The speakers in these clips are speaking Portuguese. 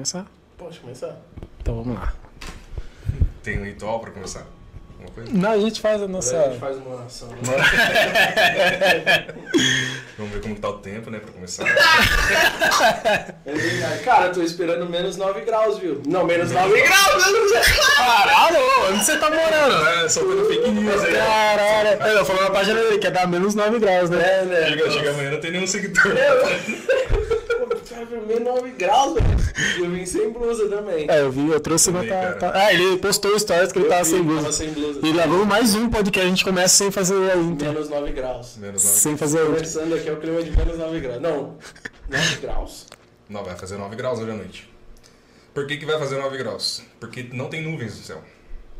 Pode começar? Pode começar. Então vamos lá. Tem um ritual pra começar? Alguma coisa? Não, a gente faz a Agora a nossa. gente faz uma oração. né? Vamos ver como tá o tempo, né, pra começar. É. Cara, eu tô esperando menos 9 graus, viu? Não, menos 9 graus! Caralho, onde você tá morando? É, soltando fake news aí. Caralho. É, eu falei na página dele que ia dar menos 9 graus, né? É, né? Chega, chega amanhã não tem nenhum seguidor. Cara, menos 9 graus, velho. E eu vim sem blusa também. É, eu vi, eu trouxe uma. Também, Tá, cara. tá- Ah, ele postou stories que ele Eu tava vi, sem Tava blusa. sem blusa. E levou mais um podcast, a gente começa sem fazer a intro. Menos 9 graus. Menos nove. Sem fazer a intro. Começando aqui é o clima de menos 9 graus. Não, 9 graus. Não, vai fazer 9 graus hoje à noite. Por que, que vai fazer 9 graus? Porque não tem nuvens no céu.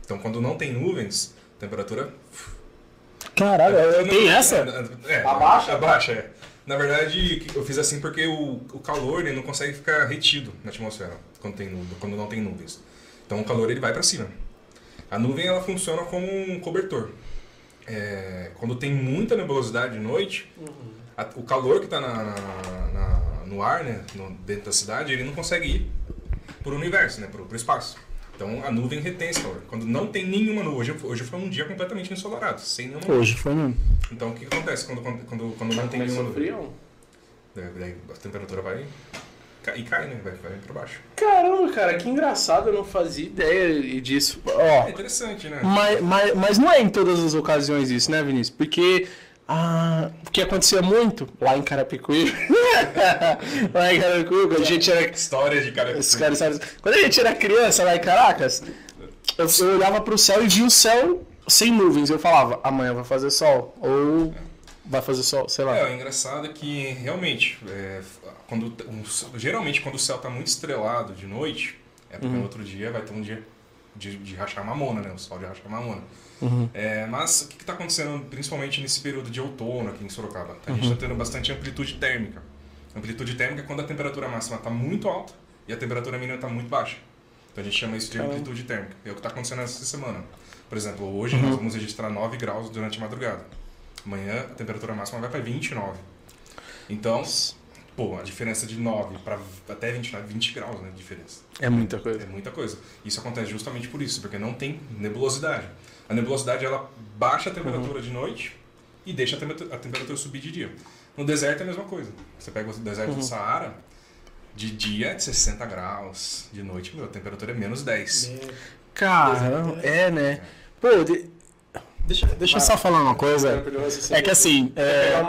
Então, quando não tem nuvens, a temperatura. Caralho, eu- tem essa? É, Abaixa? Abaixa, é. Na verdade, eu fiz assim porque o, o calor ele não consegue ficar retido na atmosfera quando, tem, quando não tem nuvens. Então, o calor ele vai para cima. A nuvem ela funciona como um cobertor. É, quando tem muita nebulosidade de noite, a- o calor que está na, na- na- no ar, né, no- dentro da cidade, ele não consegue ir para o universo, né, para o espaço. Então a nuvem retém esse calor. Quando não tem nenhuma nuvem, hoje, hoje foi um dia completamente ensolarado, sem nenhuma nuvem. Hoje foi mesmo. Então o que, acontece quando, quando, quando, quando não tem nenhuma nuvem? frio? Daí daí a temperatura vai e cai, né? Vai, vai para baixo. Caramba, cara, que engraçado. Eu não fazia ideia disso. É Ó, interessante, né? mas, mas, mas não é em todas as ocasiões isso, né, Vinícius? Porque ah, o que acontecia muito lá em Carapicuí. lá em Carapicuí, quando a gente era História de cara. Esses caras sabem. Quando a gente era criança lá em Caracas, eu, eu olhava pro céu e via o céu sem nuvens. Eu falava, amanhã vai fazer sol. Ou vai fazer sol, sei lá. É, o engraçado é que realmente, é, quando, geralmente quando o céu tá muito estrelado de noite, é porque no outro dia vai ter um dia de, de rachar mamona, né? O sol de rachar mamona. É, mas o que está acontecendo principalmente nesse período de outono aqui em Sorocaba? A gente está tendo bastante amplitude térmica. Amplitude térmica é quando a temperatura máxima está muito alta e a temperatura mínima está muito baixa. Então a gente chama isso de Caramba. amplitude térmica. É o que está acontecendo essa semana. Por exemplo, hoje nós vamos registrar 9 graus durante a madrugada. Amanhã a temperatura máxima vai para 29. Então, pô, a diferença de 9 para até 29, 20 graus, né? De diferença. É muita É coisa. muita coisa. Isso acontece justamente por isso, porque não tem nebulosidade. A nebulosidade ela baixa a temperatura de noite e deixa a temperatura, a temperatura subir de dia. No deserto é a mesma coisa. Você pega o deserto do Saara, de dia é de 60 graus, de noite meu, a temperatura é menos 10. Caramba, é, né? Pô, de- deixa, deixa eu só falar uma coisa. É que assim, é,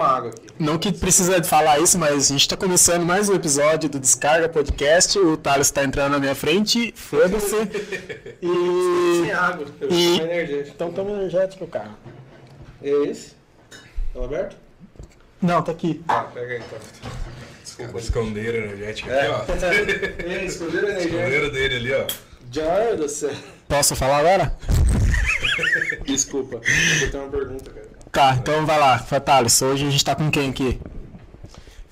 não que precisa de falar isso, mas a gente tá começando mais um episódio do Descarga Podcast. O Thales tá entrando na minha frente, foda-se. Sem E. água. Eu E- energético. Então toma energético, cara. É esse? Tá aberto? Não, tá aqui. Ah, pega aí então. Desculpa. Escondeiro energético É. aqui, ó. É, escolheram energético. Escondeiro dele ali, ó. Já do céu. Posso falar agora? Desculpa. Eu tenho uma pergunta, cara. Tá, então vai lá, Thales. Hoje a gente tá com quem aqui?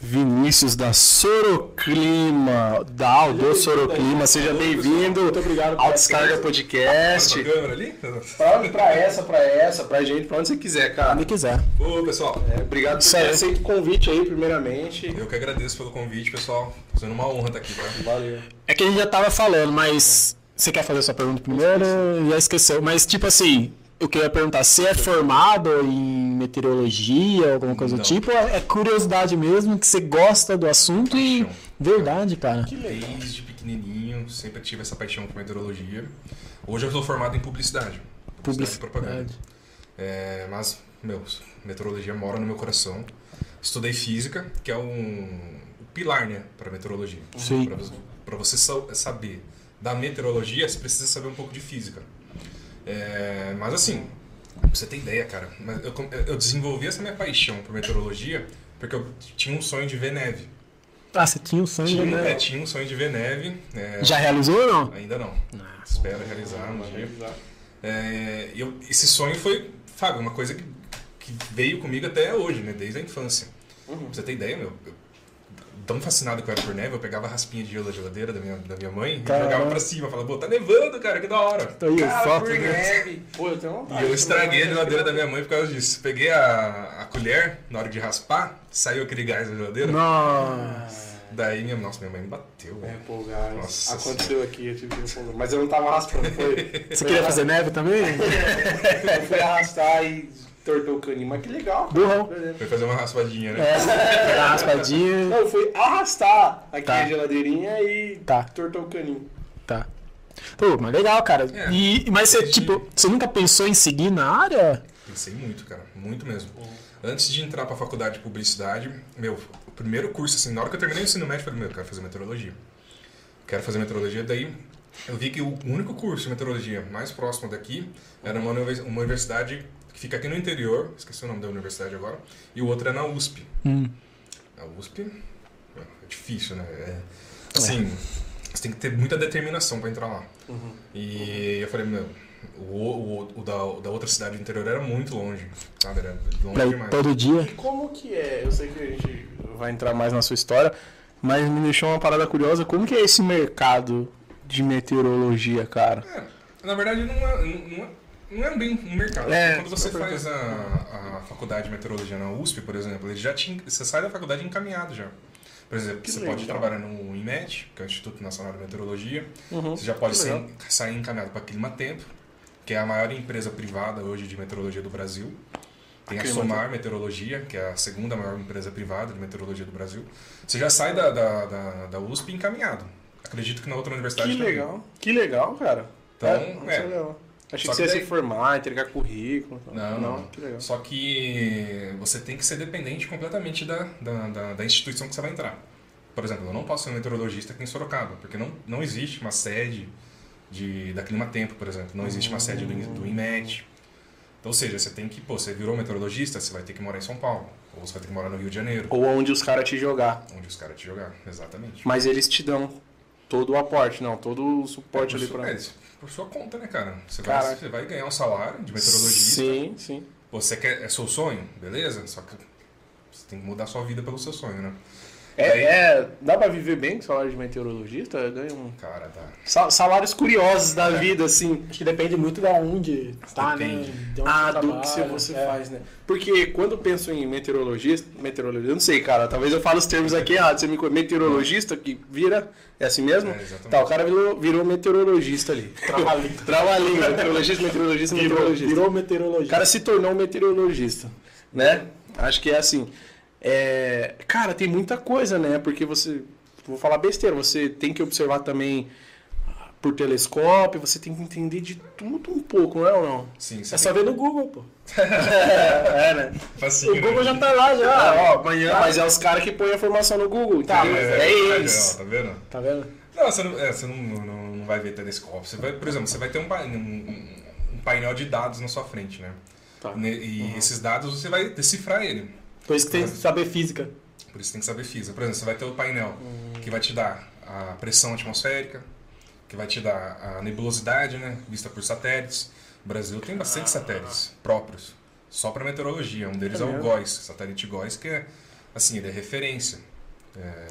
Vinícius da Soroclima, da Aldo Soroclima, seja bem-vindo Muito obrigado por ao Descarga Essa Podcast. ali? Pra, pra essa, pra essa, pra gente, pra onde você quiser, cara. Onde quiser. Ô, pessoal. É, obrigado por ter aceito o convite aí, primeiramente. Eu que agradeço pelo convite, pessoal. Sendo uma honra estar aqui, tá? Valeu. É que a gente já tava falando, mas você quer fazer a sua pergunta primeiro? Já esqueceu. Mas tipo assim, eu queria perguntar, você é formado em meteorologia, alguma coisa do Não. tipo? ou É curiosidade mesmo, que você gosta do assunto e. Paixão. Verdade, cara. Desde pequenininho, sempre tive essa paixão por meteorologia. Hoje eu sou formado em publicidade. Publicidade e propaganda. Publicidade. É, mas, meu, meteorologia mora no meu coração. Estudei física, que é um o pilar, né, para meteorologia. Sim. Para você sa- saber da meteorologia, você precisa saber um pouco de física. É, mas assim, pra você ter ideia, cara, mas eu, eu desenvolvi essa minha paixão por meteorologia porque eu tinha um sonho de ver neve. Ah, você tinha um sonho, Tinha, né? é, tinha um sonho de ver neve. é, Já realizou ou não? Ainda não. Espero realizar um dia. É, e eu- esse sonho foi, Fábio, uma coisa que, que veio comigo até hoje, né? Desde a infância. Pra você ter ideia, meu, eu- tão fascinado que eu era por neve, eu pegava a raspinha de gelo da geladeira da minha, da minha mãe Caramba. e jogava pra cima. Falava, pô, tá nevando, cara, que da hora. Tô aí, Cara, foto, por né? neve. Pô, eu tenho vontade. E eu estraguei a geladeira da minha mãe por causa disso. Peguei a, a colher, na hora de raspar, saiu aquele gás da geladeira. Nossa. Daí, minha, nossa, minha mãe me bateu. É, pô, gás. Nossa Aconteceu aqui, eu tive que repolgar. Mas eu não tava raspando, foi. Você queria fazer neve também? Eu fui arrastar e tortou o caninho. Mas que legal. cara. Burrão. Foi fazer uma raspadinha, né? É, uma raspadinha. Não, fui arrastar aqui Tá. a geladeirinha e Tá. tortou o caninho. Tá. Pô, mas legal, cara. É. E, mas você, tipo, você nunca pensou em seguir na área? Pensei muito, cara. Muito mesmo. Antes de entrar pra faculdade de publicidade, meu, o primeiro curso, assim, na hora que eu terminei o ensino médio, eu falei, meu, eu quero fazer meteorologia. Quero fazer meteorologia. Daí eu vi que o único curso de meteorologia mais próximo daqui era uma universidade que fica aqui no interior, esqueci o nome da universidade agora, e o outro é na USP. Hum. A USP é difícil, né? É, assim, você tem que ter muita determinação pra entrar lá. E eu falei, meu, o, o, o da, o da outra cidade do interior era muito longe, sabe? Era longe Pra demais. todo dia? E como que é? Eu sei que a gente Vai entrar mais na sua história, mas me deixou uma parada curiosa. Como que é esse mercado de meteorologia, cara? É, na verdade, não é, não, é, não é bem um mercado. É, Quando você faz a, a faculdade de meteorologia na USP, por exemplo, ele já te, você sai da faculdade encaminhado já. Por exemplo, Que você legal. pode trabalhar no IMET, que é o Instituto Nacional de Meteorologia. Uhum. Você já pode Que legal. sair encaminhado para Climatempo, que é a maior empresa privada hoje de meteorologia do Brasil. Tem a. Somar Meteorologia, que é a segunda maior empresa privada de meteorologia do Brasil. Você já sai da, da, da, da USP encaminhado. Acredito que na outra universidade Que também. legal. Que legal, cara. Então, é. é. Achei Só que você ia que se daí- formar, entregar currículo. Não, não. Que legal. Só que você tem que ser dependente completamente da, da, da, da instituição que você vai entrar. Por exemplo, eu não posso ser um meteorologista aqui em Sorocaba, porque não, não existe uma sede de, da Climatempo, por exemplo. Não existe uma sede do, do IMET. Então, ou seja, você tem que, pô, você virou meteorologista, você vai ter que morar em São Paulo. Ou você vai ter que morar no Rio de Janeiro, Ou onde os caras te jogar. onde os caras te jogar. Exatamente. Mas eles te dão todo o aporte, não, todo o suporte por, ali sua, pra. é, por sua conta, né, cara? Você Caraca. vai, você vai ganhar um salário de meteorologista. Sim, sim. Você quer, é seu sonho, beleza? Só que você tem que mudar sua vida pelo seu sonho, né? É, Daí- é- dá pra viver bem com salário de meteorologista? Ganha um. Cara, tá. Sa- Salários curiosos da vida, assim. Acho que depende muito da onde tá, Depende. né? De onde Ah, você do trabalha, que você, é. faz, né? Porque quando eu penso em meteorologista, meteorologista, eu não sei, cara, talvez eu fale os termos aqui errados. Você me meteorologista que vira, é assim mesmo? É, exatamente. tá, o cara virou, virou meteorologista ali. Trava-língua. Trava-língua, meteorologista, meteorologista, Virou, meteorologista. virou O meteorologista. cara se tornou um meteorologista, né? Acho que é assim. É, cara, tem muita coisa, né? Porque você. Vou falar besteira, você tem que observar também por telescópio, você tem que entender de tudo um pouco, não é ou não? Sim, você É só ver no Google, pô. É, né? Facinho, O Google né? já tá lá, já. Ah, ó, amanhã, mas é os caras que põem a informação no Google, Tá, mas é, é, eles. Tá vendo? Tá vendo? Não, você não, é, você não, não, não vai ver telescópio. Você vai, por exemplo, você vai ter um, um- um painel de dados na sua frente, né? Tá. Ne- E esses dados você vai decifrar ele. Por isso que tem que saber física. Por isso tem que saber física. Por exemplo, você vai ter o painel que vai te dar a pressão atmosférica, que vai te dar a nebulosidade, né, vista por satélites. O Brasil tem bastante satélites próprios, só para meteorologia. Um deles É é, o? GOES, satélite GOES, que é, assim, ele é referência.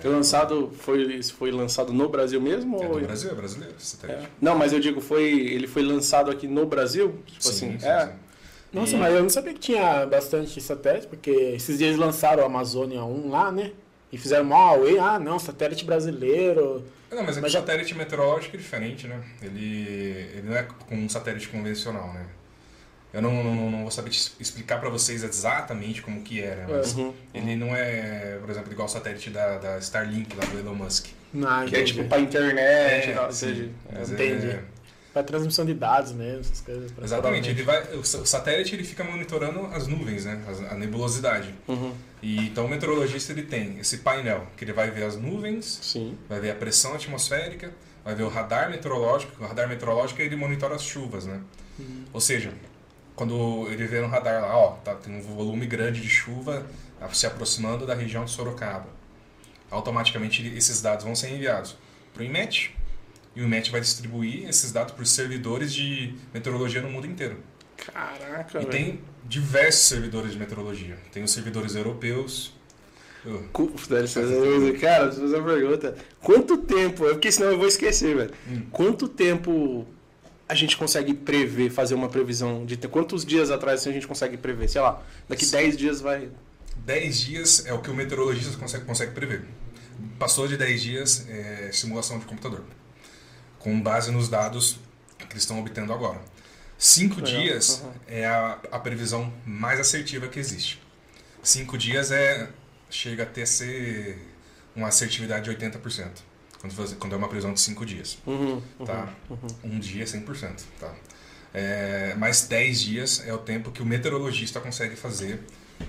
Foi lançado, foi, foi lançado no Brasil mesmo? É ou... do Brasil, é brasileiro, satélite. É. Não, mas eu digo, foi, ele foi lançado aqui no Brasil? Tipo Sim, assim, sim, é. sim. Nossa, E- mas eu não sabia que tinha bastante satélite, porque esses dias eles lançaram o Amazônia 1 lá, né? E fizeram mó away, ah não, satélite brasileiro. Não, mas é que o já- satélite meteorológico é diferente, né? Ele, ele não é como um satélite convencional, né? Eu não, não, não vou saber te explicar para vocês exatamente como que é, né? Mas Uhum. ele não é, por exemplo, igual o satélite da, da Starlink, lá do Elon Musk. Ah, Que é entendi. tipo pra internet, É, tal, sim, entendi. é- Pra transmissão de dados mesmo, essas coisas. exatamente, ele vai, o sa- o satélite ele fica monitorando as nuvens, né? A nebulosidade. Uhum. E então o meteorologista ele tem esse painel que ele vai ver as nuvens, Sim. vai ver a pressão atmosférica, vai ver o radar meteorológico. O radar meteorológico ele monitora as chuvas, né? Ou seja, quando ele vê no radar lá, ó, tá, tem um volume grande de chuva se aproximando da região de Sorocaba. Automaticamente esses dados vão ser enviados para o IMET e o IMET vai distribuir esses dados por servidores de meteorologia no mundo inteiro. Caraca, E velho. tem diversos servidores de meteorologia. Tem os servidores europeus. Eu- Cara, deixa eu fazer uma pergunta. Quanto tempo, é porque senão eu vou esquecer, velho. Hum. Quanto tempo a gente consegue prever, fazer uma previsão de ter quantos dias atrás assim, a gente consegue prever? Sei lá, daqui 10 dias vai. 10 dias é o que o meteorologista consegue, consegue prever. passou de 10 dias, é simulação de computador. Com base nos dados que eles estão obtendo agora. 5 dias é a, a previsão mais assertiva que existe. 5 dias é chega até ser uma assertividade de 80%. Quando, faz- quando é uma previsão de 5 dias. Uhum, tá? Um dia é 100%. Tá? É, mais 10 dias é o tempo que o meteorologista consegue fazer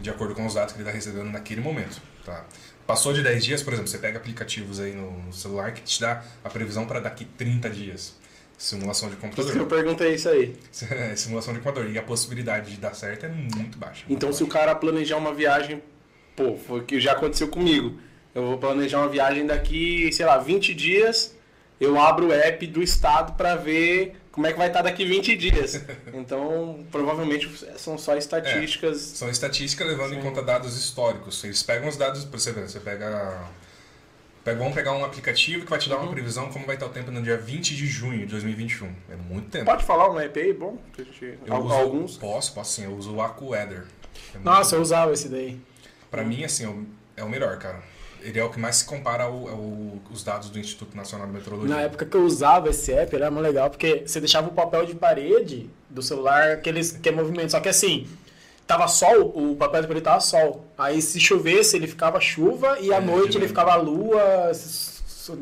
de acordo com os dados que ele está recebendo naquele momento. Tá? Passou de 10 dias, por exemplo, você pega aplicativos aí no celular que te dá a previsão para daqui 30 dias. Simulação de computador. que eu perguntei isso aí. É, Simulação de computador. E a possibilidade de dar certo é muito baixa. Então, se o cara planejar uma viagem, pô, foi o que já aconteceu comigo. Eu vou planejar uma viagem daqui, sei lá, 20 dias. Eu abro o app do estado pra ver como é que vai estar daqui 20 dias. Então, provavelmente são só estatísticas. São estatísticas levando em conta dados históricos. Eles pegam os dados, pra você ver, você pega. pega vamos pegar um aplicativo que vai te dar uma previsão como vai estar o tempo no dia 20 de junho de 2021. É muito tempo. Pode falar um app aí, bom? que a gente- Eu al- uso- Alguns. Posso, posso sim. Eu uso o AccuWeather. É muito Nossa, eu bom. usava esse daí. Pra mim, assim, é o- é o melhor, cara. Ele é o que mais se compara ao, ao- os dados do Instituto Nacional de Meteorologia. Na época que eu usava esse app, era muito legal, porque você deixava o papel de parede do celular, aqueles que é movimento. Só que assim, tava sol, o papel de parede tava sol. Aí se chovesse, ele ficava chuva, e à É, noite ele ficava lua,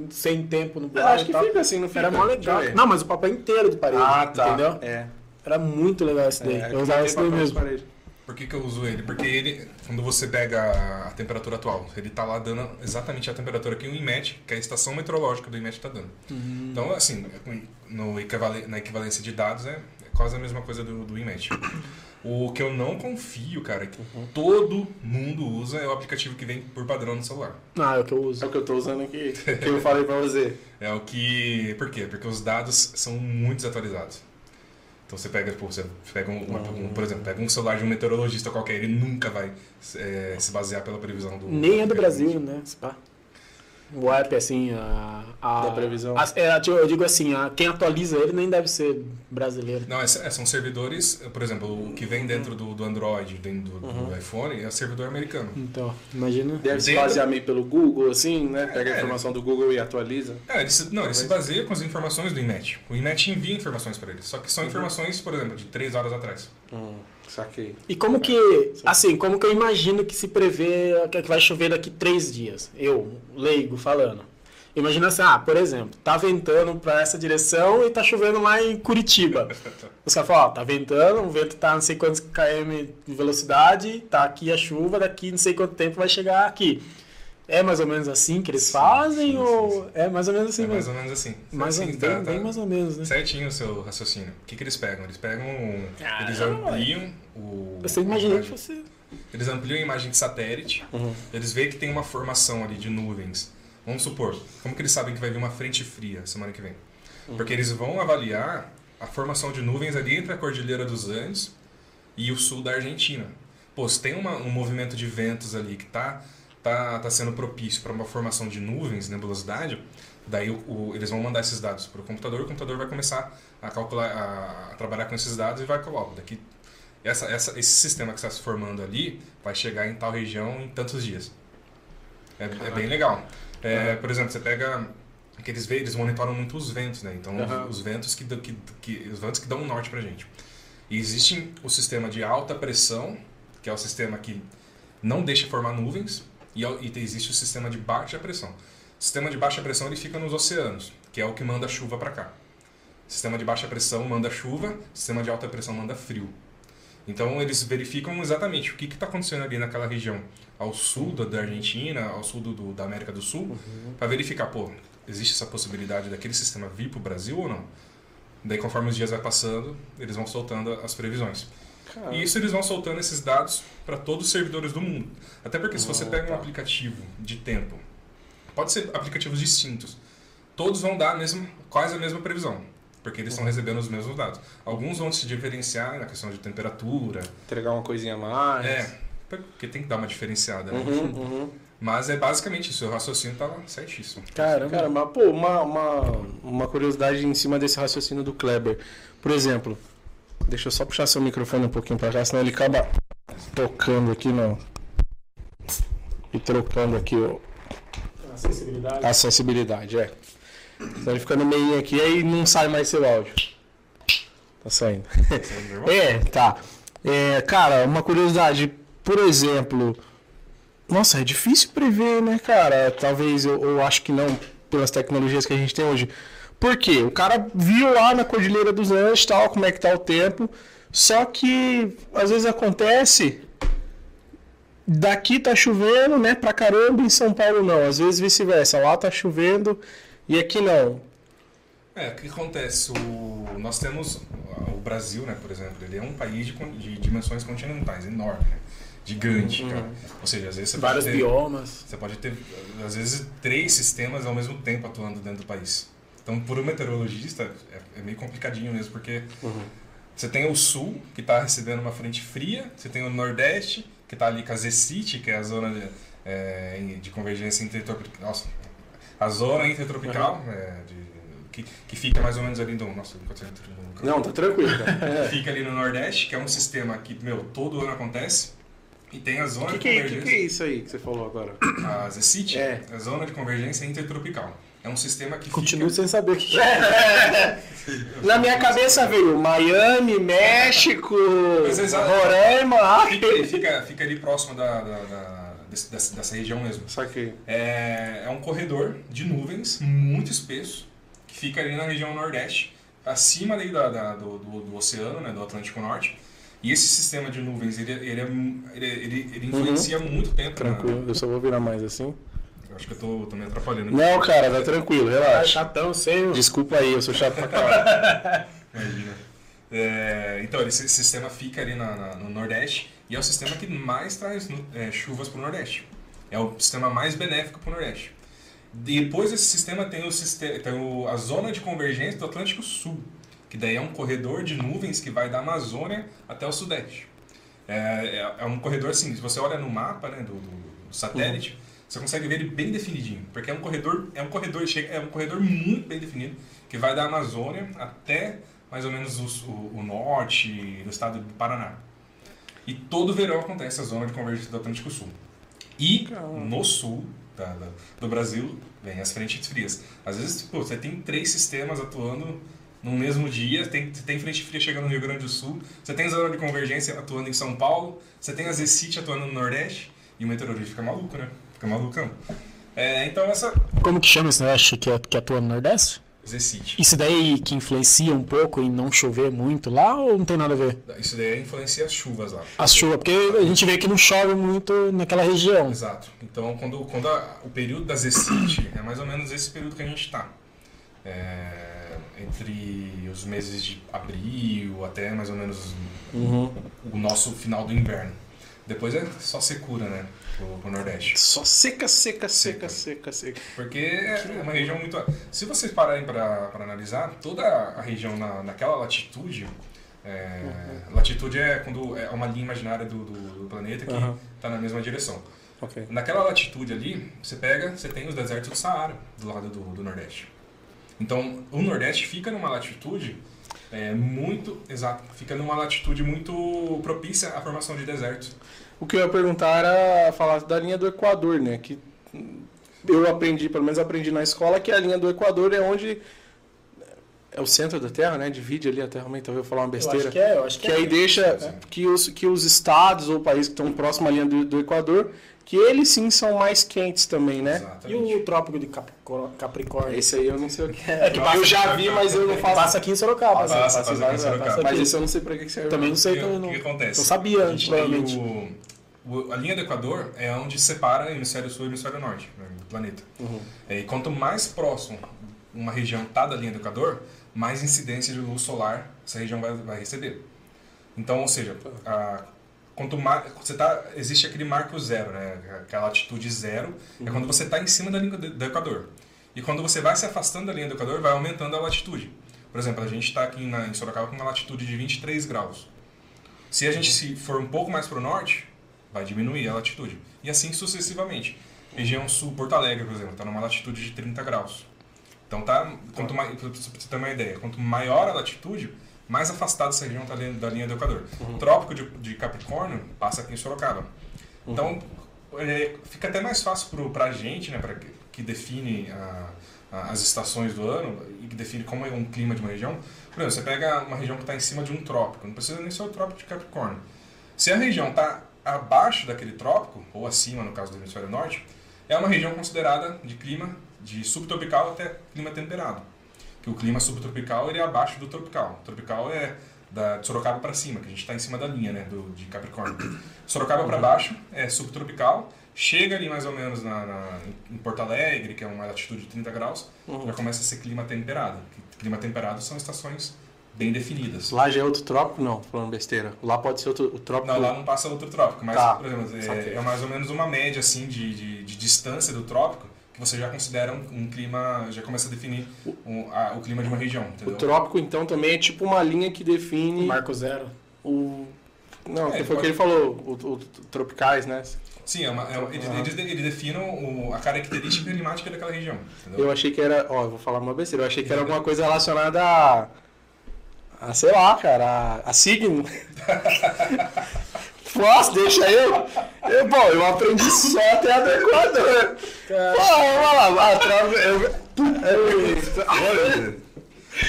sem tempo no Eu buraco acho e que tal. fica assim, não fica? Era mó legal. Não, mas o papel inteiro de parede, Ah, tá. entendeu? É. Era muito legal esse daí. É, eu usava esse daí mesmo. parede. Por que, que eu uso ele? Porque ele, quando você pega a temperatura atual, ele tá lá dando exatamente a temperatura que o IMET, que é a estação meteorológica do IMET está dando. Então, assim, no equivale- na equivalência de dados é, é quase a mesma coisa do, do IMET. O que eu não confio, cara, que todo mundo usa é o aplicativo que vem por padrão no celular. Ah, é o que eu É uso. o que eu tô usando aqui, que eu falei pra você. É o que. Por quê? Porque os dados são muito desatualizados. Então você pega, pô, você pega um, um- um- por exemplo, pega um celular de um meteorologista qualquer, ele nunca vai é, se basear pela previsão do. Nem é do Brasil, né? pá. O app, assim, a... a Da previsão. a- é, eu digo assim, a, quem atualiza ele nem deve ser brasileiro. Não, é- são servidores, por exemplo, o que vem dentro do, do Android, dentro do, do iPhone, é servidor americano. Então, imagina. Deve se basear meio pelo Google, assim, né? Pega a É. informação do Google e atualiza. É, ele se, não, ele se baseia com as informações do IMET. O IMET envia informações para ele, só que são informações, por exemplo, de três horas atrás. Hum, saquei. E como que, assim, como que eu imagino que se prevê que vai chover daqui três dias? Eu, leigo, falando. Imagina assim, ah, por exemplo, tá ventando pra essa direção e tá chovendo lá em Curitiba. Os caras falam, ó, tá ventando, o vento tá não sei quantos km de velocidade, tá aqui a chuva, daqui não sei quanto tempo vai chegar aqui. É mais ou menos assim que eles Sim, fazem sim, ou sim, sim. é mais ou menos assim é mais ou menos assim. Mais Assim, bem, tá- tá- bem mais ou menos, né? Certinho o seu raciocínio. O que, que eles pegam? Eles pegam. Ah, eles não, ampliam o. Você a imaginou que fosse... Eles ampliam a imagem de satélite. Eles veem que tem uma formação ali de nuvens. Vamos supor, como que eles sabem que vai vir uma frente fria semana que vem? Porque eles vão avaliar a formação de nuvens ali entre a Cordilheira dos Andes e o sul da Argentina. Pô, se tem uma- um movimento de ventos ali que tá, tá, tá sendo propício para uma formação de nuvens, nebulosidade, daí o- o- eles vão mandar esses dados para o computador, o computador vai começar a calcular, a, a trabalhar com esses dados e vai colocar daqui essa, essa, esse sistema que está se formando ali vai chegar em tal região em tantos dias. É, é bem legal. É, Por exemplo, você pega que eles, vê, eles monitoram muito os ventos, né? Então, Aham. os, os ventos que, que, que os ventos que dão o norte pra gente. E existe o sistema de alta pressão, que é o sistema que não deixa formar nuvens, e, é e existe o sistema de baixa pressão. O sistema de baixa pressão ele fica nos oceanos, que é o que manda chuva para cá. O sistema de baixa pressão manda chuva, sistema de alta pressão manda frio. Então eles verificam exatamente o que está acontecendo ali naquela região, ao sul da, da Argentina, ao sul do, do- da América do Sul, para verificar, pô, existe essa possibilidade daquele sistema vir para o Brasil ou não? Daí, conforme os dias vai passando, eles vão soltando as previsões. Cara, E isso eles vão soltando esses dados para todos os servidores do mundo. Até porque se você Ah, pega um tá. aplicativo de tempo, pode ser aplicativos distintos, todos vão dar a mesma, quase a mesma previsão, porque eles estão recebendo os mesmos dados. Alguns vão se diferenciar na questão de temperatura, entregar uma coisinha a mais. é, porque tem que dar uma diferenciada, né? Uhum, uhum. Mas é basicamente isso, o raciocínio tá certíssimo. Caramba. Cara, mas pô, uma, uma, uma curiosidade em cima desse raciocínio do Kleber. Por exemplo, deixa eu só puxar seu microfone um pouquinho pra cá, senão ele acaba tocando aqui no. E trocando aqui o. Acessibilidade. Acessibilidade, é. Então ele fica no meio aqui aí não sai mais seu áudio. Tá saindo. é, tá. É, cara, uma curiosidade, por exemplo. Nossa, é difícil prever, né, cara? Talvez eu, eu acho que não, pelas tecnologias que a gente tem hoje. Por quê? O cara viu lá na Cordilheira dos Andes tal, como é que tá o tempo. Só que às vezes acontece daqui tá chovendo, né, pra caramba, em São Paulo não. Às vezes vice-versa, lá tá chovendo e aqui não. É, o que acontece? O, nós temos o Brasil, né, por exemplo, ele é um país de, de dimensões continentais, enorme, né? Gigante, uhum. cara. Ou seja, às vezes você Vários pode ter, biomas. Você pode ter, às vezes, três sistemas ao mesmo tempo atuando dentro do país. Então, por um meteorologista, é, é meio complicadinho mesmo, porque uhum. você tem o sul, que está recebendo uma frente fria, você tem o nordeste, que está ali com a Z-City, que é a zona de, é, de convergência intertropical. Nossa, a zona intertropical, uhum. é, de, que, que fica mais ou menos ali do. Nossa, Não, tá tranquilo. fica ali no Nordeste, que é um sistema que, meu, todo ano acontece. E tem a zona que de que, convergência. O que, que é isso aí que você falou agora? A Z-City É. a zona de convergência intertropical. É um sistema que Continuo fica. sem saber o que Na minha cabeça veio Miami, México, é. Roraima, Fica, fica, fica ali próximo da, da- da- dessa, dessa região mesmo. Saquei. É, é um corredor de nuvens muito espesso que fica ali na região nordeste, acima ali da, da- do, do, do oceano, né, do Atlântico Norte. E esse sistema de nuvens, ele, ele, é ele, ele, ele influencia muito tempo. na- Tranquilo, eu só vou virar mais assim. Acho que eu tô, tô me atrapalhando. Não, cara, tá tranquilo, relaxa. Chatão, sei. Desculpa aí, eu sou chato pra caralho. Imagina. É, então, esse sistema fica ali na- na- no Nordeste e é o sistema que mais traz é, chuvas para o Nordeste. É o sistema mais benéfico para o Nordeste. Depois desse sistema tem, o, siste- tem o- a zona de convergência do Atlântico Sul, que daí é um corredor de nuvens que vai da Amazônia até o Sudeste. É, é- é um corredor assim, se você olha no mapa né, do, do- do satélite, você consegue ver ele bem definidinho, porque é um corredor, é um corredor, chega- é um corredor muito bem definido, que vai da Amazônia até mais ou menos o, o- o norte do estado do Paraná. E todo verão acontece a zona de convergência do Atlântico Sul. E no sul da- da- do Brasil vem as frentes frias. Às vezes pô, você tem três sistemas atuando no mesmo dia, tem, tem frente fria chegando no Rio Grande do Sul, você tem zona de convergência atuando em São Paulo, você tem a Z-City atuando no Nordeste, e o meteorologista fica maluco, né? Fica malucão. É, então essa Como que chama esse negócio que, que atua no Nordeste? Z-City. Isso daí que influencia um pouco em não chover muito lá ou não tem nada a ver? Isso daí influencia as chuvas lá. As chuvas, porque a gente vê que não chove muito naquela região. Exato. Então, quando, quando a- o período da Z-City é mais ou menos esse período que a gente está. entre os meses de abril até mais ou menos o nosso final do inverno. Depois é só secura, né? Pro, pro Nordeste. Só seca, seca, seca, seca, seca. Porque é uma região muito. Se vocês pararem para analisar, toda a região na, naquela latitude. é, Latitude é quando é uma linha imaginária do, do- do planeta que está Aham. na mesma direção. Ok. Naquela latitude ali, você pega, você tem os desertos do Saara do lado do, do Nordeste. Então, o Nordeste fica numa latitude é, muito, exato, fica numa latitude muito propícia à formação de desertos. O que eu ia perguntar era falar da linha do Equador, né? Que eu aprendi, pelo menos aprendi na escola, que a linha do Equador é onde é o centro da Terra, né? Divide ali a Terra, também, talvez eu falar uma besteira. é, eu acho que aí deixa que os, que os estados ou países que estão próximos à linha do, do Equador, que eles sim são mais quentes também, né? E Exatamente. o Trópico de Capricó- Capricórnio? Esse aí eu não sei o que é. que passa- eu já vi, mas eu não faço. Passa aqui em Sorocaba. Passa, né? passa Faço aqui em Sorocaba. Mas esse eu não sei pra que que serve. Também não O sei, que, não. que acontece? Eu sabia A antes, provavelmente. o- o- a linha do Equador é onde separa o hemisfério sul e o hemisfério norte né, do planeta. Uhum. É, E quanto mais próximo uma região está da linha do Equador, mais incidência de luz solar essa região vai, vai receber. Então, ou seja, a- quanto mais você tá, existe aquele marco zero, né? Aquela altitude zero é quando você está em cima da linha do, do Equador. E quando você vai se afastando da linha do Equador, vai aumentando a latitude. Por exemplo, a gente está aqui na, em Sorocaba com uma latitude de 23 graus. Se a gente se for um pouco mais para o norte, vai diminuir a latitude. E assim sucessivamente. Região sul, Porto Alegre, por exemplo, está numa latitude de 30 graus. Então tá, quanto mais, pra você ter uma ideia, quanto maior a latitude, mais afastada essa região está da linha do Equador. O trópico de, de Capricórnio passa aqui em Sorocaba. Então é, fica até mais fácil para a gente, né, para que define a, a, as estações do ano e que define como é um clima de uma região. Por exemplo, você pega uma região que está em cima de um trópico, não precisa nem ser o trópico de Capricórnio. Se a região está abaixo daquele trópico, ou acima no caso do hemisfério norte, é uma região considerada de clima de subtropical até clima temperado. Que o clima subtropical ele é abaixo do tropical. O tropical é da de Sorocaba para cima, que a gente está em cima da linha né, do, de Capricórnio. Sorocaba para baixo é subtropical, chega ali mais ou menos na, na, em Porto Alegre, que é uma latitude de 30 graus, já começa a ser clima temperado. Clima temperado são estações bem definidas. Lá já é outro trópico? Não, falando besteira. Lá pode ser outro o trópico. Não, lá não passa outro trópico, mas, Tá. por exemplo, é, é mais ou menos uma média assim de, de, de distância do trópico que você já considera um, um clima, já começa a definir um- a- o clima de uma região, O entendeu? trópico, então, também é tipo uma linha que define Marco Zero. o. Não, É, que foi o pode- que ele falou, o, o- tropicais, né? Sim, é uma, é eles, eles, eles definem o- a característica climática daquela região, entendeu? Eu achei que era. Ó, eu vou falar uma besteira. Eu achei que era alguma coisa relacionada a. a sei lá, cara, a, a signo. Nossa, deixa eu. eu. Bom, eu aprendi só até adequado. Pô, vamos lá. A trava. Eu, eu,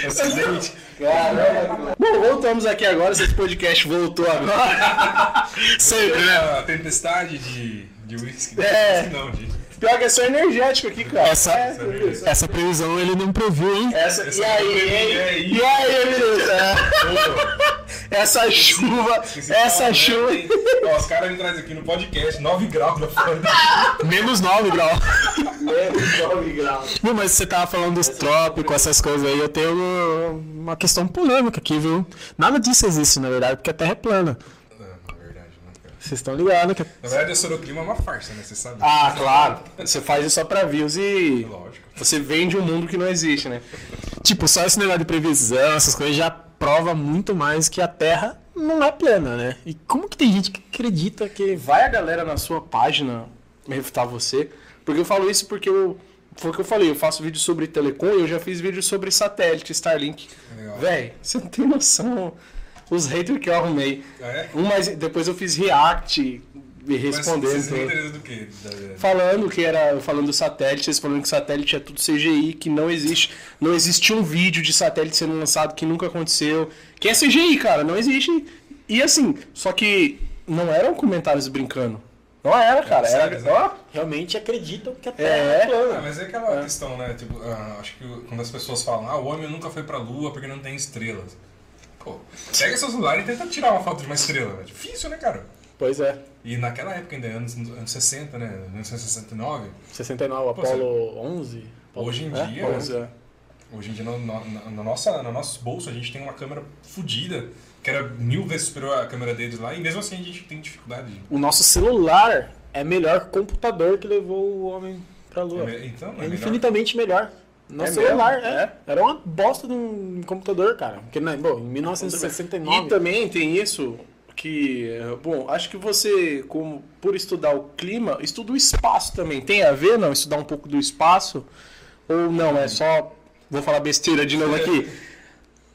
Acidente. Caramba. Bom, voltamos aqui agora. Se esse podcast voltou agora. Sempre, né? A tempestade de, de whisky. É. Não, de... Pior que é só energético aqui, cara. Essa- É, isso. Essa previsão ele não previu, hein? Essa, Essa e aí, hein? é aí. E aí, beleza? É. Essa chuva, Esse essa né, chuva. tem- Ó, os caras me trazem aqui no podcast 9 graus da fora. Menos 9 graus. Menos 9 graus. Não, mas você tava falando dos trópicos, essas coisas aí, eu tenho uma- uma questão polêmica aqui, viu? Nada disso existe, na verdade, porque a Terra é plana. Não, na verdade, não, cara. Vocês estão ligados que Na verdade, o Soroclima é uma farsa, né? Você sabe? Ah, claro. Você faz isso só pra views e Lógico. você vende um mundo que não existe, né? Tipo, só esse negócio de previsão, essas coisas já prova muito mais que a Terra não é plana, né? E como que tem gente que acredita que Vai a galera na sua página refutar você. Porque eu falo isso porque eu. Foi o que eu falei, eu faço vídeo sobre telecom e eu já fiz vídeo sobre satélite, Starlink. Véi, você não tem noção. Os haters que eu arrumei. Ah, é? Um mais, depois eu fiz react e Mas respondendo. Interessam do quê? Da- Falando que era. Falando do satélite, vocês falando que satélite é tudo CGI, que não existe. Não existe um vídeo de satélite sendo lançado que nunca aconteceu. Que é CGI, cara, não existe. E assim, só que não eram comentários brincando. Não era, cara. sério, Era. sério. Ó, realmente acreditam que a Terra É. é, plana. Ah, mas é aquela questão, né? Tipo, ah, acho que quando as pessoas falam, ah, o homem nunca foi pra lua porque não tem estrelas. Pô, pega seu celular e tenta tirar uma foto de uma estrela. É difícil, né, cara? Pois é. E naquela época ainda, anos, anos 60, né? 1969, 69, Pô, Apolo 11. Apolo- hoje em é? dia, pois é. hoje em dia no, no, no- no nossa, no nosso bolso a gente tem uma câmera fodida, que era mil vezes superior à câmera deles lá, e mesmo assim a gente tem dificuldade. de- O nosso celular é melhor que o computador que levou o homem pra Lua. É então, é É melhor. infinitamente melhor. Nosso É celular, mesmo? é. Era uma bosta de um computador, cara. Porque, né, bom, em 1969. E também tem isso que, eh, bom, acho que você, como por estudar o clima, estuda o espaço também. Tem a ver, não? Estudar um pouco do espaço? Ou não, é só. Vou falar besteira de novo aqui.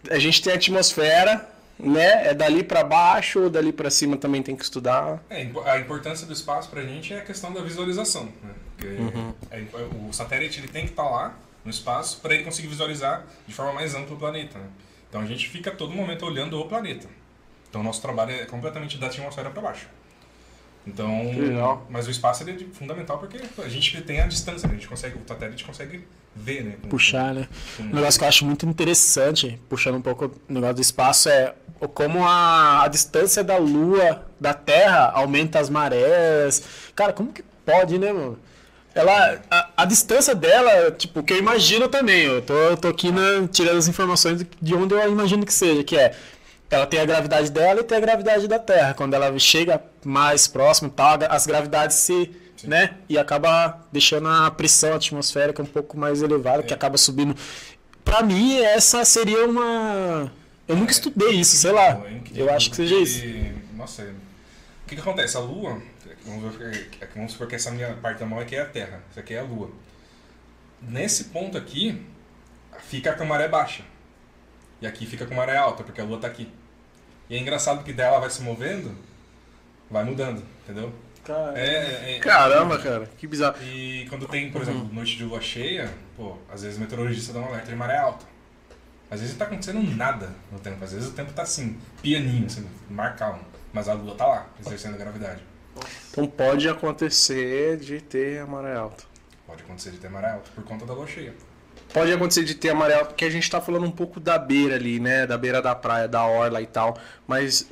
A gente tem a atmosfera, né? É dali pra baixo ou dali pra cima também tem que estudar. É, a importância do espaço pra gente é a questão da visualização. Né? Uhum. é- o satélite ele tem que estar lá no espaço para ele conseguir visualizar de forma mais ampla o planeta. Né? Então a gente fica a todo momento olhando o planeta. Então o nosso trabalho é completamente da atmosfera para baixo. Então, legal. mas o espaço é fundamental porque a gente tem a distância, né? a gente consegue, o satélite consegue ver, né? Com- Puxar, né? com- Um negócio que eu acho muito interessante, puxando um pouco o negócio do espaço, é como a, a distância da Lua da Terra aumenta as marés. Cara, como que pode, né, mano? Ela, a, a distância dela, tipo, que eu imagino também, eu tô, eu tô aqui né, tirando as informações de onde eu imagino que seja, que é ela tem a gravidade dela e tem a gravidade da Terra. Quando ela chega mais próximo tal, as gravidades se. Né? E acaba deixando a pressão atmosférica um pouco mais elevada, que acaba subindo. Pra mim, essa seria uma. Eu nunca estudei isso, sei lá. É Eu acho que seja isso. Nossa, é- o que, que acontece? A Lua, vamos, ver, que- vamos supor que essa minha parte da mão aqui é a Terra, isso aqui é a Lua. Nesse ponto aqui, fica com a maré baixa. E aqui fica com maré alta, porque a Lua está aqui. E é engraçado que dela vai se movendo, vai mudando, entendeu? Cara, É, é, Caramba, cara, que bizarro. E quando tem, por exemplo, noite de lua cheia, pô, às vezes o meteorologista dá um alerta de maré alta. Às vezes não tá acontecendo nada no tempo, às vezes o tempo tá assim, pianinho, assim, mar calmo. Mas a lua tá lá, exercendo a gravidade. Então pode acontecer de ter a maré alta. Pode acontecer de ter maré alta por conta da lua cheia. Pode acontecer de ter a maré alta, porque a gente tá falando um pouco da beira ali, né? Da beira da praia, da orla e tal. Mas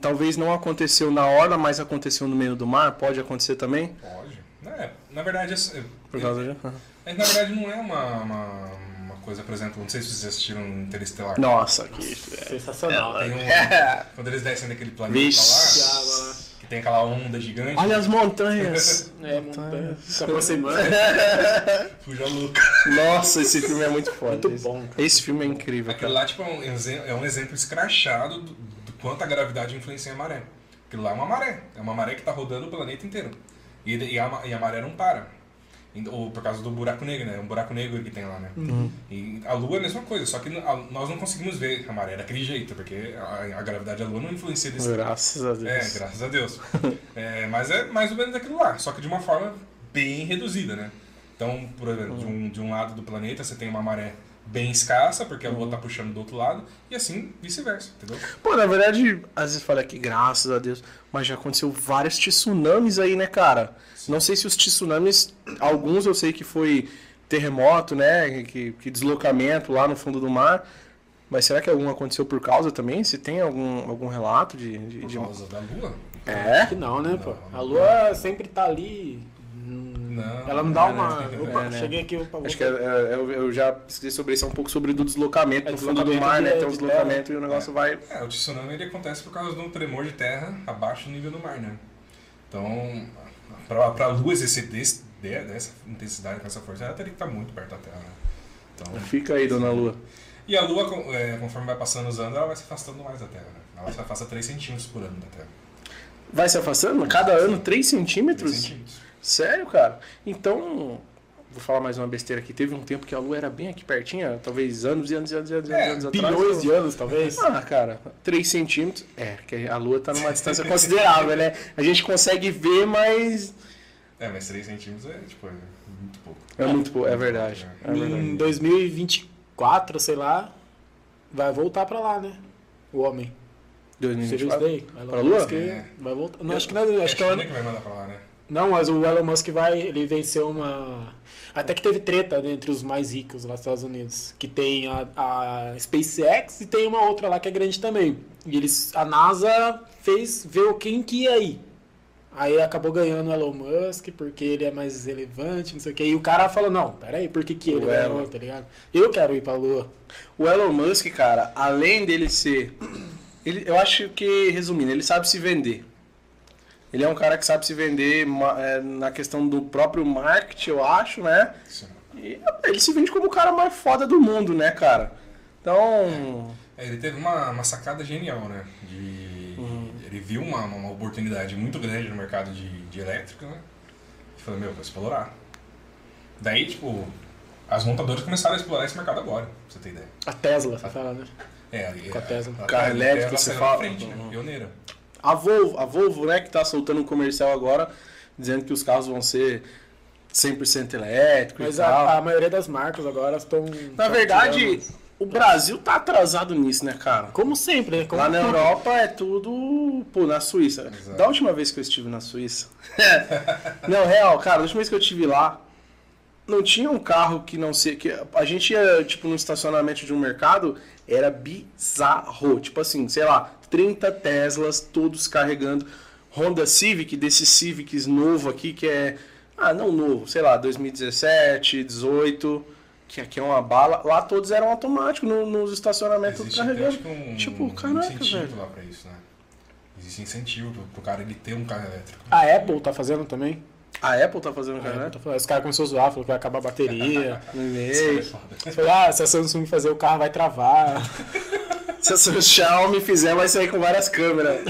talvez não aconteceu na orla, mas aconteceu no meio do mar. Pode acontecer também? Pode. É, na verdade, é, Por causa de... é, na verdade não é uma, uma, uma coisa, por exemplo, não sei se vocês assistiram Interestelar. Nossa, que... sensacional. Tem um, quando eles descem daquele planeta Vixe. Tem aquela onda gigante, Olha as montanhas! É, montanha. Se aproximando. fuja louca. Nossa, esse filme é muito foda. Muito Esse- bom, Esse filme é incrível, Aquilo cara. lá, tipo, é um, exe- é um exemplo escrachado do, do quanto a gravidade influencia a maré. Aquilo lá é uma maré. É uma maré que tá rodando o planeta inteiro. E, e, a, e a maré não para. E- Ou por causa do buraco negro, né? É um buraco negro que tem lá, né? E a Lua é a mesma coisa, só que a- nós não conseguimos ver a maré daquele jeito, porque a, a gravidade da Lua não influencia desse Graças a Deus. É, graças a Deus. É, mas é mais ou menos aquilo lá, só que de uma forma bem reduzida, né? Então, por exemplo, de um, de um lado do planeta você tem uma maré bem escassa, porque a Lua tá puxando do outro lado, e assim vice-versa, entendeu? Pô, na verdade, às vezes fala que graças a Deus, mas já aconteceu vários tsunamis aí, né, cara? Não sei se os tsunamis, alguns eu sei que foi terremoto, né, que, que deslocamento lá no fundo do mar, mas será que algum aconteceu por causa também? Se tem algum, algum relato de... de- Por de- causa da Lua. É? Que não, né, pô? Não, A não. lua sempre tá ali. Não, Ela não dá não, uma. né? Opa, É, né? cheguei aqui. Opa, Acho que é- é- eu, eu já pesquisei sobre isso, é um pouco sobre do deslocamento É, no fundo do mar, né? Tem um de deslocamento e o negócio vai... É, o tsunami ele acontece por causa de um tremor de terra abaixo do nível do mar, né? Então, pra, pra Lua exercer desse, de- dessa intensidade, com essa força, ela teria que estar muito perto da Terra, né? Então, Fica aí, dona Lua. E a Lua, é, conforme vai passando os anos, ela vai se afastando mais da Terra, né? Ela se afasta 3 centímetros por ano da Terra. Vai se afastando? Cada ano 3 3 centímetros? Sério, cara? Então, vou falar mais uma besteira aqui. Teve um tempo que a Lua era bem aqui pertinho, talvez anos e anos e anos e anos, e É, anos atrás. Bilhões de anos, talvez. Ah, cara, 3 centímetros. É, que a Lua tá numa distância considerável, né? A gente consegue ver, mas. É, mas 3 centímetros é, tipo, é muito pouco. É muito pouco. É verdade. É Em verdade. 2024, sei lá, vai voltar pra lá, né? O homem. Você viu isso 2024. daí? Pra Lua? Musk É. vai voltar. Não, acho que não, É acho que a ela, China que vai mandar pra lá, né? Não, mas o Elon Musk vai, ele venceu uma. Até que teve treta né, entre os mais ricos lá nos Estados Unidos. Que tem a, a SpaceX e tem uma outra lá que é grande também. E eles, a NASA fez ver quem que ia ir. Aí acabou ganhando o Elon Musk porque ele é mais relevante, não sei o que. E o cara falou, não, peraí, por que, que ele O ganhou, Elon. tá ligado? Eu quero ir pra Lua. O Elon Musk, cara, além dele ser. Ele, eu acho que, resumindo, ele sabe se vender. Ele é um cara que sabe se vender é, na questão do próprio marketing, eu acho, né? Sim. E ele se vende como o cara mais foda do mundo, né, cara? Então. É, ele teve uma, uma sacada genial, né? De, Ele viu uma, uma oportunidade muito grande no mercado de, de elétrico, né? E falou, meu, vou explorar. Daí, tipo, as montadoras começaram a explorar esse mercado agora, pra você ter ideia. A Tesla, você fala, né? É, ali, Com a Tesla. a Carro Tesla- elétrico, Tesla você saiu fala? frente, né? Uhum. Pioneira. A Volvo, a Volvo, né, que tá soltando um comercial agora, dizendo que os carros vão ser 100% elétricos Mas e tal. a, a maioria das marcas agora estão. Na verdade, o Brasil tá atrasado nisso, né, cara? Como sempre, né? Como Lá na Europa é tudo, pô, na Suíça. Exato. Da última vez que eu estive na Suíça. não, real, cara, da última vez que eu estive lá, não tinha um carro que não sei. Que a gente ia, tipo, no estacionamento de um mercado, era bizarro. Tipo assim, sei lá, 30 Teslas, todos carregando. Honda Civic, desse Civics novo aqui, que é. Ah, não novo, sei lá, 2017, 18, que aqui é uma bala. Lá todos eram automáticos no- nos estacionamentos Existe até, carregando. acho que um, tipo, um caraca, incentivo velho. lá pra isso, né? Existe incentivo pro, pro cara ele ter um carro elétrico. A Apple tá fazendo também. A Apple tá fazendo cara, né? tá fazendo. Os caras começaram a zoar, falou que vai acabar a bateria. No é e-mail. foda. Falou, ah, se a Samsung fazer o carro vai travar. Se a Xiaomi fizer, vai sair com várias câmeras.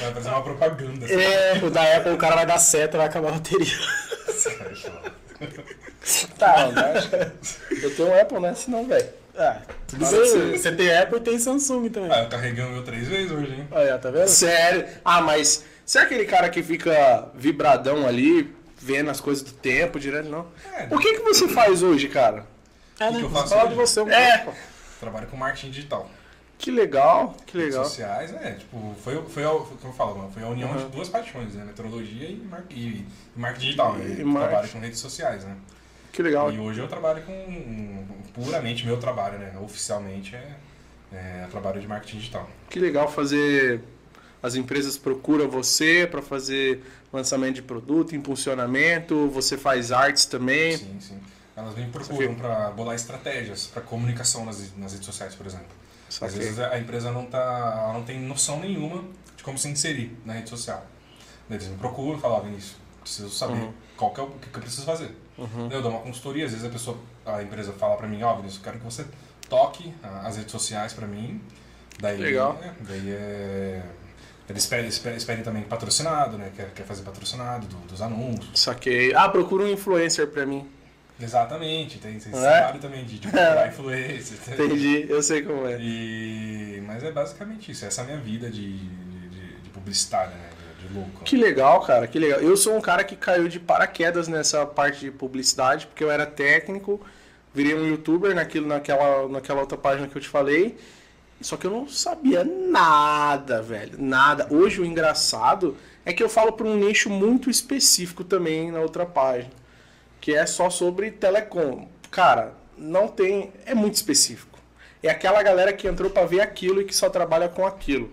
Vai fazer uma propaganda. assim. É, o da Apple o cara vai dar seta vai acabar a bateria. Esse cara é foda. Tá, não, acho que- eu tenho um Apple, né? Senão, velho. Ah, tudo Fala bem. que Você tem Apple e tem Samsung também. Ah, eu carreguei o meu três vezes hoje, hein? Olha, tá vendo? Sério. Ah, mas Você é aquele cara que fica vibradão ali, vendo as coisas do tempo direto, não? É, O que, que você faz hoje, cara? É, que né? eu faço Fala hoje? de você um É. pouco. Trabalho com marketing digital. Que legal, que Redes legal. sociais, é, tipo, foi, foi, o que eu falo, mano, foi a união de duas paixões, né? Meteorologia e, mar, e, e marketing digital. né? E marketing. trabalho com redes sociais, né? Que legal. E hoje eu trabalho com um, puramente meu trabalho, né? Oficialmente é, é trabalho de marketing digital. Que legal fazer. As empresas procuram você para fazer lançamento de produto, impulsionamento, você faz artes também. Sim, sim. Elas me procuram para bolar estratégias para comunicação nas, nas redes sociais, por exemplo. Às Saquei. vezes a empresa não, tá, ela não tem noção nenhuma de como se inserir na rede social. Eles me procuram e falam, "Ó, Vinícius, preciso saber Uhum. qual que é o que, que eu preciso fazer. Daí Eu dou uma consultoria, às vezes a pessoa, a empresa fala para mim, ó, Vinícius, eu quero que você toque ah, as redes sociais para mim. Daí, Legal. é, daí é... Eles pedem, eles pedem- também patrocinado, né? Quer, quer fazer patrocinado do- dos anúncios. Saquei. Ah, procura um influencer pra mim. Exatamente, tem, esse É? também de, de procurar influência. Entendi, eu sei como é. E, mas é basicamente isso, essa é a minha vida de, de, de- de publicitário, né? De, de louco. Que legal, cara, que legal. Eu sou um cara que caiu de paraquedas nessa parte de publicidade, porque eu era técnico, virei um youtuber naquilo, naquela, naquela outra página que eu te falei. Só que eu não sabia nada, velho. Nada. Hoje o engraçado é que eu falo para um nicho muito específico também na outra página. Que é só sobre telecom. Cara, não tem. É muito específico. É aquela galera que entrou para ver aquilo e que só trabalha com aquilo.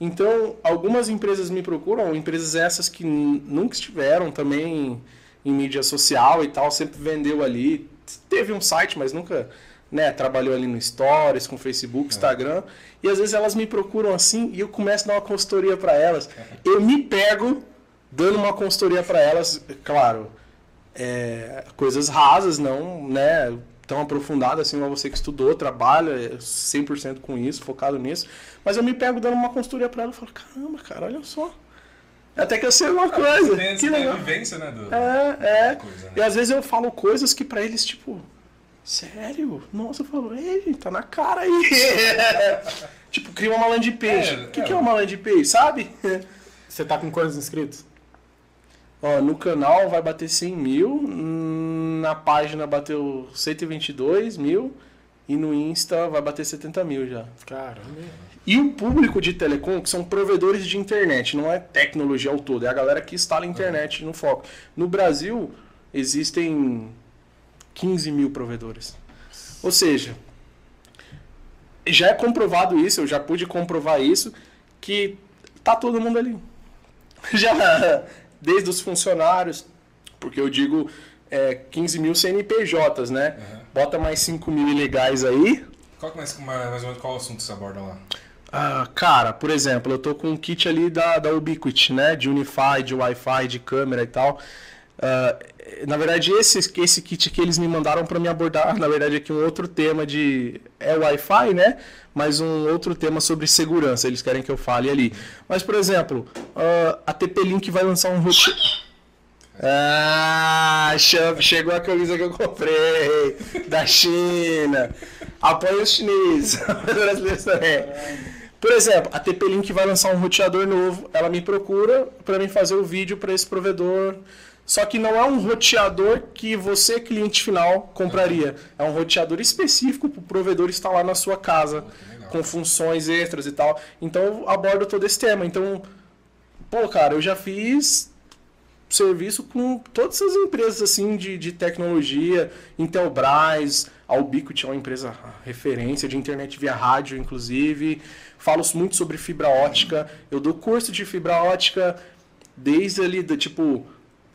Então, algumas empresas me procuram, empresas essas que nunca estiveram também em mídia social e tal, sempre vendeu ali. Teve um site, mas nunca né, trabalhou ali no Stories, com Facebook, Instagram. E às vezes elas me procuram assim e eu começo a dar uma consultoria para elas. Eu me pego dando uma consultoria para elas, claro, é, coisas rasas, não né, tão aprofundadas assim, igual você que estudou, trabalha é, 100% com isso, focado nisso. Mas eu me pego dando uma consultoria para ela e falo, caramba, cara, olha só. Até que eu sei uma coisa. Tem, que a legal. vivência, né? Do, É, é. coisa, né? E às vezes eu falo coisas que pra eles, tipo, sério? Nossa, eu falo, ei, tá na cara aí. tipo, cria uma landing page. É, O que, é. que é uma landing page, sabe? Você tá com quantos inscritos? Ó, no canal vai bater 100 mil, hum, na página bateu 122 mil e no Insta vai bater 70 mil já. Caramba. E o público de telecom, que são provedores de internet, não é tecnologia ao todo, é a galera que instala a internet no foco. No Brasil, existem 15 mil provedores. Ou seja, já é comprovado isso, eu já pude comprovar isso, que tá todo mundo ali. Já desde os funcionários, porque eu digo é, 15 mil CNPJs, né? Uhum. Bota mais 5 mil ilegais aí, Qual, mais, mais ou menos qual assunto você aborda lá? Ah, cara, por exemplo, eu tô com um kit ali da, da Ubiquiti, né? De Unify, de Wi-Fi, de câmera e tal. Ah, na verdade, esse, esse kit aqui eles me mandaram para me abordar, na verdade, aqui um outro tema de. É Wi-Fi, né? Mas um outro tema sobre segurança. Eles querem que eu fale ali. Mas, por exemplo, ah, a TP-Link vai lançar um rote... Ah, che- chegou a camisa que eu comprei da China. Apoia os chineses. Por exemplo, a TP-Link vai lançar um roteador novo. Ela me procura para mim fazer o vídeo para esse provedor. Só que não é um roteador que você, cliente final, compraria. É um roteador específico para o provedor instalar na sua casa, legal. com funções extras e tal. Então eu abordo todo esse tema. Então, pô, cara, eu já fiz serviço com todas essas empresas assim de, de tecnologia, Intelbras, a Ubiquiti é uma empresa referência de internet via rádio, inclusive. Falo muito sobre fibra ótica. Eu dou curso de fibra ótica desde ali, do, tipo,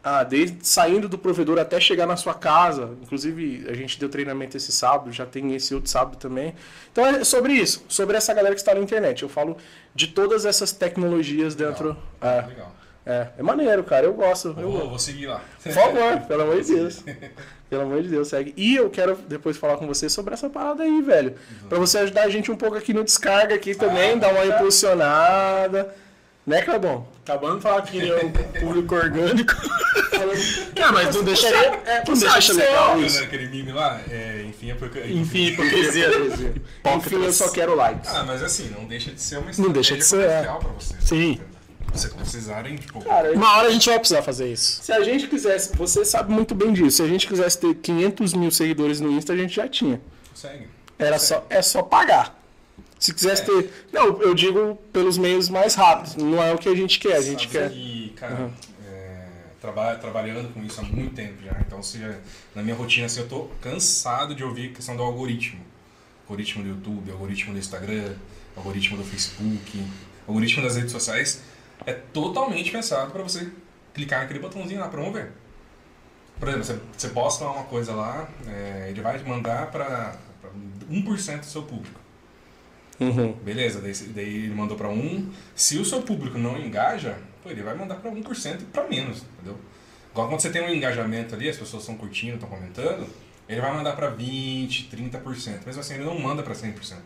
ah, desde saindo do provedor até chegar na sua casa. Inclusive, a gente deu treinamento esse sábado, já tem esse outro sábado também. Então é sobre isso, sobre essa galera que está na internet. Eu falo de todas essas tecnologias dentro. É, Legal. é, é maneiro, cara. Eu gosto. Eu Eu vou, vou seguir lá. Por favor, pelo amor de Deus. Pelo amor de Deus, segue. E eu quero depois falar com você sobre essa parada aí, velho. Pra você ajudar a gente um pouco aqui no descarga aqui também, Ah, dar uma impulsionada. Né, Clebão? Acabando de falar que é um público orgânico. ah, mas não deixaria. É, Não deixa legal Viu, isso. né, Aquele meme lá, é, enfim, é porque... Enfim, hipocrisia. Enfim, eu só quero likes. Ah, mas assim, não deixa de ser uma Não deixa de ser, é. pra você. Sim. Se precisarem, tipo. Cara, Uma hora a gente vai precisar fazer isso. se a gente quisesse, você sabe muito bem disso, se a gente quisesse ter 500 mil seguidores no Insta, a gente já tinha. consegue. Era só, é só pagar. Se quisesse ter. Não, eu digo pelos meios mais rápidos. Não é o que a gente quer. A gente Sabe quer. que, cara, é, traba- trabalhando com isso há muito tempo já. Então, se, na minha rotina, assim, eu tô cansado de ouvir a questão do algoritmo. Algoritmo do YouTube, algoritmo do Instagram, algoritmo do Facebook, algoritmo das redes sociais. É totalmente pensado para você clicar naquele botãozinho lá, promover. Por exemplo, você, você posta uma coisa lá, é, ele vai mandar para 1% do seu público. Uhum. Beleza, daí, daí ele mandou pra um. Se o seu público não engaja, pô, ele vai mandar pra 1% e pra menos, entendeu? Igual quando você tem um engajamento ali, as pessoas estão curtindo, estão comentando, ele vai mandar pra 20, 30%. Mesmo assim, ele não manda pra 100%.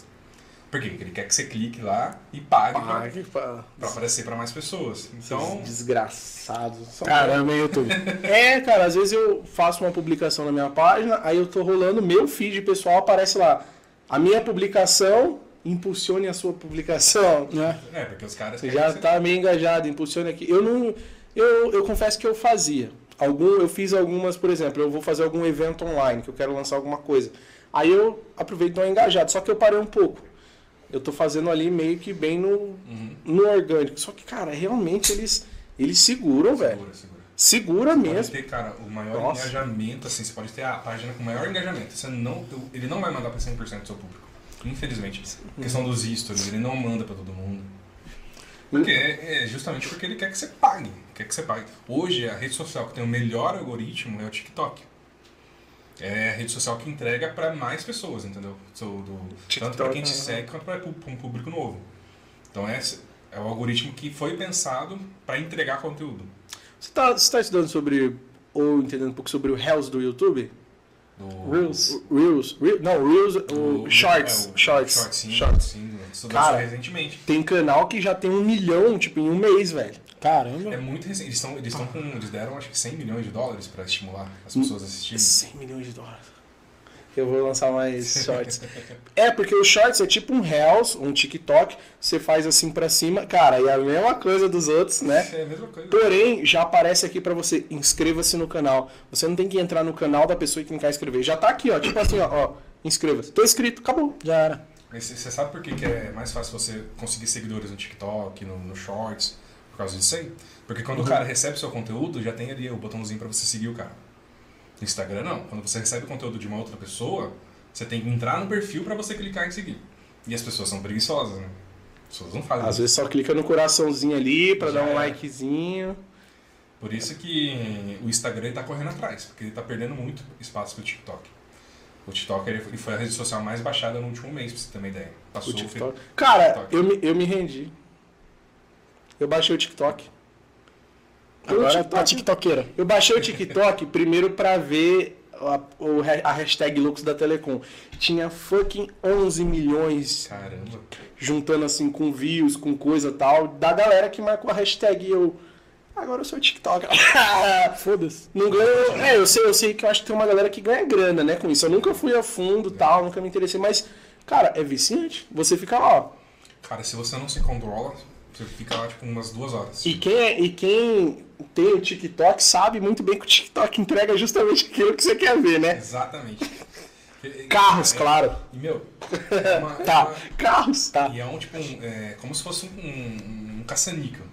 Por quê? Porque ele quer que você clique lá e pague pra, Pague pra- pra aparecer pra mais pessoas. Então, Desgraçados. Caramba, hein, YouTube. É, cara, às vezes eu faço uma publicação na minha página, aí eu tô rolando, meu feed pessoal aparece lá. A minha publicação, impulsione a sua publicação, né? é, porque os caras Você já que você- tá meio engajado, impulsione aqui. Eu não. Eu, eu confesso que eu fazia. Algum, eu fiz algumas, por exemplo, eu vou fazer algum evento online, que eu quero lançar alguma coisa. Aí eu aproveito e dou uma engajada, só que eu parei um pouco. Eu tô fazendo ali meio que bem no, Uhum. no orgânico. Só que, cara, realmente eles, eles seguram, velho. Segura, segura. Segura Pode mesmo. ter, cara, o maior Nossa. engajamento, assim, você pode ter a página com o maior engajamento. Você não, ele não vai mandar pra 100% do seu público. Infelizmente. A questão dos stories, ele não manda pra todo mundo. Porque é, é justamente porque ele quer que você pague. Quer que você pague. Hoje, a rede social que tem o melhor algoritmo é o TikTok. É a rede social que entrega pra mais pessoas, entendeu? So, do, tanto pra quem te aham. segue quanto pra um público novo. Então, esse é o algoritmo que foi pensado pra entregar conteúdo. Você tá, você tá estudando sobre, ou entendendo um pouco sobre o Reels do YouTube? Do, Reels. Reels. Re- não, Reels, o do- Shorts. é, o shorts. Shorts, sim. Shorts. sim Cara, recentemente. Tem canal que já tem um milhão, tipo, em um mês, velho. Caramba. É muito recente. Eles, estão, eles, estão com, eles deram acho que 100 milhões de dólares pra estimular as pessoas a assistirem. 100 milhões de dólares. Eu vou lançar mais shorts. é, porque o shorts é tipo um Reels, um TikTok. Você faz assim pra cima. Cara, e é a mesma coisa dos outros, né? É a mesma coisa. Porém, já aparece aqui pra você, inscreva-se no canal. Você não tem que entrar no canal da pessoa e clicar inscrever. Já tá aqui, ó. Tipo assim, ó, ó inscreva-se. Tô inscrito, acabou. Já era. Você sabe por que, que é mais fácil você conseguir seguidores no TikTok, no, no Shorts, por causa disso aí? Porque quando o cara recebe seu conteúdo, já tem ali o botãozinho pra você seguir o cara. Instagram não. Quando você recebe conteúdo de uma outra pessoa, você tem que entrar no perfil pra você clicar em seguir. E as pessoas são preguiçosas, né? As pessoas não fazem Às isso. vezes só clica no coraçãozinho ali pra Já dar um era. likezinho. Por isso que o Instagram está correndo atrás, porque ele está perdendo muito espaço pro TikTok. O TikTok ele foi a rede social mais baixada no último mês, pra você ter uma ideia. Passou O o TikTok. Cara, TikTok. eu me, eu me rendi. Eu baixei o TikTok. Agora Eu, tá tiktokeira. Eu baixei o TikTok primeiro pra ver a, a hashtag Lux da Telecom. Tinha fucking 11 milhões Caramba. juntando assim com views, com coisa tal, da galera que marcou a hashtag e eu. Agora eu sou TikTok. Foda-se. Não ganho. É, eu sei, eu sei que eu acho que tem uma galera que ganha grana, né, com isso. Eu nunca fui a fundo tal, nunca me interessei, mas, cara, é viciante. Você fica lá, ó. Cara, se você não se controla, você fica lá tipo umas duas horas. E quem, é- e quem tem o TikTok sabe muito bem que o TikTok entrega justamente aquilo que você quer ver, né? Exatamente. Carros, É- claro. E meu, é uma, é Tá. uma- Carros, tá. E é um tipo, um, é, como se fosse um, um, um caça-níquel.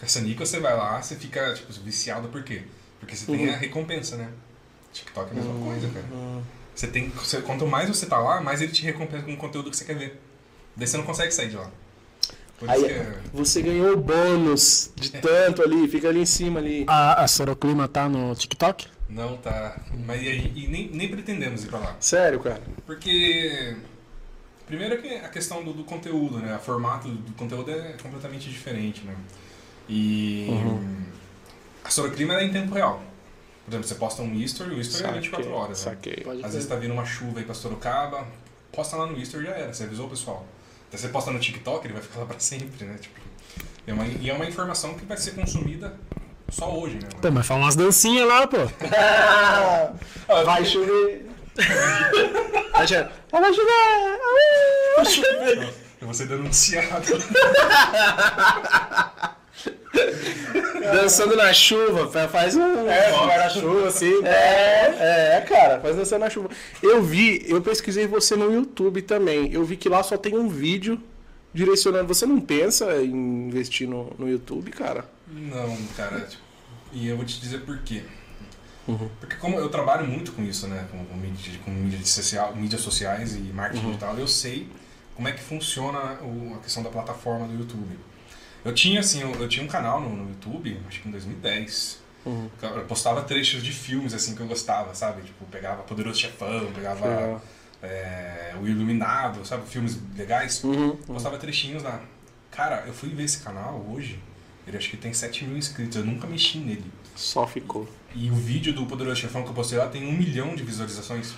Caça-níquel, você vai lá, você fica tipo, viciado, por quê? Porque você tem Uhum. a recompensa, né? TikTok é a mesma coisa, cara. Você tem, você- quanto mais você tá lá, mais ele te recompensa com o conteúdo que você quer ver. Daí você não consegue sair de lá. Por Aí que é... você ganhou o bônus de tanto ali, fica ali em cima ali. A, a Soroclima tá no TikTok? Não tá. Mas e, e nem, nem pretendemos ir pra lá. Sério, cara. Porque. Primeiro é que a questão do, do conteúdo, né? O formato do conteúdo é completamente diferente, né? E. A Soroclima é em tempo real. Por exemplo, você posta um history, o history é 24 horas. Né? Saquei. Pode Às vezes tá vindo uma chuva aí pra Sorocaba, posta lá no history já era, você avisou o pessoal. Você posta no TikTok, ele vai ficar lá pra sempre, né? Tipo, é uma, e é uma informação que vai ser consumida só hoje, né? Pô, mas fala umas dancinhas lá, pô. Vai chover. Vai chover. Vai chover. Eu vou ser denunciado. Dançando na chuva, fa- faz um. É, guarda-chuva, assim. É, é, cara, faz dançando na chuva. Eu vi, eu pesquisei você no YouTube também. Eu vi que lá só tem um vídeo direcionando. Você não pensa em investir no, no YouTube, cara? Não, cara. tipo, e eu vou te dizer por quê. Uhum. Porque como eu trabalho muito com isso, né? Com, com mídia, com mídia social, mídias sociais e marketing Uhum. digital, eu sei como é que funciona o- a questão da plataforma do YouTube. Eu tinha, assim, eu, eu tinha um canal no, no YouTube, acho que em 2010. Uhum. Eu postava trechos de filmes, assim, que eu gostava, sabe? Tipo, pegava Poderoso Chefão, pegava é, O Iluminado, sabe? Filmes legais. Uhum. Postava trechinhos lá. Cara, eu fui ver esse canal hoje, ele acho que tem 7 mil inscritos, eu nunca mexi nele. Só ficou. E o vídeo do Poderoso Chefão que eu postei lá tem um milhão de visualizações.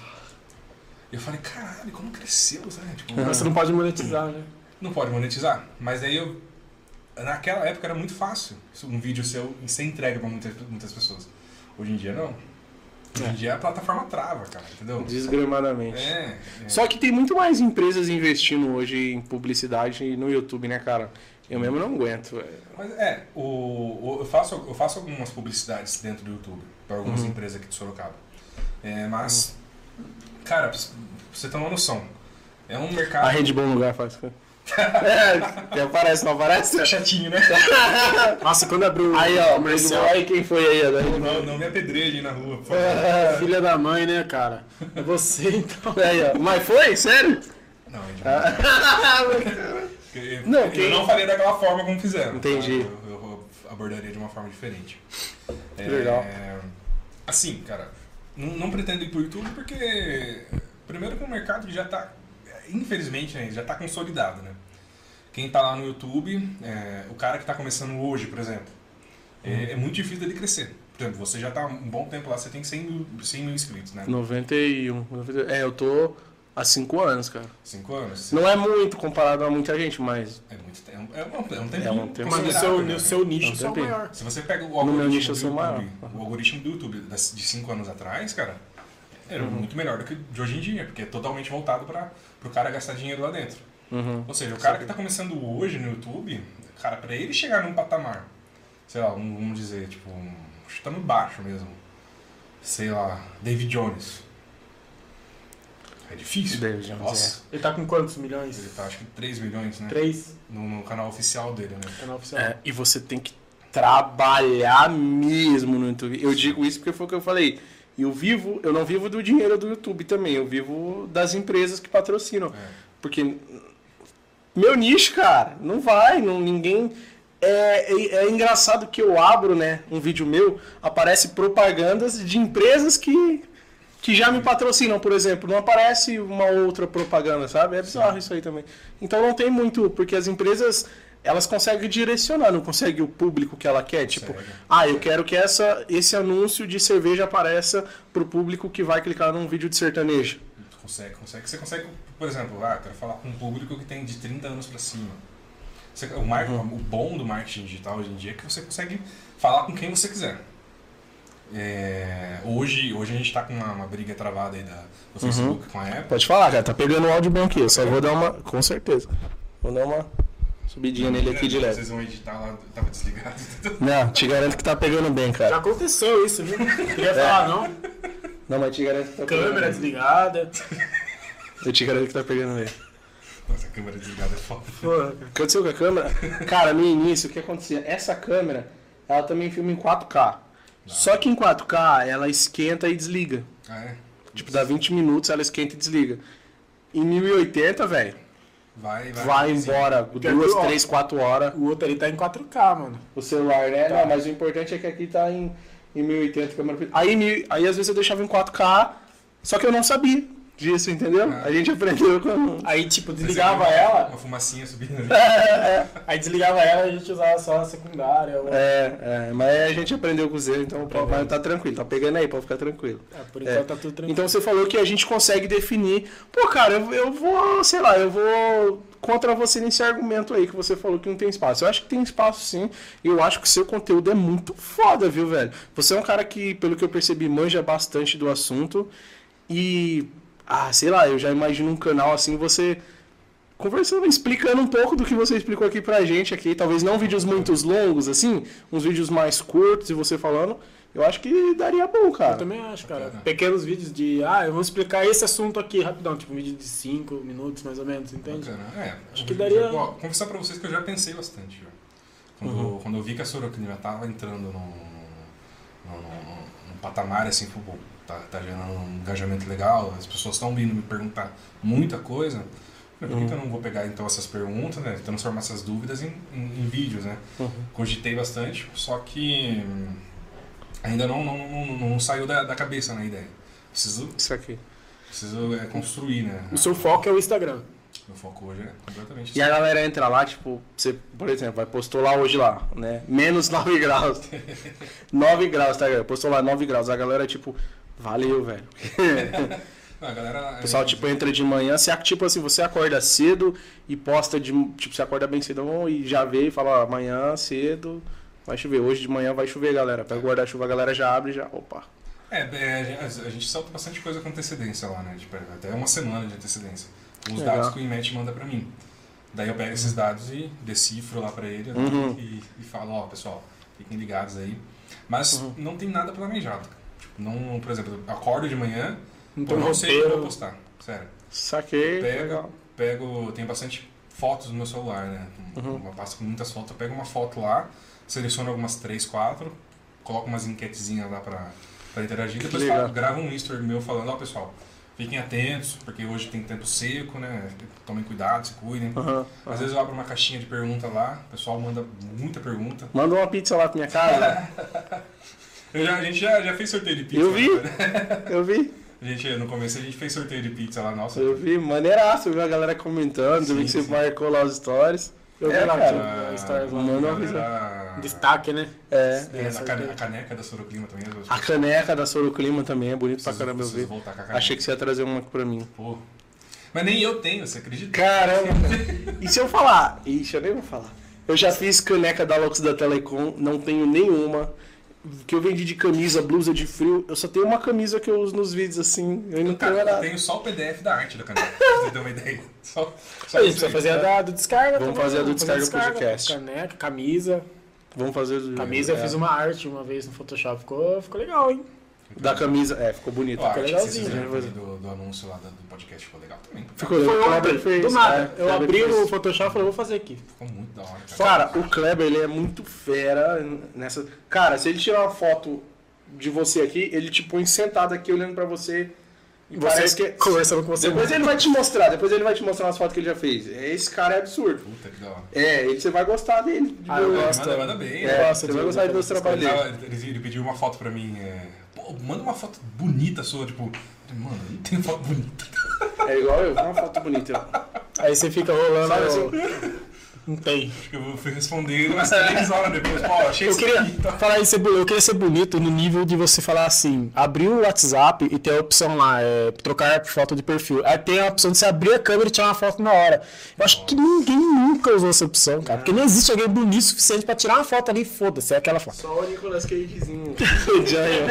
Eu falei, caralho, como cresceu, sabe? Tipo, você não pode monetizar, né? não pode monetizar. Mas aí eu. Naquela época era muito fácil um vídeo seu ser entregue pra muitas, muitas pessoas. Hoje em dia não. Hoje em dia a plataforma trava, cara, entendeu? Desgramadamente. É. é. Só que tem muito mais empresas investindo hoje em publicidade no YouTube, né, cara? Eu mesmo não aguento. velho. Mas é, o, o- eu, faço, eu faço algumas publicidades dentro do YouTube, para algumas Uhum. empresas aqui de Sorocaba. É, mas, cara, pra você ter uma noção, é um mercado. A Red Bull lugar faz. É, que aparece, não aparece? chatinho, né? Nossa, quando abriu Aí, o ó, Bull, aí quem foi aí, Bull? Não, não me apedreje na rua, por favor. filha da mãe, né, cara? É você, então. Aí, ó. Mas foi? Sério? Não, eu, Não, eu quem- não falei daquela forma como fizeram. tá? Entendi. Eu, eu abordaria de uma forma diferente. É, legal. Assim, cara, não, não pretendo ir pro YouTube porque, primeiro que o mercado já tá, infelizmente, né, já tá consolidado, né? Quem tá lá no YouTube, é, o cara que tá começando hoje, por exemplo, é, é muito difícil dele crescer. Por exemplo, você já tá um bom tempo lá, você tem 100 mil, 100 mil inscritos, né? 91. 91. É, eu tô há 5 anos, cara. 5 anos. Não é muito comparado a muita gente, mas É muito tempo. É, um- é um tempinho. É um tempo. Mas no seu, né? no seu nicho, é o tem maior. Se você pega o No algoritmo meu nicho do YouTube, maior. o algoritmo do YouTube de 5 anos atrás, cara, era Uhum. muito melhor do que de hoje em dia, porque é totalmente voltado para o cara gastar dinheiro lá dentro. Uhum. Ou seja, o cara que está começando hoje no YouTube, cara, para ele chegar num patamar, sei lá, um- vamos dizer, tipo, um, chutando baixo mesmo, sei lá, David Jones. É difícil. David Jones, Nossa. Ele tá com quantos milhões? Ele tá, acho que 3 milhões, né? Três? No, no canal oficial dele, né? Canal oficial. É, e você tem que trabalhar mesmo no YouTube. Eu digo isso porque foi o que eu falei. Eu vivo, eu não vivo do dinheiro do YouTube também, eu vivo das empresas que patrocinam. É. Porque meu nicho, cara, não vai, não, ninguém. É, é, é engraçado que eu abro, né, um vídeo meu, aparece propagandas de empresas que, que já me patrocinam, por exemplo. Não aparece uma outra propaganda, sabe? É bizarro isso aí também. Então não tem muito, porque as empresas elas conseguem direcionar, não conseguem o público que ela quer. Tipo, Consegue. ah, eu quero que essa, esse anúncio de cerveja apareça pro público que vai clicar num vídeo de sertanejo. Consegue, consegue. Você consegue, por exemplo, ah, quero falar com um público que tem de 30 anos para cima. Você- o, mar- Uhum. o bom do marketing digital hoje em dia é que você consegue falar com quem você quiser. É, hoje, hoje a gente está com uma, uma briga travada aí da, Uhum. do Facebook com a Apple. Pode falar, cara, tá pegando o áudio bom aqui. Eu só vou dar uma. Com certeza. Vou dar uma subidinha nele aqui direto. Vocês vão editar lá, tava desligado. Não, te garanto que tá pegando bem, Já cara. aconteceu isso, viu? Não queria falar, não. Não, mas te garanto que tá pegando Câmera bem. desligada. Eu te garanto que tá pegando bem. Nossa, a câmera desligada é foda. Porra, O que aconteceu com a câmera? Cara, no início, o que acontecia? Essa câmera, ela também filma em 4K. Só que em 4K, ela esquenta e desliga. Ah, é? Tipo, dá 20 minutos, ela esquenta e desliga. Em 1080, velho, Vai, vai. vai sim. embora Pior duas, que, ó, três, quatro horas. O outro ali tá em 4K, mano. O celular, né? Tá. Não, mas o importante é que aqui tá em, em 1080 câmera. Aí, aí às vezes eu deixava em 4K, só que eu não sabia disso, entendeu? Ah. A gente aprendeu com. Aí, tipo, Você desligava ela, Uma fumacinha subindo ali. aí desligava ela e a gente usava só a secundária. ou- É, é, mas a gente aprendeu com os erros, então mas tá tranquilo, tá pegando aí, pode ficar tranquilo. É, por enquanto É. tá tudo tranquilo. Então você falou que a gente consegue definir. Pô, cara, eu, eu vou, sei lá, eu vou contra você nesse argumento aí que você falou que não tem espaço. Eu acho que tem espaço sim. E eu acho que o seu conteúdo é muito foda, viu, velho? Você é um cara que, pelo que eu percebi, manja bastante do assunto. E. Ah, sei lá, eu já imagino um canal assim, você conversando, explicando um pouco do que você explicou aqui pra gente aqui. Talvez não vídeos muito longos, assim, uns vídeos mais curtos e você falando. Eu acho que daria bom, cara. Eu também acho, cara. Pequenos vídeos de, ah, eu vou explicar esse assunto aqui rapidão, tipo um vídeo de 5 minutos mais ou menos, entende? Bacana. É, Acho que daria- Ó, confessar pra vocês que eu já pensei bastante. já. Quando, Uhum. quando eu vi que a Soroclima tava entrando num, num, num- num patamar assim, pô, tá, tá gerando um engajamento legal, as pessoas estão vindo me perguntar muita coisa. Por que, que eu não vou pegar então essas perguntas, né? Transformar essas dúvidas em, em, em vídeos, né? Cogitei bastante, só que hum, ainda não, não, não, não saiu da, da cabeça na ideia. Preciso, Isso aqui. preciso é, construir, né? O seu foco é o Instagram. Meu foco hoje é completamente E a galera entra lá, tipo, você, por exemplo, vai postou lá hoje lá, né? Menos 9 graus. 9 graus, tá, galera? Postou lá 9 graus. A galera, tipo, valeu, velho. Não, a galera, O pessoal, tipo, entra de manhã, você, tipo assim, você acorda cedo e posta de. Tipo, você acorda bem cedo e já vê e fala, ó, amanhã cedo vai chover. Hoje de manhã vai chover, galera. Pega o guarda-chuva, a galera já abre e já. Opa. É, é, a gente- solta bastante coisa com antecedência lá, né? Tipo, até uma semana de antecedência. Os Legal. dados que o IMET manda pra mim. Daí eu pego esses dados e decifro lá pra ele? Uhum. e, e falo, ó, pessoal, fiquem ligados aí. Mas Uhum. não tem nada planejado. Tipo, não, por exemplo, eu acordo de manhã, um não sei o que eu vou postar. Sério. Saquei. Pego, Legal. pego, tem bastante fotos no meu celular, né? Uhum. Uma pasta com muitas fotos. Eu pego uma foto lá, seleciono algumas 3, 4, coloco umas enquetezinhas lá pra, pra interagir. Depois legal. falo, gravo um history meu falando, ó pessoal, fiquem atentos, porque hoje tem tempo seco, né? Tomem cuidado, se cuidem. Aham, Às vezes eu abro uma caixinha de pergunta lá, o pessoal manda muita pergunta. Manda uma pizza lá pra minha casa. Eu já- a gente já, já fez sorteio de pizza. Eu vi. né? Eu vi. A gente, no começo a gente fez sorteio de pizza lá, nossa. Eu vi. Maneiraço. Eu vi a galera comentando. Eu vi Sim, que você sim. marcou lá os stories. Eu É, vi lá, cara. Ah, stories lá. Manda uma galera- Destaque, né? É. É, a, cane- a caneca da Soroclima também. A caneca da Soroclima também é bonito pra preciso- caramba eu ver. a. Achei que você ia trazer uma aqui pra mim. Pô. Mas nem eu tenho, você acredita? Caramba! e se eu falar? Ixi, eu nem vou falar. Eu já fiz caneca da Lux da Telecom, não tenho nenhuma. Que eu vendi de camisa, blusa de frio. Eu só tenho uma camisa que eu uso nos vídeos assim. Eu não Cara, tenho eu nada. tenho só o PDF da arte da caneca, pra você ter uma ideia. Só, só A gente isso precisa aí. fazer a da, do descarga Vamos fazer a do descarga do podcast. Caneca, camisa. Vamos fazer o- Camisa eu fiz uma arte uma vez no Photoshop. Ficou, ficou legal, hein? Da camisa, é, ficou bonito. Ó, vocês legalzinho, né? do, do anúncio lá do, do podcast ficou legal também. Ficou Foi legal. O ontem, Kleber fez. do nada. é, eu Kleber abri fez. o Photoshop e falei, vou fazer aqui. Ficou muito da hora, cara. Cara, o Kleber, ele é muito fera nessa. Cara, se ele tirar uma foto de você aqui, ele te põe sentado aqui olhando pra você. E Você parece que. conversando com você. Depois ele vai te mostrar, depois ele vai te mostrar umas fotos que ele já fez. Esse cara é absurdo. Puta que da hora. É, ele, você vai gostar dele. de Ah, eu gosto. Manda, manda bem. É, gosto você vai gostar de ver os trabalhos Ele, dele. ele- ele pediu uma foto pra mim. É... Pô, manda uma foto bonita sua, tipo. Mano, não tenho foto bonita. É igual eu, uma foto bonita. Aí você fica rolando. Sabe assim? Não tem. Acho que eu vou fui responder umas três horas depois. Pô, achei Eu queria aqui. Tá. falar isso, eu queria ser bonito no nível de você falar assim, abrir o WhatsApp e ter a opção lá, é, trocar foto de perfil. Aí tem a opção de você abrir a câmera e tirar uma foto na hora. Eu acho que ninguém nunca usou essa opção, cara. Porque não existe alguém bonito o suficiente pra tirar uma foto ali foda-se, é aquela foto. Só o Nicolas Cagezinho. o Janho.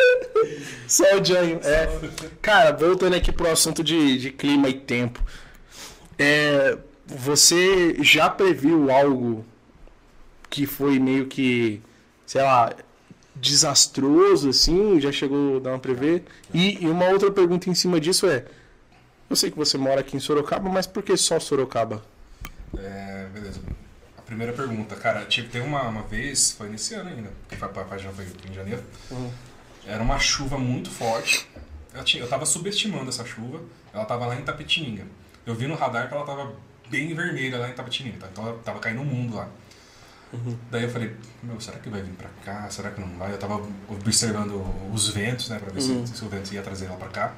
Só o Janho. É. Cara, voltando aqui pro assunto de, de clima e tempo. É, você já previu algo que foi meio que, sei lá, desastroso, assim? Já chegou a dar uma prever? E, e uma outra pergunta em cima disso é: eu sei que você mora aqui em Sorocaba, mas por que só Sorocaba? É, beleza. A primeira pergunta, cara, tipo, teve uma, uma vez, foi nesse ano ainda, que foi, página foi em janeiro. Era uma chuva muito forte. Eu, tinha, eu tava subestimando essa chuva. Ela tava lá em Tapetininga. Eu vi no radar que ela tava bem vermelha lá em Tapetininga. tá? Então tava caindo o mundo lá. Daí eu falei, meu, será que vai vir pra cá? Será que não vai? Eu tava observando os ventos, né, pra ver se, se o vento ia trazer ela pra cá.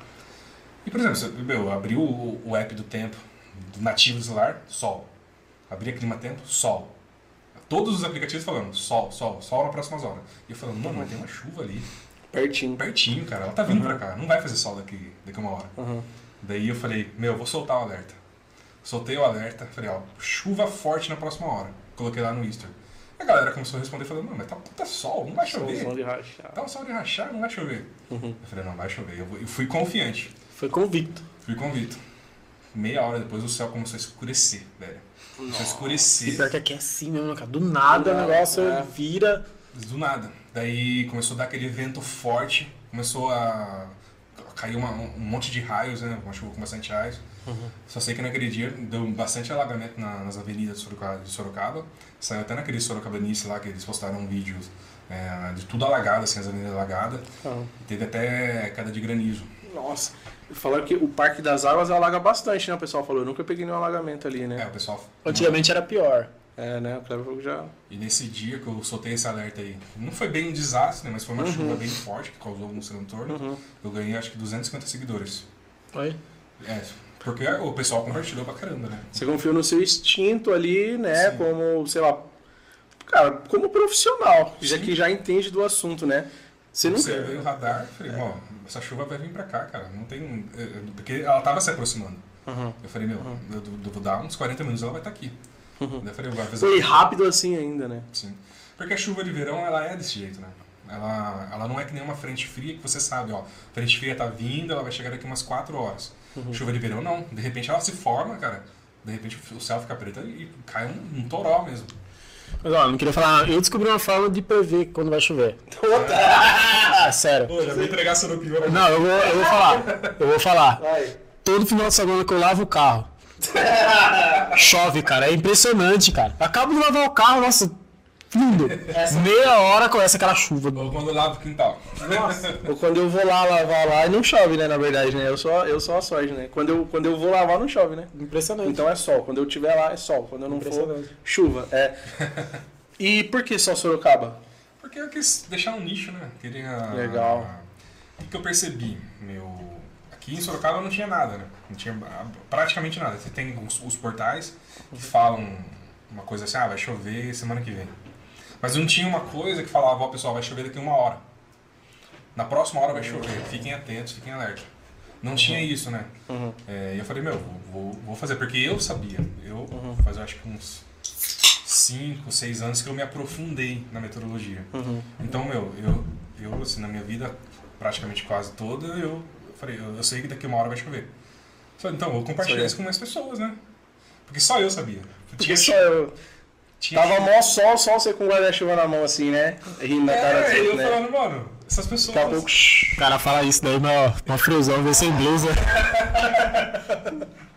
E, por exemplo, meu, eu abri o, o app do tempo do nativo do celular, sol. Abri a clima tempo, sol. Todos os aplicativos falando sol, sol, sol nas próximas horas. E eu falando, mano, mas tem uma chuva ali, Pertinho. pertinho, cara. Ela tá vindo pra cá, não vai fazer sol daqui, daqui uma hora. Uhum. Daí eu falei, meu, vou soltar o alerta. Soltei o alerta, falei, ó, chuva forte na próxima hora. Coloquei lá no Easter. A galera começou a responder falando, não, mas tá puta sol, não vai chover. Som de rachar. Tá um sol de rachar, não vai chover. Uhum. Eu falei, não, vai chover. Eu eu fui confiante. Foi convicto. Fui convicto. meia hora depois o céu começou a escurecer, velho. Começou a escurecer. E pior que aqui é assim mesmo, cara. Do nada o negócio é. vira. Do nada. Daí começou a dar aquele vento forte, começou a cair uma- um monte de raios, né? Uma chuva com bastante raios. Só sei que naquele dia deu bastante alagamento na- nas avenidas de Sorocaba, de Sorocaba. Saiu até naquele Sorocabanice lá que eles postaram vídeos é, de tudo alagado, assim, as avenidas alagadas. Ah. Teve até queda de granizo. Nossa. Falaram que o Parque das Águas alaga bastante, né? O pessoal falou. Eu nunca peguei nenhum alagamento ali, É, né? o pessoal. Antigamente era pior. É, né? O Cleber falou que já. E nesse dia que eu soltei esse alerta aí, não foi bem um desastre, né? Mas foi uma Uhum. chuva bem forte que causou um transtorno. Eu ganhei acho que 250 seguidores. Oi? É, porque o pessoal compartilhou pra caramba, né? Você confiou no seu instinto ali, né? Sim. Como, sei lá. Cara, como profissional, já Sim. que já entende do assunto, né? Você nunca. Observei o radar e falei, ó, essa chuva vai vir pra cá, cara. Não tem. um- é, é, Porque ela tava se aproximando. Uhum. Eu falei, meu, eu, eu vou dar uns 40 minutos ela vai estar aqui. Eu falei, fazer. Foi rápido assim ainda, né? Sim. Porque a chuva de verão, ela é desse jeito, né? Ela, ela não é que nem uma frente fria que você sabe, ó. Frente fria tá vindo, ela vai chegar daqui umas 4 horas. Chuva de verão, não. De repente ela se forma, cara. De repente o céu fica preto e cai um, um toró mesmo. Mas ó, eu não queria falar. Eu descobri uma forma de prever quando vai chover. Ah, sério. Pô, já vou entregar a. Não, eu vou, eu vou falar. Eu vou falar. Vai. Todo final de semana que eu lavo o carro. Chove, cara. É impressionante, cara. Acabo de lavar o carro, nossa. Lindo. Meia hora começa aquela chuva. Ou quando eu lavo o quintal. Nossa. Ou quando eu vou lá lavar lá e não chove, né? Na verdade, né? Eu só, eu só a sorte, né? Quando eu, quando eu vou lavar, não chove, né? Impressionante. Então é sol. Quando eu estiver lá, é sol. Quando eu não for, chuva. É. E por que só Sorocaba? Porque eu quis deixar um nicho, né? Queria. Legal. O que eu percebi? Meu. Aqui em Sorocaba não tinha nada, né? Não tinha ah, praticamente nada. Você tem os, os portais que falam uma coisa assim, ah, vai chover semana que vem. Mas não tinha uma coisa que falava, ó, pessoal, vai chover daqui uma hora. Na próxima hora vai chover. Fiquem atentos, fiquem alerta. Não tinha isso, né? Uhum. É, e eu falei, meu, vou, vou, fazer, porque eu sabia. Eu faz eu acho que uns 5, 6 anos que eu me aprofundei na meteorologia. Uhum. Então, meu, eu, eu assim, na minha vida, praticamente quase toda, eu falei, eu, eu sei que daqui uma hora vai chover. Só, então, vou compartilhar isso com mais pessoas, né? Porque só eu sabia. Porque só eu. tinha- Tava mó sol, só você com o guarda-chuva na mão assim, né? Rindo na cara É, assim, e eu né? falando, mano, essas pessoas... Daqui a pouco. O cara fala isso daí, ó, uma friozão, vê sem blusa.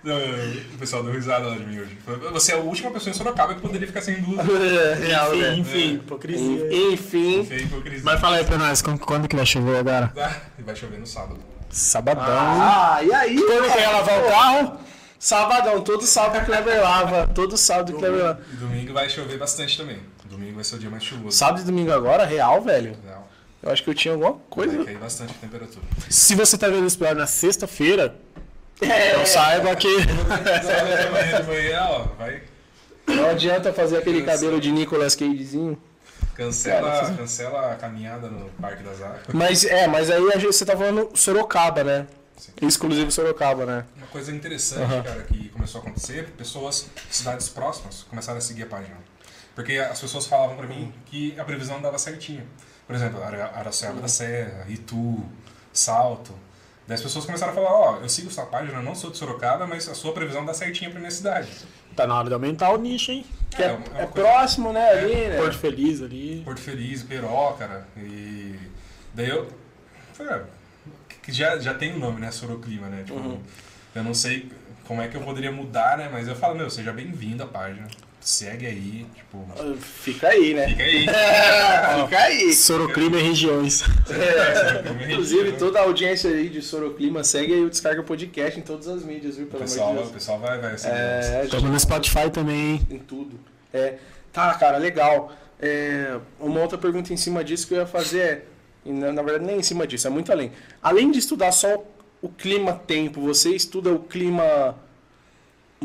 Não, o pessoal deu risada lá de mim hoje. Você é a última pessoa em Sorocaba que poderia ficar sem blusa. É, real, Enfim, né? enfim, hipocrisia. Enfim. Feio hipocrisia. Mas fala aí pra nós, quando, quando que vai chover agora? Ah, vai chover no sábado. Sabadão. Ah, e aí? Quando que ia lavar o carro? Sabadão, todo sábado o Kleber lava. Todo sábado o Kleber lava. E domingo vai chover bastante também. Domingo vai ser o dia mais chuvoso. Sábado e domingo agora, real, velho. Não, Eu acho que eu tinha alguma Vai coisa. cair bastante a temperatura. Se você tá vendo esse episódio na sexta-feira, É, então saiba que. Sábado de manhã, de manhã, ó, vai... não adianta fazer aquele cabelo de Nicolas Cagezinho. Cancela, cancela a caminhada no Parque das Águas. Mas é, mas aí gente- você tá falando Sorocaba, né? Sim. Exclusivo Sorocaba, né? Uma coisa interessante, cara, que começou a acontecer, pessoas de cidades próximas começaram a seguir a página. Porque as pessoas falavam pra mim que a previsão dava certinho. Por exemplo, Ara- Araçoiaba da Serra, Itu, Salto. Daí as pessoas começaram a falar, ó, eu sigo sua página, não sou de Sorocaba, mas a sua previsão dá certinho pra minha cidade. Tá na hora de aumentar o nicho, hein? Que é, uma é coisa- próximo, né? Ali, né? Porto Feliz ali. Porto Feliz, Peró, cara. E daí eu ah, que já, já tem o nome, né? Soroclima, né? Tipo, eu não sei como é que eu poderia mudar, né? Mas eu falo, meu, seja bem-vindo à página. Segue aí, tipo. Fica aí, né? Fica aí. Fica aí. Soroclima e regiões. É, Inclusive, toda a audiência aí de Soroclima segue aí o Descarga Podcast em todas as mídias, viu? O Pelo pessoal, amor de o Deus. pessoal vai, vai seguir. É, Estamos no Spotify também, hein? em tudo. É, tá, cara, legal. É, uma outra pergunta em cima disso que eu ia fazer é, na, na verdade nem em cima disso, é muito além. Além de estudar só o clima-tempo, você estuda o clima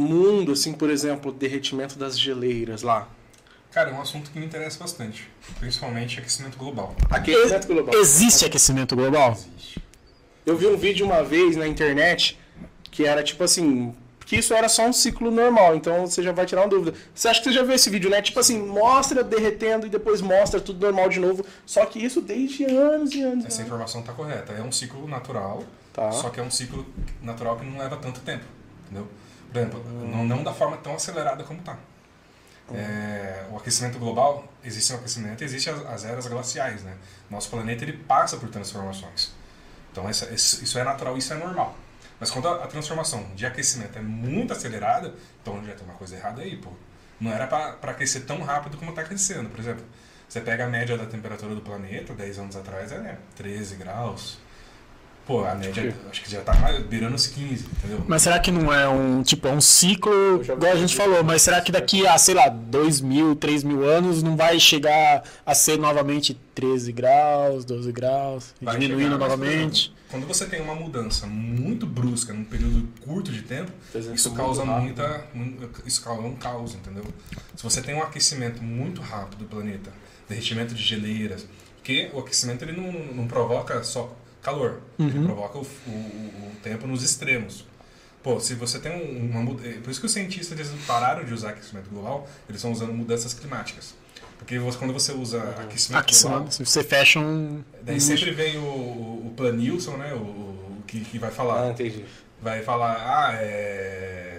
mundo, assim, por exemplo, derretimento das geleiras lá. Cara, é um assunto que me interessa bastante. Principalmente aquecimento global. Aquecimento global. Existe aquecimento global? Existe. Eu vi um vídeo uma vez na internet que era tipo assim, que isso era só um ciclo normal, então você já vai tirar uma dúvida. Você acha que você já viu esse vídeo, né? Tipo assim, mostra derretendo e depois mostra tudo normal de novo, só que isso desde anos e anos. Essa anos. informação tá correta. É um ciclo natural, Tá. só que é um ciclo natural que não leva tanto tempo. entendeu? Não, não da forma tão acelerada como está. É, o aquecimento global, existe o aquecimento, existe as, as, eras glaciais, né? Nosso planeta ele passa por transformações. Então essa, isso é natural, isso é normal. Mas quando a, a, transformação de aquecimento é muito acelerada, então já tem uma coisa errada aí, pô. Não era para aquecer tão rápido como está aquecendo. Por exemplo, você pega a média da temperatura do planeta, 10 anos atrás era 13 graus, Pô, a média acho que já tá beirando os 15, entendeu? Mas será que não é um, tipo, é um ciclo, igual a gente falou, mas será que daqui a, sei lá, 2 mil, 3 mil anos não vai chegar a ser novamente 13 graus, 12 graus, vai diminuindo chegar, novamente? quando você tem uma mudança muito brusca num período curto de tempo, isso causa muita, isso causa um caos, entendeu? Se você tem um aquecimento muito rápido do planeta, derretimento de geleiras, porque o aquecimento ele não, não provoca só calor. Uhum. Ele provoca o, o, o, tempo nos extremos. Pô, se você tem uma é, Por isso que os cientistas eles pararam de usar aquecimento global, eles estão usando mudanças climáticas. Porque você, quando você usa uhum. aquecimento global. Você fecha um. Daí um... sempre vem o, o Planilson, né? O, o que, que vai falar. Ah, entendi. Vai falar, ah, é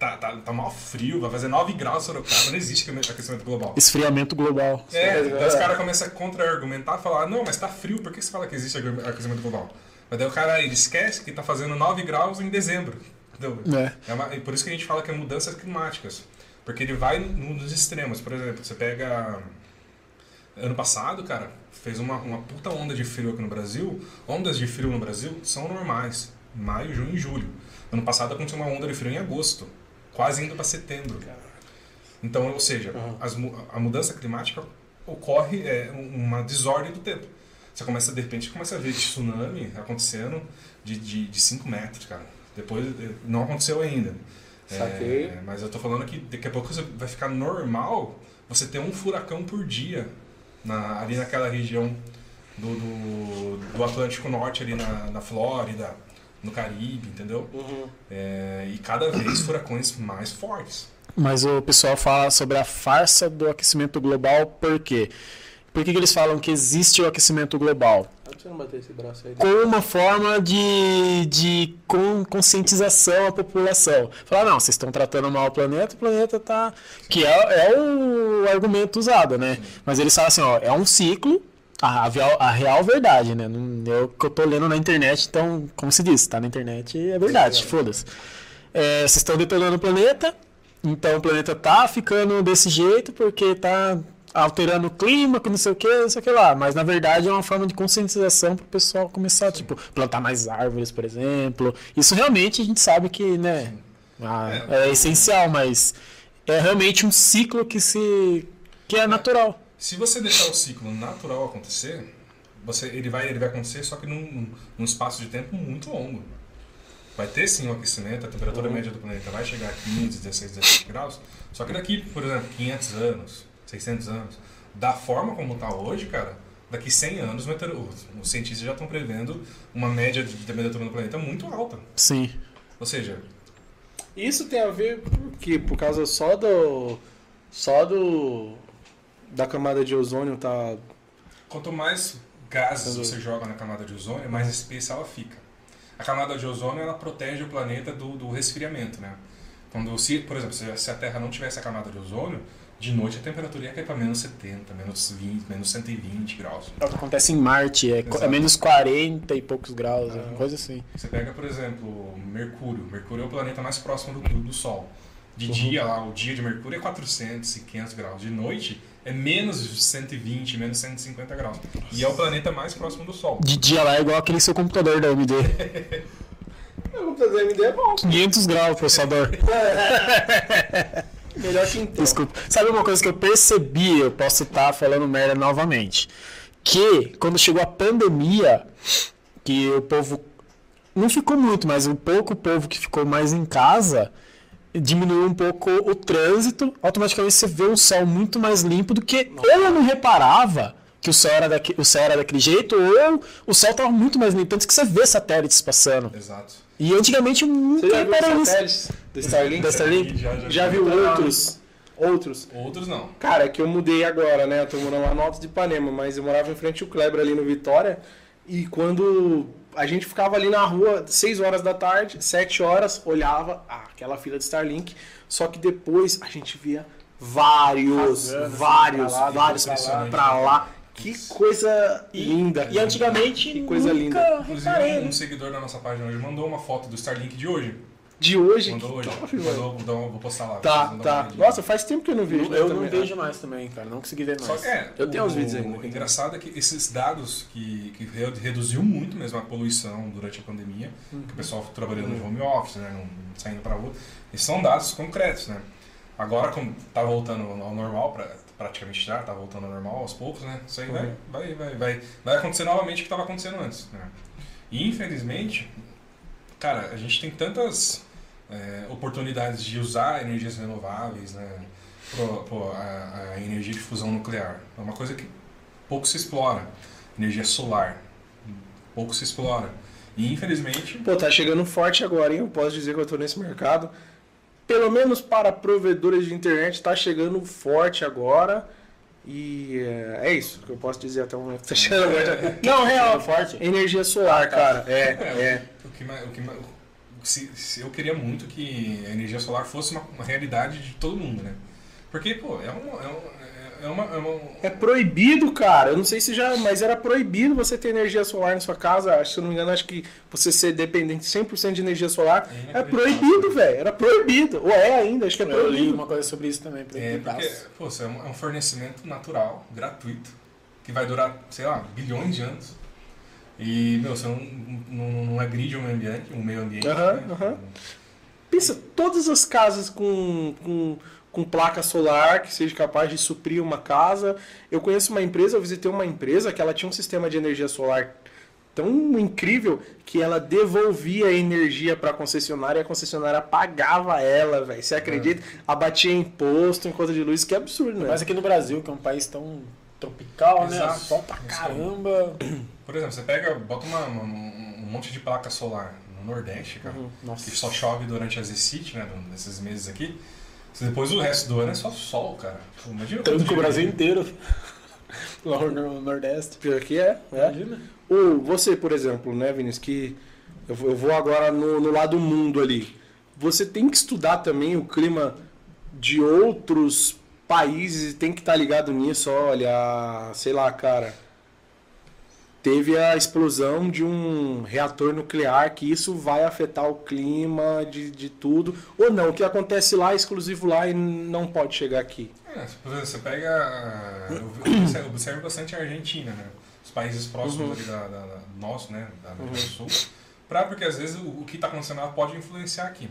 tá, tá, tá mal frio, vai fazer 9 graus Sorocaba, não existe aquecimento global. Esfriamento global. É, então os caras começam a contra-argumentar, falar, não, mas tá frio, por que você fala que existe aquecimento global? Mas daí o cara ele esquece que tá fazendo 9 graus em dezembro. Entendeu? É. é uma, por isso que a gente fala que é mudanças climáticas. Porque ele vai nos extremos. Por exemplo, você pega. Ano passado, cara, fez uma, uma puta onda de frio aqui no Brasil. Ondas de frio no Brasil são normais. Maio, junho e julho. Ano passado aconteceu uma onda de frio em agosto quase indo para setembro. Então, ou seja, uhum. as, a mudança climática ocorre é, uma desordem do tempo. Você começa, de repente, começa a ver tsunami acontecendo de 5 metros, cara. Depois, eh, não aconteceu ainda. É, mas eu tô falando que daqui a pouco vai ficar normal você ter um furacão por dia na, ali naquela região do, do, do Atlântico Norte, ali na, na Flórida no Caribe, entendeu? Uhum. É, e cada vez furacões mais fortes. Mas o pessoal fala sobre a farsa do aquecimento global, por quê? Por que, que eles falam que existe o aquecimento global? Com uma forma de, de conscientização à população. Falar, não, vocês estão tratando mal o planeta, o planeta está. Que é, é o argumento usado, né? Mas eles falam assim, ó, é um ciclo a, a, real verdade, né? É o que eu tô lendo na internet, então, como se diz, tá na internet é verdade, foda-se. É, vocês estão detonando o planeta, então o planeta tá ficando desse jeito porque tá alterando o clima, que não sei o que, não sei o que lá. Mas na verdade é uma forma de conscientização para o pessoal começar, tipo, plantar mais árvores, por exemplo. Isso realmente a gente sabe que, né, é, é essencial, mas é realmente um ciclo que se que é natural. Se você deixar o ciclo natural acontecer, você, ele, vai, ele vai acontecer só que num, num espaço de tempo muito longo. Vai ter sim o um aquecimento, a temperatura uhum. média do planeta vai chegar a 15, 16, 17 graus, só que daqui, por exemplo, 500 anos, 600 anos, da forma como está hoje, cara, daqui 100 anos os cientistas já estão prevendo uma média de temperatura no planeta muito alta. Sim. Ou seja... Isso tem a ver por quê? Por causa só do... Só do da camada de ozônio tá. Quanto mais gases você joga na camada de ozônio, mais espessa ela fica. A camada de ozônio ela protege o planeta do, do resfriamento, né? Quando se, por exemplo, se a Terra não tivesse a camada de ozônio, de noite a temperatura ia cair para menos 70, menos 20, menos 120 graus. É o que acontece em Marte, é, é menos 40 e poucos graus, é, coisa assim. Você pega, por exemplo, Mercúrio. Mercúrio é o planeta mais próximo do, do, do Sol. De uhum. dia, lá, o dia de Mercúrio é 400 e 500 graus. De noite, é menos 120, menos 150 graus. E é o planeta mais próximo do Sol. De dia lá é igual aquele seu computador da AMD. Meu computador da AMD é bom. 500 graus o processador. Melhor que Intel. Desculpa. Sabe uma coisa que eu percebi, eu posso estar falando merda novamente, que quando chegou a pandemia, que o povo não ficou muito, mas um pouco o povo que ficou mais em casa, diminuiu um pouco o trânsito, automaticamente você vê o céu muito mais limpo do que ou eu não reparava que o céu era, daqui, o céu era daquele jeito, ou o céu estava muito mais limpo, tanto que você vê satélites passando. Exato. E antigamente nunca você já viu satélites do Starlink? Da Starlink? Já, já, já viu outros? Outros? Outros não. Cara, é que eu mudei agora, né? Eu tô morando lá no Alto de Ipanema, mas eu morava em frente ao Kleber ali no Vitória. E quando a gente ficava ali na rua 6 horas da tarde, 7 horas, olhava ah, aquela fila de Starlink, só que depois a gente via vários, Rasgando, assim, vários, pra lá, vários impressionante. pra lá. Que coisa linda. E antigamente Que coisa nunca linda. Inclusive, um, né? um seguidor da nossa página hoje mandou uma foto do Starlink de hoje. De hoje, Mandou hoje. top. Mandou, vou, dar um- vou postar lá. Tá, tá. olhadinha. Nossa, faz tempo que eu não vejo. Eu né, não também. vejo mais também, cara. Não consegui ver Só mais. que é, Eu tenho uns vídeos ainda. O engraçado é que esses dados que, que re- reduziu muito mesmo a poluição durante a pandemia, Uhum. que o pessoal trabalhando de home office, né, não saindo para rua, esses são dados concretos, né? Agora, como tá voltando ao normal, pra, praticamente já tá voltando ao normal aos poucos, né? Isso aí vai, Uhum. vai, vai, vai, vai acontecer novamente o que estava acontecendo antes, né? E infelizmente, cara, a gente tem tantas é, oportunidades de usar energias renováveis, né? Pro, pro, a, a energia de fusão nuclear. É uma coisa que pouco se explora. Energia solar. Pouco se explora. E infelizmente. Pô, tá chegando forte agora, hein? Eu posso dizer que eu tô nesse mercado. Pelo menos para provedores de internet, tá chegando forte agora. E é, é isso que eu posso dizer até o momento. Tá chegando agora. Não, real. forte? Energia solar, cara. É, é. O que, mais- o que, mais- se, se eu queria muito que a energia solar fosse uma, uma realidade de todo mundo, né? Porque, pô, é uma. É uma, é uma, é uma- É proibido, cara. Eu não sei se já. Mas era proibido você ter energia solar na sua casa. Acho, se eu não me engano, acho que você ser dependente 100% de energia solar. É É proibido, velho. Era proibido. Ou é ainda, acho que é Eu li proibido. uma coisa sobre isso também. É, porque, pô, isso é um, é um fornecimento natural, gratuito, que vai durar, sei lá, bilhões de anos. E, meu, você não, não, não agride o meio ambiente, o meio ambiente. Né? Pensa, todas as casas com, com, com placa solar que seja capaz de suprir uma casa. Eu conheço uma empresa, eu visitei uma empresa que ela tinha um sistema de energia solar tão incrível que ela devolvia a energia para a concessionária e a concessionária pagava ela, velho. Você acredita? Abatia imposto em conta de luz, que absurdo, né? Mas aqui no Brasil, que é um país tão tropical, né? Exato. Sol pra caramba. Por exemplo, você pega, bota uma, uma- um monte de placa solar no Nordeste, cara, Uhum. Nossa. que só chove durante as zecite, né, nesses meses aqui. Depois o resto do ano é só sol, cara. Pô, Imagina Tanto que o Brasil inteiro. Lá no Nordeste. Pior que é, é. Imagina. Ou você, por exemplo, né, Vinícius, que eu vou, eu vou agora no, no lado mundo ali. Você tem que estudar também o clima de outros países e tem que estar ligado nisso. Olha, sei lá, cara. Teve a explosão de um reator nuclear, que isso vai afetar o clima de, de tudo. Ou não, o que acontece lá é exclusivo lá e não pode chegar aqui. É, você pega. Eu observo bastante a Argentina, né? Os países próximos ali da, da, da- nosso, né? Da América do Sul. Pra, porque às vezes o, o que está acontecendo lá pode influenciar aqui.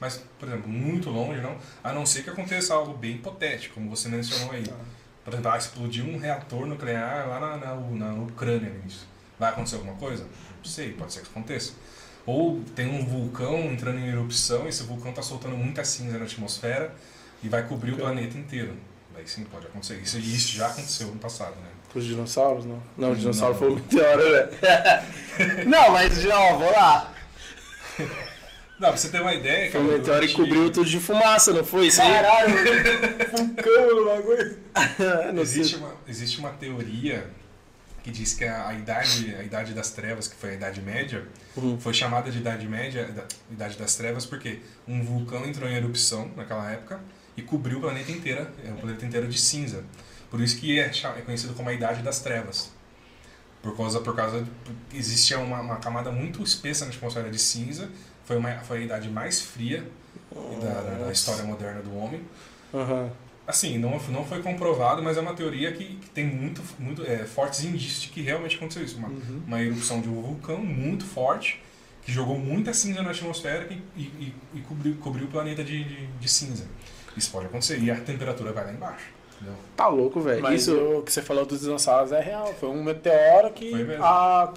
Mas, por exemplo, muito longe, não. A não ser que aconteça algo bem hipotético, como você mencionou aí. Por exemplo, ah, explodiu um reator nuclear lá na, na, na Ucrânia. Isso. Vai acontecer alguma coisa? Não sei, pode ser que aconteça. Ou tem um vulcão entrando em erupção, esse vulcão está soltando muita cinza na atmosfera e vai cobrir o planeta inteiro. Aí sim, pode acontecer. Isso, isso já aconteceu no passado, né? Os dinossauros, não? Não, o dinossauro Não. foi o meteoro, né? não, mas já, ó, vou lá. Não, pra você ter uma ideia, Foi cara. o meteoro e durante- cobriu tudo de fumaça, não foi isso? Caralho, vulcão no bagulho. Existe uma, existe uma teoria que diz que a, a idade, a idade das trevas, que foi a Idade Média, Uhum. foi chamada de Idade Média, da, Idade das Trevas, porque um vulcão entrou em erupção naquela época e cobriu o planeta inteiro, é, o planeta inteiro de cinza. Por isso que é, é conhecido como a Idade das Trevas. Por causa, por causa de, existia uma, uma camada muito espessa na atmosfera de cinza, foi, uma, foi a idade mais fria da, da- da história moderna do homem. Aham. Assim, não, não foi comprovado, mas é uma teoria que, que tem muito, muito é, fortes indícios de que realmente aconteceu isso. Uma, uma erupção de um vulcão muito forte, que jogou muita cinza na atmosfera e, e, e- e cobriu, cobriu o planeta de, de, de cinza. Isso pode acontecer. E a temperatura vai lá embaixo. Entendeu? Tá louco, velho. Mas Isso. o que você falou dos dinossauros é real. Foi um meteoro que a,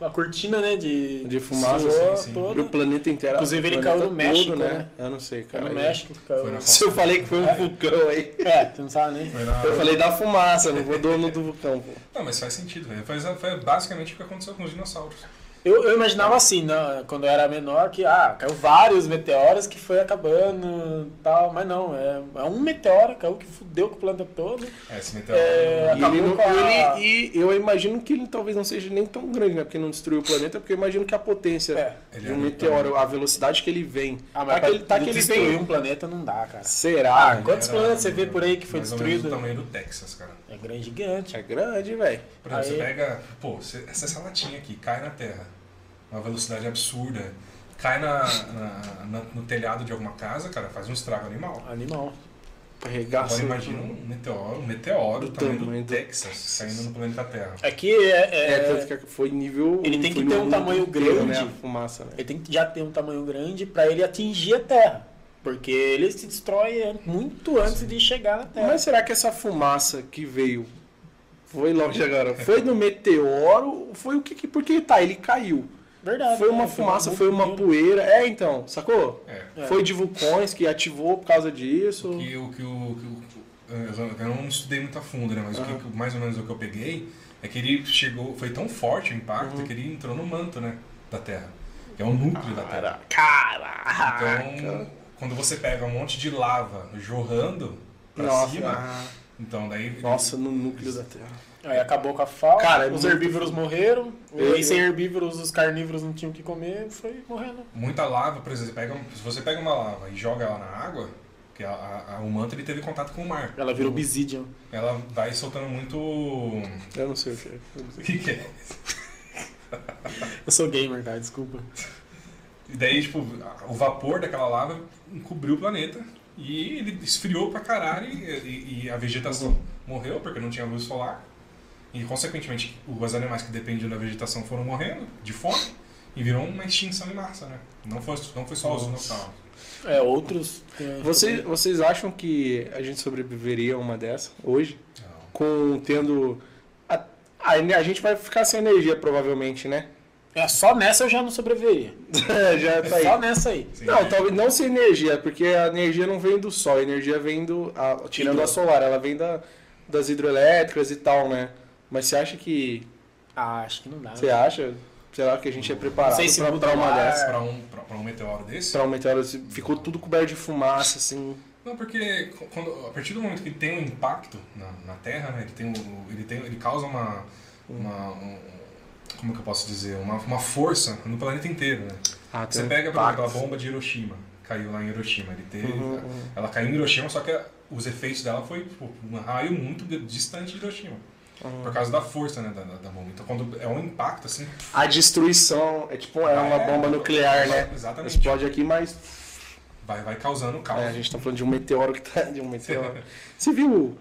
a, a cortina né, de, De fumaça, sim, sim. toda. O planeta inteiro. Inclusive, ele caiu no México, todo, né? Eu não sei, Foi cara. no México. Caiu. Se eu falei que foi um vulcão aí. É, você não sabe nem. Na- Eu falei da fumaça, não vou dono do vulcão, pô. Não, mas faz sentido. velho. Foi basicamente o que aconteceu com os dinossauros. Eu, eu imaginava assim, né, quando eu era menor, que ah, caiu vários meteoros que foi acabando tal, mas não, é, é um meteoro, caiu que fudeu com o planeta todo. É, esse meteoro. É, E, ele não- a- ele- e eu imagino que ele talvez não seja nem tão grande, né? Porque não destruiu o planeta, porque eu imagino que a potência É. De é um meteoro, a velocidade que ele vem. Ah, mas tá que ele, tá que ele destruir vem. um planeta não dá, cara. Será? Ah, quantos Era planetas você vê por aí que foi mais ou menos destruído? o tamanho do Texas, cara. É grande, gigante. É grande, velho. Por exemplo, Aí- você pega, pô, você- essa, essa latinha aqui cai na Terra, uma velocidade absurda, cai na, na- na- no telhado de alguma casa, cara, faz um estrago animal. Animal. Arregaça. Agora imagina um meteoro, um meteoro Do do tamanho tamanho do do- Texas caindo no planeta Terra. Aqui é, É, é- tanto que foi nível. Ele tem que ter um tamanho inteiro, grande. Né, a fumaça, né? ele tem que já ter um tamanho grande para ele atingir a Terra. Porque ele se destrói muito antes de chegar na Terra. Mas será que essa fumaça que veio foi longe agora? Foi no meteoro? Foi o que que. Porque tá, ele caiu. Verdade. Foi uma né? fumaça, um foi uma pouquinho. poeira. É, então, sacou? É. É. Foi de vulcões que ativou por causa disso. Que, o que o, que o- eu eu não estudei muito a fundo, né? Mas o que- Aham. que, mais ou menos o que eu peguei é que ele chegou, foi tão forte o impacto Uhum. que ele entrou no manto, né? Da Terra. Que é o núcleo da Terra. Caraca! Então, quando você pega um monte de lava jorrando pra Nossa, cima, ah, então daí. nossa, no núcleo da Terra. Aí acabou com a fauna, Cara, os muito- herbívoros morreram, e Eu- sem herbívoros os carnívoros não tinham o que comer, foi morrendo. Muita lava, por exemplo, pega, se você pega uma lava e joga ela na água, que a, a- a- o manto ele teve contato com o mar. Ela virou obsidian. Ela vai soltando muito. O Eu não sei o que é. sei. que, que é? Eu sou gamer, cara, desculpa. E daí, tipo, o vapor daquela lava encobriu o planeta e ele esfriou pra caralho e, e- e a vegetação morreu porque não tinha luz solar. E, consequentemente, os animais que dependiam da vegetação foram morrendo de fome e virou uma extinção em massa, né? Não foi, não foi só os Nossa. dinossauros. É, outros. Vocês, vocês acham que a gente sobreviveria a uma dessa hoje? Não. Com tendo. A, a, a gente vai ficar sem energia, provavelmente, né? É, só nessa eu já não sobreviveria. Já tá aí. Só nessa aí. Sim. Não, talvez não sem energia, porque a energia não vem do sol, a energia vem do. a- tirando Hidro. a solar, ela vem da, das hidroelétricas e tal, né? Mas você acha que. Ah, acho que não dá. Você acha? Será que a gente é preparado Não sei se pra, uma dessa? Pra um, pra, pra um meteoro desse? Pra um meteoro, ficou tudo coberto de fumaça, assim. Não, porque quando, a partir do momento que ele tem um impacto na, na Terra, né, ele, tem um, ele, tem, ele causa uma. uma um- como que eu posso dizer? Uma, uma força no planeta inteiro. Né? Ah, Você pega, por exemplo, a bomba de Hiroshima, caiu lá em Hiroshima. Ele teve, Uhum, uhum. Ela caiu em Hiroshima, só que os efeitos dela foi tipo, um raio muito distante de Hiroshima. Uhum. Por causa da força né, da, da, bomba. Então, quando é um impacto assim. A destruição é tipo é uma É, bomba nuclear, né? exatamente. Explode aqui, mas Vai, vai causando caos. É, a gente tá falando de um meteoro que tá. De um meteoro. Você viu?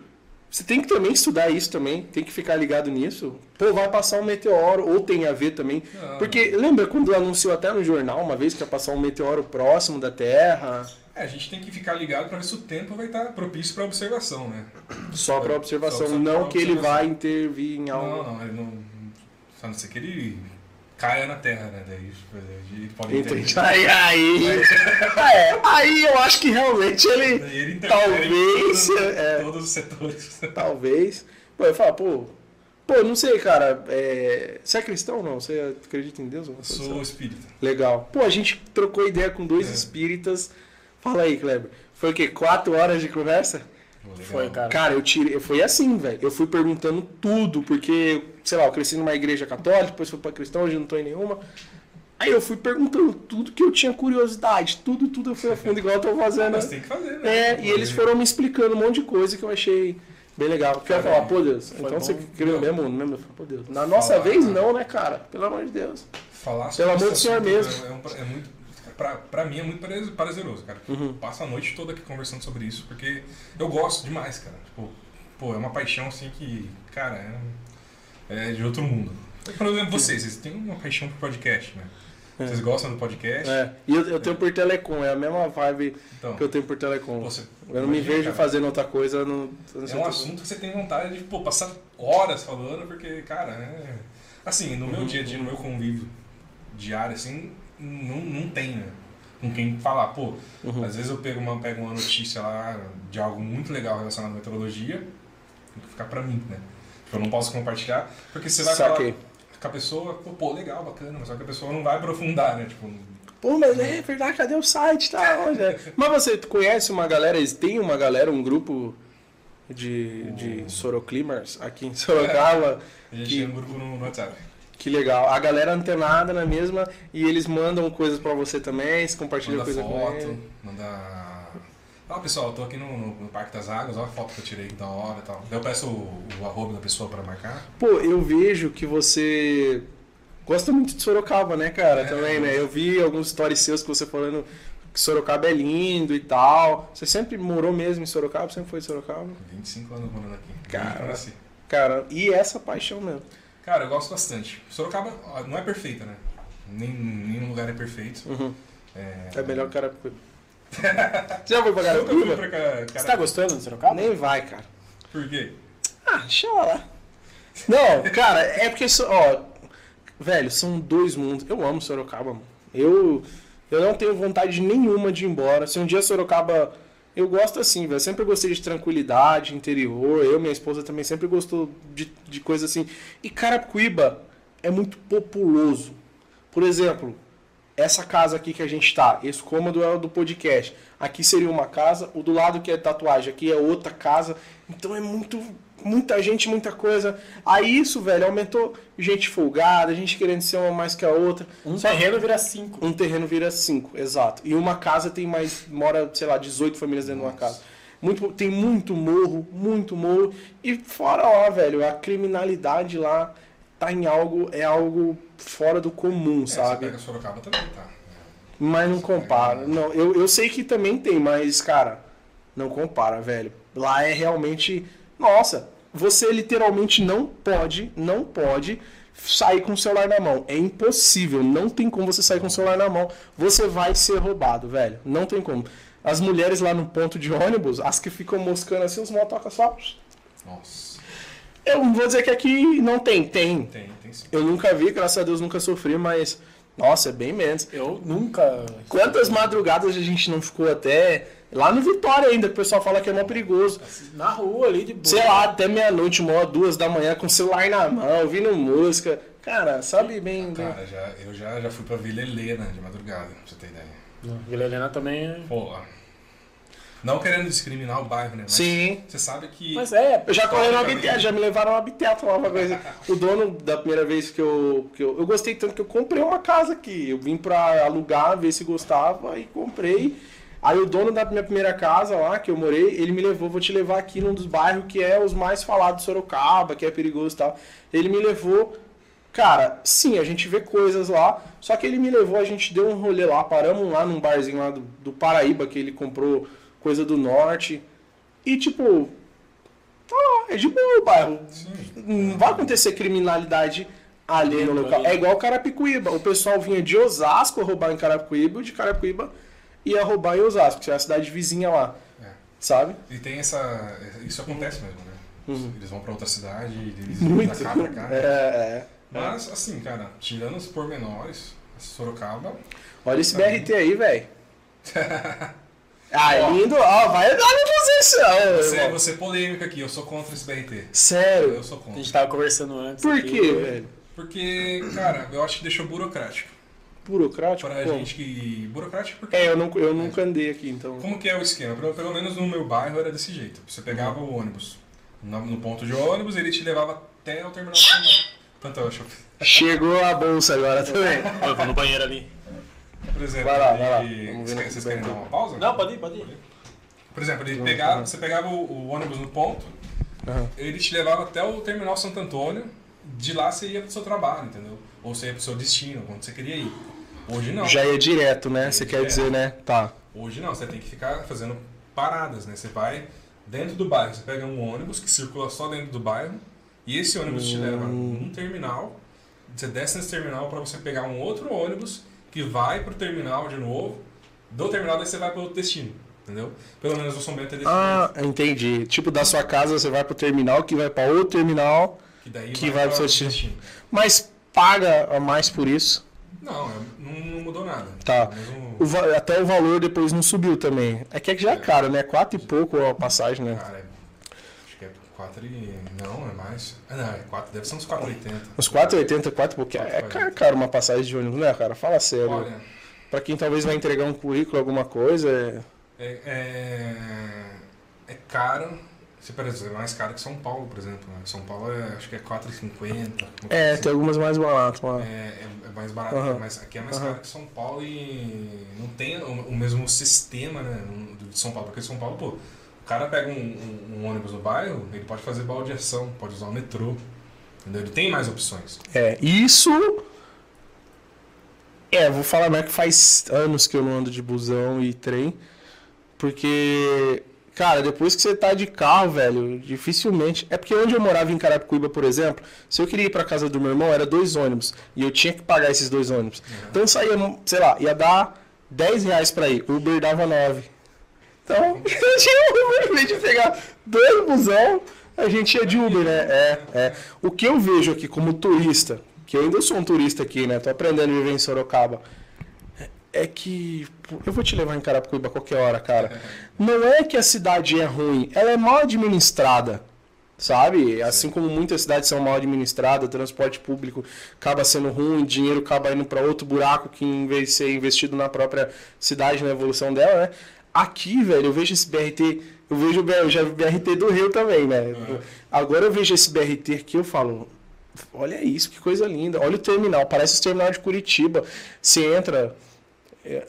Você tem que também estudar isso também, tem que ficar ligado nisso. Pô, vai passar um meteoro, ou tem a ver também. Não, Porque lembra quando anunciou até no jornal uma vez que ia passar um meteoro próximo da Terra? É, a gente tem que ficar ligado para ver se o tempo vai estar propício para observação, né? Só para observação, Só- só não que ele observação. vai intervir em algo. Não, não, ele não. Só não ser que ele caia na Terra, né? Daí ele pode Entendi. interferir. Aí, aí, é, aí eu acho que realmente ele. Ele Talvez, em todos, é. todos os setores. Talvez. Pô, eu falo, pô. Pô, não sei, cara. é, Você é cristão ou não? Você acredita em Deus? Coisa sou espírita. Legal. Pô, a gente trocou ideia com dois É. espíritas. Fala aí, Kleber. Foi o quê? Quatro horas de conversa? Legal. Foi, cara. Cara, eu tirei. Foi assim, velho. Eu fui perguntando tudo, porque, sei lá, eu cresci numa igreja católica, depois fui pra cristão, hoje não tô em nenhuma. Aí eu fui perguntando tudo que eu tinha curiosidade. Tudo, tudo eu fui a fundo, igual eu tô fazendo. Mas tem que fazer, né? É, e eles foram me explicando um monte de coisa que eu achei bem legal. Porque eu ia falar, pô Deus, então bom. você creu mesmo, mesmo? Eu falei, pô Deus. Na nossa Falar, vez, não, né, cara? Pelo amor de Deus. Falar Pelo amor do Senhor assunto mesmo. É, é um- é muito. Pra, pra mim é muito prazer- prazeroso, cara. Uhum. Passo a noite toda aqui conversando sobre isso, porque eu gosto demais, cara. Tipo, pô, é uma paixão assim que, cara, é, é de outro mundo. Por exemplo, vocês, vocês têm uma paixão por podcast, né? É. Vocês gostam do podcast? É. E eu, eu tenho por telecom, é a mesma vibe Então, que eu tenho por telecom. você, Eu não me vejo cara, fazendo outra coisa no. no É um assunto que você tem vontade de pô, passar horas falando, porque, cara, é... assim, no Uhum. meu dia a dia, no meu convívio diário, assim, não, não tem, né? Com quem falar, pô, Uhum. às vezes eu pego uma, pego uma notícia lá de algo muito legal relacionado à meteorologia, tem que ficar pra mim, né? Tipo, Eu não posso compartilhar, porque você vai Saquei. falar. com a pessoa, pô, pô, legal, bacana, mas só que a pessoa não vai aprofundar, né? Tipo, Pô, mas é verdade, cadê o site? Tá onde? é? Mas você conhece uma galera, têm uma galera, um grupo de, de Soroclimers aqui em Sorocaba? a gente Que- tem um grupo no WhatsApp. Que legal. A galera antenada na mesma e eles mandam coisas pra você também, você compartilha Manda coisa com foto, eles. manda. Ah, pessoal, eu tô aqui no, no- Parque das Águas, olha a foto que eu tirei que da hora e tal. Eu peço o, o arroba da pessoa pra marcar. Pô, eu vejo que você gosta muito de Sorocaba, né, cara? É, também, né? eu Eu vi alguns stories seus que você falando que Sorocaba é lindo e tal. Você sempre morou mesmo em Sorocaba? Sempre foi de Sorocaba? 25 anos morando aqui. Cara. Eu. Cara, e essa paixão mesmo. Cara, eu gosto bastante. Sorocaba não é perfeita, né? Nem, nenhum lugar é perfeito. Uhum. É, É melhor que Carapicuíba. Você já foi pra Carapicuíba? pra cá, Você cara. tá gostando de Sorocaba? Nem vai, cara. Por quê? Ah, deixa lá. Não, cara, é porque, ó, velho, são dois mundos. Eu amo Sorocaba, mano. Eu, eu não tenho vontade nenhuma de ir embora. Se um dia Sorocaba. Eu gosto assim, velho. Sempre gostei de tranquilidade, interior. Eu, minha esposa também sempre gostou de, de coisa assim. E Carapicuíba é muito populoso. Por exemplo, essa casa aqui que a gente tá, esse cômodo é o do podcast. Aqui seria uma casa, o do lado que é tatuagem, aqui é outra casa. Então é muito muita gente, muita coisa. Aí isso, velho, aumentou gente folgada, gente querendo ser uma mais que a outra. Um Só- terreno vira cinco. um terreno vira cinco, exato. E uma casa tem mais, mora, sei lá, 18 famílias dentro de uma casa. Muito, tem muito morro, muito morro. E fora lá, velho, a criminalidade lá tá em algo, é algo fora do comum, É, Você sabe? pega Sorocaba também, tá? Mas não compara. Não, eu, eu sei que também tem, mas, cara, não compara, velho. Lá é realmente. Nossa, você literalmente não pode, não pode sair com o celular na mão. É impossível. Não tem como você sair com o celular na mão. Você vai ser roubado, velho. Não tem como. As mulheres lá no ponto de ônibus, as que ficam moscando assim, os motocas só. Nossa. Eu não vou dizer que aqui não tem, tem. Tem, tem sim. Eu nunca vi, graças a Deus nunca sofri, mas. Nossa, é bem menos. Eu nunca. Quantas madrugadas a gente não ficou até lá no Vitória ainda, que o pessoal fala que é mó perigoso. Na rua ali de boa. Sei lá, até meia-noite, uma duas da manhã, com o celular na mão, ouvindo música. Cara, sabe bem. bem- Cara, já, eu já, já fui pra Vila Helena de madrugada, pra você ter ideia. Não, Vila Helena também. é- Pô, não querendo discriminar o bairro, né? Mas Sim. Você sabe que. Mas é, Eu já corri no habitat, já me levaram no habitat lá uma coisa. O dono da primeira vez que eu, que eu. Eu gostei tanto que eu comprei uma casa aqui. Eu vim pra alugar, ver se gostava e comprei. Aí o dono da minha primeira casa lá, que eu morei, ele me levou, vou te levar aqui num dos bairros que é os mais falados de Sorocaba, que é perigoso e tal. Ele me levou. Cara, sim, a gente vê coisas lá. Só que ele me levou, a gente deu um rolê lá, paramos lá num barzinho lá do, do Paraíba, que ele comprou coisa do norte. E tipo, tá lá, é de boa o bairro. Sim. Não vai acontecer criminalidade ali no local. É igual Carapicuíba. O pessoal vinha de Osasco roubar em Carapicuíba, e de Carapicuíba ia roubar em Osasco, que é a cidade vizinha lá. É. Sabe? E tem essa. Isso acontece mesmo, né? Eles vão pra outra cidade, eles Uhum. Muito. vão da cá pra cá. É, é. Mas, assim, cara, tirando os pormenores, Sorocaba. Olha esse BRT aí, velho. Ah, é lindo. Ó, vai dar na posição. Você, você é polêmica aqui, eu sou contra esse BRT. Sério? Eu sou a contra. gente tava conversando antes. Por aqui. quê, velho? Porque, cara, eu acho que deixou burocrático. Burocrático? Pra Pô. gente que. Burocrático porque. É, eu, não, eu nunca andei aqui, então. Como que é o esquema? Pelo, pelo menos no meu bairro era desse jeito. Você pegava o ônibus no, no ponto de ônibus, ele te levava até o terminal Fantástico. Chegou a bolsa agora também. Eu vou no banheiro ali. Por exemplo, Vai lá, vai lá. ele- Vamos ver vocês, querem dar uma pausa? Não, pode ir, pode ir. Por exemplo, ele pegava, você pegava o, o ônibus no ponto, Aham. ele te levava até o terminal Santo Antônio, de lá você ia pro seu trabalho, entendeu? Ou você ia pro seu destino, onde você queria ir. Hoje não. Já ia direto, né? Você quer direto. dizer, né? Tá. Hoje não, você tem que ficar fazendo paradas, né? Você vai dentro do bairro, você pega um ônibus que circula só dentro do bairro, e esse ônibus te leva num terminal, você desce nesse terminal para você pegar um outro ônibus que vai pro terminal de novo, do terminal daí você vai para outro destino, entendeu? Pelo menos o São Bento é desse Ah, entendi. Tipo, da sua casa você vai pro terminal, que vai pra outro terminal, que daí que vai pro seu outro destino. mas paga a mais por isso. Não, é- não, não mudou nada. Tá. Mas o- O até o valor depois não subiu também. É que é que já é caro, né? Quatro e pouco a passagem, né? Cara, é- acho que é 4 e... Não, é mais. Ah, não, é 4, deve ser uns 4,80. Uns 4,80, 4 porque é caro, cara, uma passagem de ônibus, né, cara? Fala sério. Olha, Pra quem talvez vai entregar um currículo, alguma coisa, é... é, é, é caro. Se, exemplo, é mais caro que São Paulo, por exemplo. né? São Paulo é, acho que é 4,50. É, tem algumas mais baratas lá. É, é- é mais barato, Aham. mas aqui é mais Aham. caro que São Paulo e não tem o, mesmo sistema né, de São Paulo. Porque São Paulo, pô, o cara pega um, um- um ônibus no bairro, ele pode fazer baldeação, pode usar o metrô. Entendeu? Ele tem mais opções. É, isso. É, vou falar mais que faz anos que eu não ando de busão e trem. Porque, cara, depois que você tá de carro, velho, dificilmente. É porque onde eu morava em Carapicuíba, por exemplo, se eu queria ir pra casa do meu irmão, era dois ônibus. E eu tinha que pagar esses dois ônibus. Então saía, sei lá, ia dar 10 reais pra ir. O Uber dava 9. Então, eu tinha Uber, em vez de pegar dois busão, a gente ia de Uber, né? É, é. O que eu vejo aqui como turista, que eu ainda sou um turista aqui, né? Tô aprendendo a viver em Sorocaba. É que. Eu vou te levar em Carapicuíba a qualquer hora, cara. Não é que a cidade é ruim, ela é mal administrada. Sabe? Assim como muitas cidades são mal administradas, transporte público acaba sendo ruim, dinheiro acaba indo para outro buraco que em vez de ser investido na própria cidade, na evolução dela, né? Aqui, velho, eu vejo esse BRT, eu vejo eu já vi o BRT do Rio também, né? Agora eu vejo esse BRT aqui, eu falo, olha isso, que coisa linda. Olha o terminal, parece o terminal de Curitiba. Você entra, é,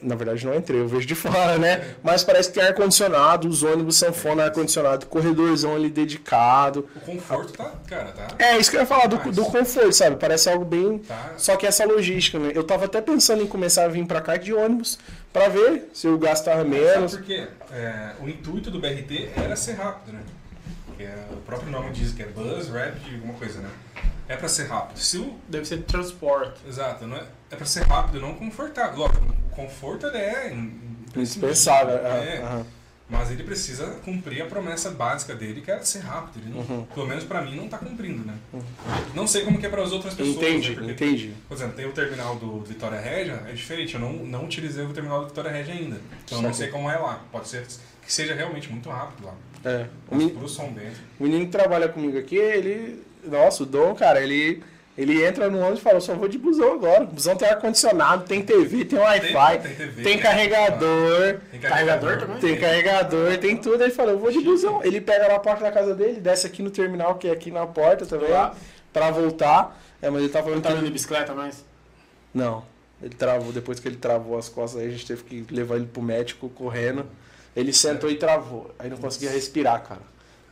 na verdade não entrei, eu vejo de fora, né? Mas parece que tem ar-condicionado, os ônibus sanfona ar-condicionado, corredorzão ali dedicado. O conforto tá, cara, tá. É, isso que eu ia falar do, do conforto, sabe? Parece algo bem. Tá. Só que essa logística, né? Eu tava até pensando em começar a vir pra cá de ônibus pra ver se eu gastava Sabe menos. por quê? É, o intuito do BRT era ser rápido, né? Que é- o próprio nome diz que é Buzz, Rapid, alguma coisa, né? É pra ser rápido. Se o Deve ser de transporte. Exato, não é, é pra ser rápido, não confortável. Lógico, o conforto ele é in- Indispensável. É, aham. mas ele precisa cumprir a promessa básica dele, que é ser rápido. Ele não, Uhum. Pelo menos pra mim não tá cumprindo, né? Não sei como que é para as outras pessoas. Entendi, né? Porque, entendi. Por exemplo, tem o terminal do Vitória Régia, é diferente. Eu não, não utilizei o terminal do Vitória Régia ainda. Então eu não sei como é lá. Pode ser que seja realmente muito rápido lá. É. O, o menino que trabalha comigo aqui, ele. Nossa, o Dom, cara, ele. Ele entra no ônibus e fala, só vou de busão agora. O busão tem ar-condicionado, tem TV, tem Wi-Fi, tem tem tem- carregador, Tem Carregador também? tem carregador, tem tudo. Ele fala, eu vou de busão. Ele pega na porta da casa dele, desce aqui no terminal, que é aqui na porta também, pra voltar. É, mas ele tá falando Não tá andando de bicicleta mais? Não. Ele travou, depois que ele travou as costas, aí a gente teve que levar ele pro médico correndo. Ele sentou e travou. Aí não conseguia respirar, cara.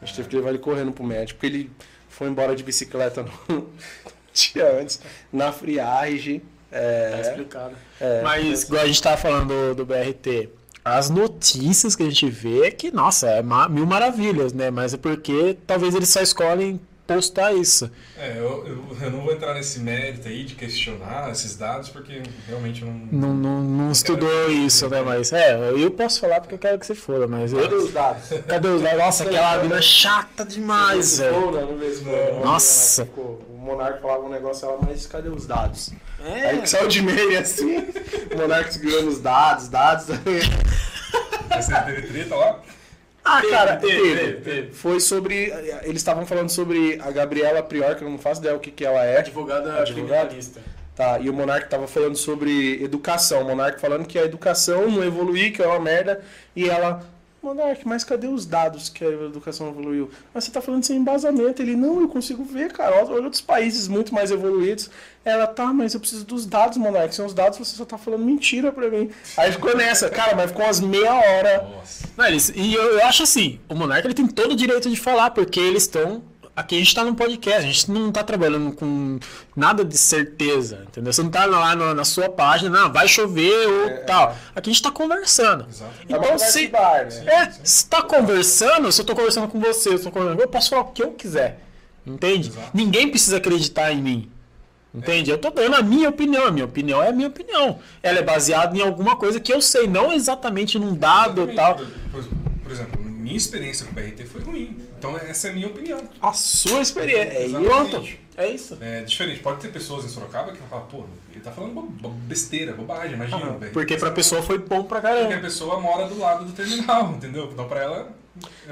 A gente teve que levar ele correndo pro médico, porque ele foi embora de bicicleta no dia antes, na friagem. Tá É, explicado. é, Mas, igual a gente tava falando do, do BRT, as notícias que a gente vê é que, nossa, é mil maravilhas, né? Mas é porque talvez eles só escolhem postar isso. É, eu, eu, eu não vou entrar nesse mérito aí de questionar esses dados, porque realmente eu não. Não, não, não estudou quero- isso, né? Mas, é, eu posso falar porque eu quero que você for, mas Cadê eu... os dados? Cadê os dados? Nossa, aquela mina chata demais, velho. Ficou, né, no mesmo- Nossa. Ficou. O Monarca falava um negócio, ela, mas cadê os dados? É. Aí que saiu de meio assim, o Monarca segurando os dados, dados. Você teve treta lá? Ah, cara, teve, teve, teve, teve. Foi sobre. Eles estavam falando sobre a Gabriela Prior, que eu não faço ideia o que, que ela é. Advogada Advogada? criminalista. Tá, e o Monark tava falando sobre educação. O Monark falando que a educação não evoluiu, que é uma merda. E ela, Monark, mas cadê os dados que a educação evoluiu? Mas você tá falando sem embasamento. Ele, não, eu consigo ver, cara. Olha outros países muito mais evoluídos. Ela, tá, mas eu preciso dos dados, Monark. Sem os dados você só tá falando mentira pra mim. Aí ficou nessa, cara, mas ficou umas meia hora. Nossa. Não, eles, e eu, eu acho assim, o Monarca ele tem todo o direito de falar, porque eles estão. Aqui a gente tá num podcast, a gente não tá trabalhando com nada de certeza, entendeu? Você não tá lá na, na sua página, não, vai chover ou tal. Aqui a gente tá conversando. Exato. É Então, conversa se, bar, né? é, se tá conversando, se eu tô conversando com você, eu, conversando, eu posso falar o que eu quiser. Entende? Exato. Ninguém precisa acreditar em mim. Entende? Eu tô dando a minha opinião. A minha opinião é a minha opinião. Ela é baseada em alguma coisa que eu sei, não exatamente num dado Exatamente. tal. Por, por exemplo, minha experiência com o BRT foi ruim. Então essa é a minha opinião. A sua experiência. É. Exatamente. É isso. É diferente. Pode ter pessoas em Sorocaba que vão falar, pô, ele tá falando bo- besteira, bobagem, imagina. BRT. Porque pra pessoa foi bom pra Porque a caramba. pessoa mora do lado do terminal, entendeu? Então pra ela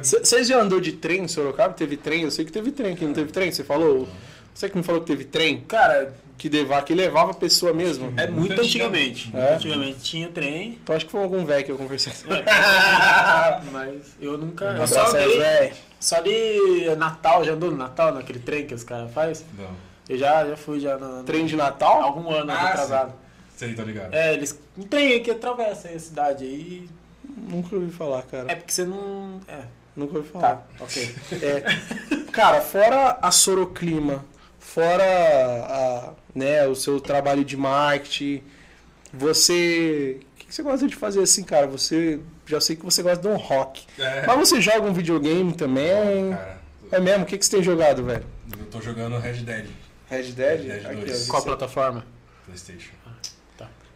Vocês já andou de trem em Sorocaba? Teve trem? Eu sei que teve trem, que não teve trem. Você falou. Você que me falou que teve trem? Cara, Que, levava, que levava a pessoa mesmo? é muito Muito antigamente. É? Antigamente tinha trem, Então acho que foi algum velho que eu conversei. mas eu nunca. Um Eu só velho. só de Natal, já andou no Natal, naquele trem que os caras fazem? Não. Eu já, já fui já na, Trem de Natal? algum ano Ah, atrasado. Sei, tô ligado. É, eles. Um trem que atravessa a cidade aí. Nunca ouvi falar, cara. É porque você não. É. Nunca ouvi falar. Tá, ok. É, cara, fora a Soroclima, fora a, né, o seu trabalho de marketing, você. O que que você gosta de fazer assim, cara? Você. Já sei que você gosta de um rock. É. Mas você joga um videogame também? Cara, É mesmo? O que, que você tem jogado, velho? eu tô jogando Red Dead, Red Dead? Red Dead Aqui, dois. ó. Qual plataforma? Playstation.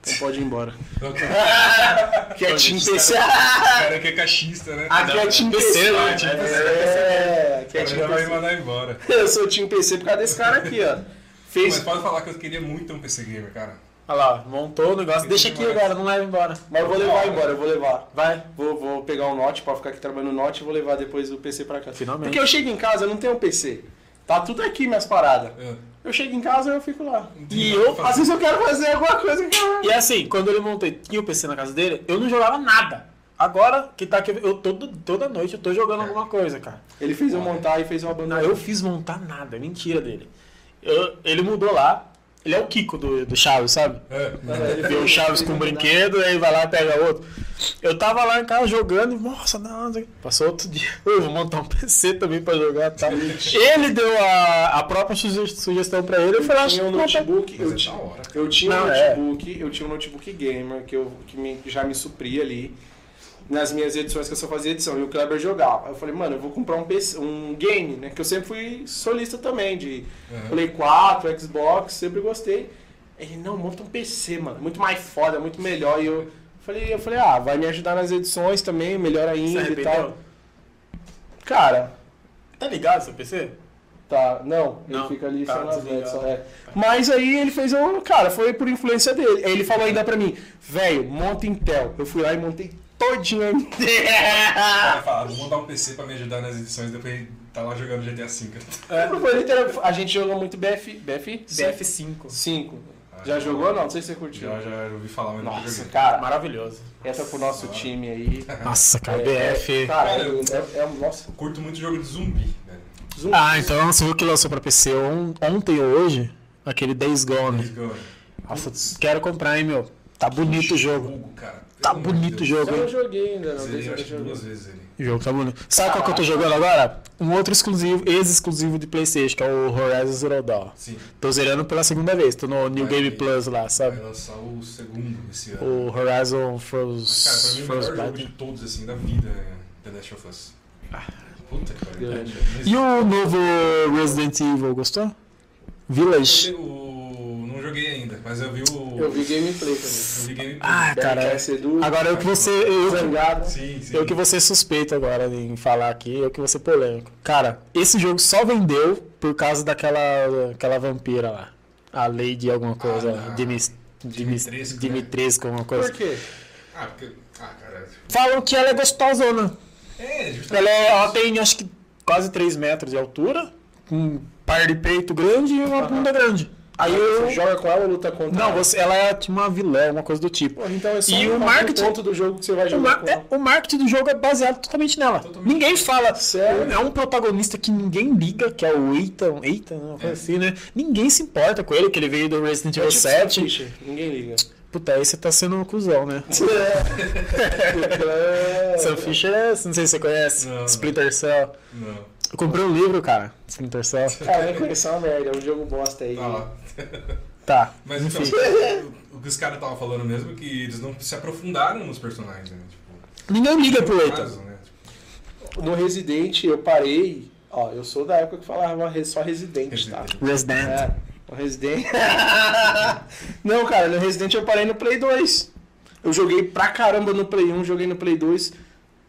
Então pode ir embora. Que é Team PC. O cara que é cachista, né? Aqui é Team PC, PC, né? né? Team PC. É, aqui é O cara vai me mandar embora. Eu sou Team PC por causa desse cara aqui, ó. Mas Fez. pode falar que eu queria muito ter um PC gamer, cara. Olha lá, montou o negócio. Deixa aqui agora, não leva embora. Mas eu vou levar embora, eu vou levar. Vai. Vou, vou pegar um note pra ficar aqui trabalhando no note e vou levar depois o PC pra casa. Finalmente. Porque eu chego em casa, eu não tenho um PC. Tá tudo aqui, minhas paradas. É. Eu chego em casa e eu fico lá. E eu, às vezes eu quero fazer alguma coisa que eu... E assim, quando ele montou tinha o PC na casa dele, eu não jogava nada. Agora, que tá aqui, eu todo, toda noite eu tô jogando alguma coisa, cara. Ele fez eu montar e fez eu Não, abandonar. eu fiz montar nada, é mentira dele. Eu- ele mudou lá, ele é o Kiko do, do Chaves, sabe? É. Ele vê o Chaves com um brinquedo, aí vai lá e pega outro. Eu tava lá em casa jogando e, nossa, não, passou outro dia. Eu vou montar um PC também pra jogar e tal. Ele deu a, a própria suge- sugestão pra ele. Eu falei, Eu acho tinha um que monta- notebook, eu tinha, eu tinha um é. notebook, eu tinha um notebook gamer que, eu, que me- já me supria ali nas minhas edições que eu só fazia edição e o Kleber jogava. Aí eu falei, mano, eu vou comprar um PC, um game, né? Que eu sempre fui solista também de Uhum. Play 4, Xbox, sempre gostei. Ele, não, monta um PC, mano, muito mais foda, muito melhor. E eu falei, eu falei, ah, vai me ajudar nas edições também, melhor ainda e tal. Cara, Tá ligado seu PC? Tá, não, ele Não, fica ali tá só desligado. LEDs, só é. Mas aí ele fez um. Cara, foi por influência dele. Aí ele falou ainda pra mim, velho, monta Intel. Eu fui lá e montei todinho a O Intel. cara fala, vou montar um PC pra me ajudar nas edições, depois ele tá lá jogando GTA V. Literal- A gente jogou muito BF. BF? BF5. 5. Já jogou? Não, não sei se você curtiu. Já, já ouvi falar, mas Nossa, joguei. cara, Maravilhoso. essa pro nosso time aí. Nossa, cara, É, BF. Cara, Cara, é, é, nossa. Eu curto muito jogo de zumbi, velho. Zumbi. Ah, então você viu que lançou pra PC on- ontem ou hoje? Aquele Days Gone. Let's go. Nossa, quero comprar, hein, meu. Tá bonito o jogo. Jogo, cara. Tá bonito o jogo, Eu não hein? joguei ainda, não. Zerei, acho eu joguei. duas vezes ele. O jogo tá bonito. Sabe qual que eu tô jogando agora? Um outro exclusivo, ex-exclusivo de Playstation, que é o Horizon Zero Dawn. Sim. Tô zerando pela segunda vez, tô no New Vai Game. Plus lá, Vai sabe? lançar o segundo esse ano. O Horizon Mas, cara, pra mim Frost, o melhor jogo de todos, assim, da vida é The Last of Us. Puta que pariu. E o novo Resident Evil, gostou? Village. O... Não joguei ainda, mas eu vi o... Eu vi gameplay também. Eu vi gameplay. Ah, cara. Duro, Agora eu que você. Eu, zangado. Sim, sim. eu que vou ser suspeito agora em falar aqui, eu que vou ser polêmico. Cara, esse jogo só vendeu por causa daquela aquela vampira lá. A Lady alguma coisa Ah, Dimis, Dimitrescu, né? Dimitrescu, alguma Por coisa. quê? Ah, porque... Ah, cara... Falam que ela é gostosona. É, justamente... Ela, é- ela tem acho que quase 3 metros de altura, com um par de peito grande e uma bunda grande. Aí eu. Você joga com ela ou luta contra Não, ela? você, ela é tipo uma vilã, uma coisa do tipo. Pô, então é só E um o marketing- ponto do jogo que você vai O, jogar mar- com é, o marketing do jogo é baseado totalmente nela. Totalmente. Ninguém fala. Sério? É um protagonista que ninguém liga, que é o Ethan. Ethan, uma coisa assim, né? Ninguém se importa com ele, que ele veio do Resident É Evil tipo 7. Sam Fisher, Ninguém liga. Puta, aí você tá sendo um cuzão, né? É. Sam Fisher é. Não sei se você conhece. Não. Splinter Cell. Não. Eu comprei um livro, cara. Splinter Cell. Cara, nem conheço é uma merda, é um jogo bosta aí. Lá. Tá. Mas então, Enfim. o que os caras estavam falando mesmo é que eles não se aprofundaram nos personagens, né? Tipo, Ninguém liga pro Ethan. caso, né? Tipo, No Resident eu parei. Ó, eu sou da época que falava só Resident, tá? Resident. É, o Resident. Não, cara, no Resident eu parei no Play 2. Eu joguei pra caramba no Play 1, joguei no Play 2.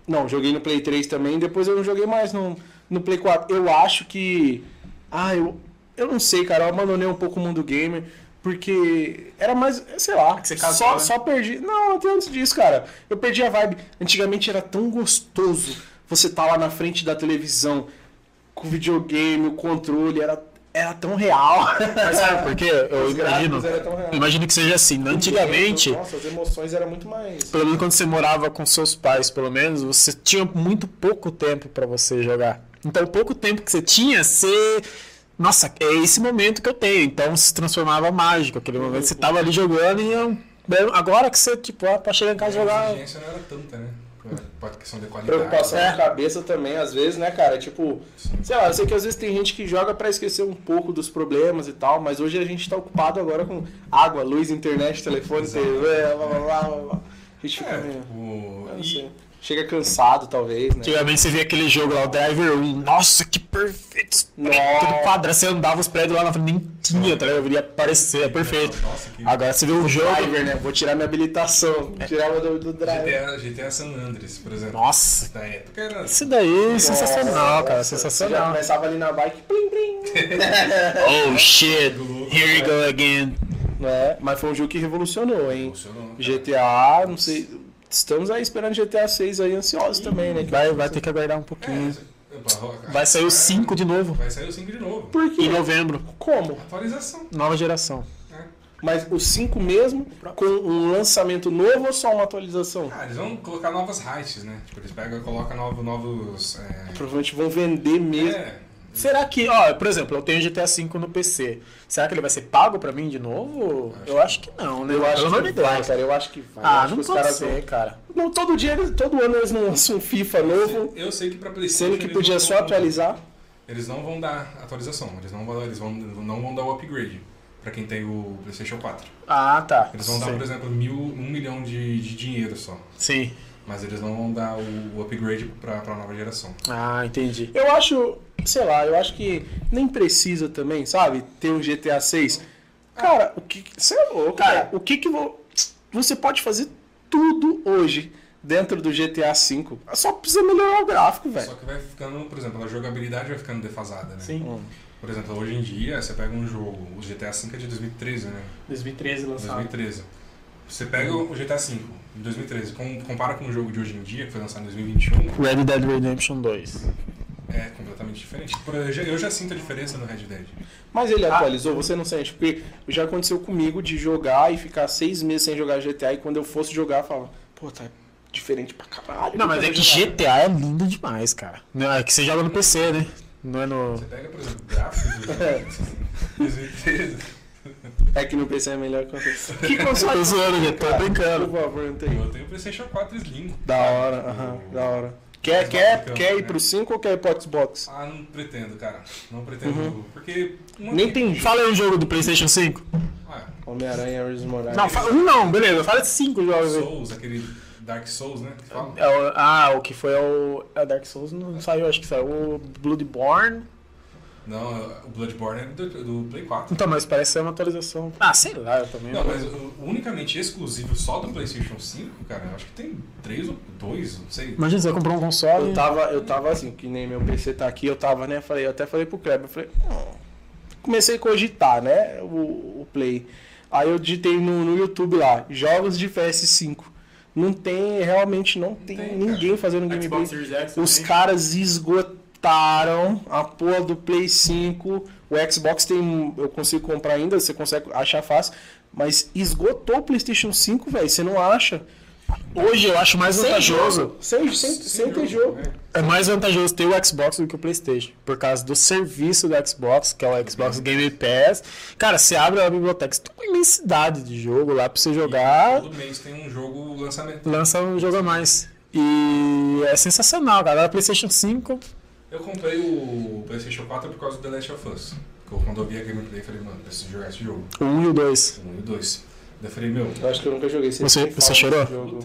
Não, joguei no Play 3 também, depois eu não joguei mais no, no Play 4. Eu acho que. Ah, eu. Eu não sei, cara, eu abandonei um pouco o mundo gamer. Porque era mais, sei lá, que você casou, só, né? só perdi. Não, até antes disso, cara. Eu perdi a vibe. Antigamente era tão gostoso você tá lá na frente da televisão com o videogame, o controle, era, era tão real. Mas sabe por quê? Eu imagino, imagino que seja assim. Antigamente, Nossa, as emoções eram muito mais. pelo menos quando você morava com seus pais, pelo menos, você tinha muito pouco tempo pra você jogar. Então, o pouco tempo que você tinha, você. Nossa, é esse momento que eu tenho. Então se transformava mágico. Aquele momento você tava ali jogando e eu- agora que você, tipo, ah, pra chegar em casa e A jogar. exigência não era tanta, né? Pra questão de qualidade. Preocupação É. na cabeça também, às vezes, né, cara? Tipo, sei lá, eu sei que às vezes tem gente que joga pra esquecer um pouco dos problemas e tal, mas hoje a gente tá ocupado agora com água, luz, internet, telefone. TV, blá, blá, blá, blá, blá. A gente fica É, meio. tipo, eu não e- sei. Chega cansado, talvez, né? Antigamente você via aquele jogo lá, o Driver 1. Nossa, que perfeito! Nossa. Tudo quadrado, você andava os prédios lá na frente, nem tinha, tá ligado? Iria aparecer, é perfeito. Nossa, que Agora você vê o jogo. Driver, né? Vou tirar minha habilitação. Tirava do, do driver. GTA, GTA San Andreas, por exemplo. Nossa, Da época era. isso daí é sensacional, Nossa, cara, Você já sensacional. começava ali na bike, plim, plim. Oh shit, here we go again. né? Mas foi um jogo que revolucionou, hein? Funcionou. GTA, não sei. Estamos aí esperando GTA 6 aí, ansiosos também, né? Vai, vai ter que aguardar um É, pouquinho. opa, Vai sair o 5 de novo, Vai sair o 5 de novo. Por em quê? novembro. Como? Atualização. Nova geração. né? Mas o 5 mesmo, com um lançamento novo ou só uma atualização? Ah, eles vão colocar novas heights, né? Tipo, eles pegam e colocam novo, novos. É, Provavelmente vão vender mesmo. é, Será que, ó, por exemplo, eu tenho GTA V no PC. Será que ele vai ser pago pra mim de novo? Eu acho que não, né? Eu acho Pelo amor que de vai, cara. Eu acho que vai. Eu Ah, acho não pode caras ser, cara. Não, todo dia, eles- todo ano eles não lançam um FIFA novo, eu sei que pra PlayStation. sendo que podia não só vão- atualizar. Eles não vão dar atualização. Eles não vão, eles vão, não vão dar o upgrade pra quem tem o PlayStation 4. Ah, tá. Eles vão dar, por exemplo, mil, um milhão de, de dinheiro só. Sim. Mas eles não vão dar o, o upgrade pra, pra nova geração. Ah, entendi. Eu acho, sei lá, eu acho que nem precisa também, sabe? Ter um GTA 6. Cara, o que. Você é louco, cara. O que que. vo- Você pode fazer tudo hoje dentro do GTA V. Só precisa melhorar o gráfico, Só velho. que vai ficando, por exemplo, a jogabilidade vai ficando defasada, né? Sim. Por exemplo, hoje em dia, você pega um jogo, o GTA V é de 2013, né? 2013 lançado. 2013. Você pega o GTA V de 2013, com- compara com o jogo de hoje em dia, que foi lançado em 2021, Red Dead Redemption 2. É completamente diferente. Eu já, eu já sinto a diferença no Red Dead. Mas ele atualizou, você não sente? Porque já aconteceu comigo de jogar e ficar seis meses sem jogar GTA e quando eu fosse jogar, eu falava, pô, tá diferente pra caralho. Não, mas é que jogar. GTA é lindo demais, cara. Não, é que você joga no PC, né? Não é no. Você pega, por exemplo, gráficos de 2013. É que no PC é melhor que o Que console? Tô zoando, tô brincando. Por favor, não tem. Eu tenho o PlayStation 4 Slim. Da hora, aham, da hora. Quer, quer, quer ir né? pro 5 ou quer ir pro Xbox? Ah, não pretendo, cara. Não pretendo. Porque. Uhum. Nem tem Fala aí um jogo do PlayStation 5. Ah, Homem-Aranha Miles Morales. Não, fala, um não, beleza. Fala de cinco jogos aí. Souls, aquele Dark Souls, né? que fala. É o- ah, o que foi o. É Dark Souls não saiu, acho que saiu o Bloodborne. Não, o Bloodborne é do, do Play 4. Então, mas parece ser uma atualização. Ah, sei lá, eu também. Não, mas o- unicamente exclusivo só do PlayStation 5, cara, eu acho que tem 3 ou 2, não sei. Imagina, você vai comprar um console. Eu tava, eu tava assim, que nem meu PC tá aqui, eu tava, né? Falei, eu até falei pro Kleber, eu falei, "Hum." comecei a cogitar, né? O, o Play. Aí eu digitei no, no YouTube lá, jogos de PS5. Não tem, realmente não tem, Tem, ninguém fazendo gameplay. Os caras esgotaram a porra do Play 5. O Xbox tem. Eu consigo comprar ainda, você consegue achar fácil. Mas esgotou o PlayStation 5, velho. Você não acha? Hoje eu acho mais Sem vantajoso. jogo. Sem, sem, sem ter jogo. né? É mais vantajoso ter o Xbox do que o PlayStation. Por causa do serviço do Xbox, que é o Xbox Game Pass. Cara, você abre a biblioteca, você tem uma imensidade de jogo lá pra você jogar. Todo mês tem um jogo lançamento. lança um jogo a mais. E é sensacional, cara. Agora PlayStation 5. Eu comprei o PlayStation 4 por causa do The Last of Us. Que eu, quando eu vi a gameplay, eu falei, mano, preciso jogar esse jogo. O 1 e o 2. Um e o dois. Daí eu falei, meu. Eu acho que eu nunca joguei. Você- sempre você falo chorou?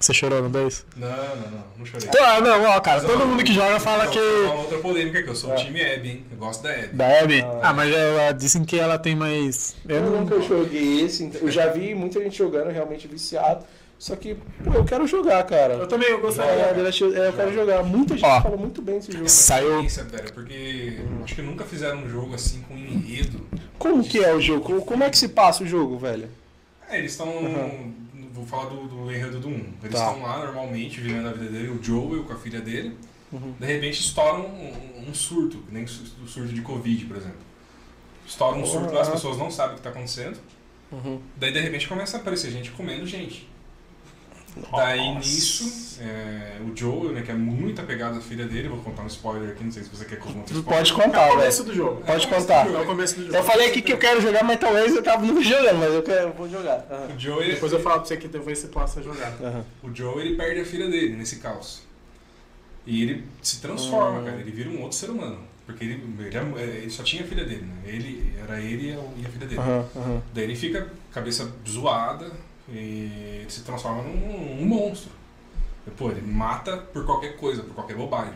Você chorou no 2? Não, não, não, não chorei. Ah, não, ó, cara. Todo mundo que joga fala Não, que. Uma outra polêmica que eu sou É. o time Abby, hein? Eu gosto da Abby. Da Abby? Ah, mas ela, dizem que ela tem mais. Eu Eu não. nunca joguei esse. então- Eu já vi muita gente jogando, realmente viciado. Só que, pô, eu quero jogar, cara. também, eu The Last of- é, eu quero jogar. Muita gente Ó. fala muito bem desse jogo. Saiu. Velho, porque acho que nunca fizeram um jogo assim com enredo. Como que é o jogo? Como- é que se passa o jogo, velho? É, eles estão. Vou falar do, do enredo do 1. Eles Tá. estão lá normalmente vivendo a vida dele, o Joel com a filha dele. De repente estoura um, um- um surto, que nem o su- o surto de Covid, por exemplo. Estoura um surto lá, as pessoas não sabem o que está acontecendo. Uhum. Daí de repente começa a aparecer gente comendo gente. Daí nisso, é, o Joe, né, que é muito apegado à filha dele, vou contar um spoiler aqui, não sei se você quer que eu conte um spoiler. Pode É contar, o velho. começo do jogo. Pode É, contar. É o começo do jogo. Eu falei aqui que eu quero jogar, mas talvez eu tava não jogando, mas eu, quero, eu vou jogar. Aham. O Joe, ele- Depois eu falo pra você que talvez você possa jogar. Aham. o Joe ele perde a filha dele nesse caos. E ele se transforma, Hum. cara, ele vira um outro ser humano. Porque ele, ele, é- ele só tinha a filha dele, né? Ele, era ele e a, filha dele. Daí ele fica cabeça zoada e ele se transforma num, num monstro. Pô, ele mata por qualquer coisa, por qualquer bobagem.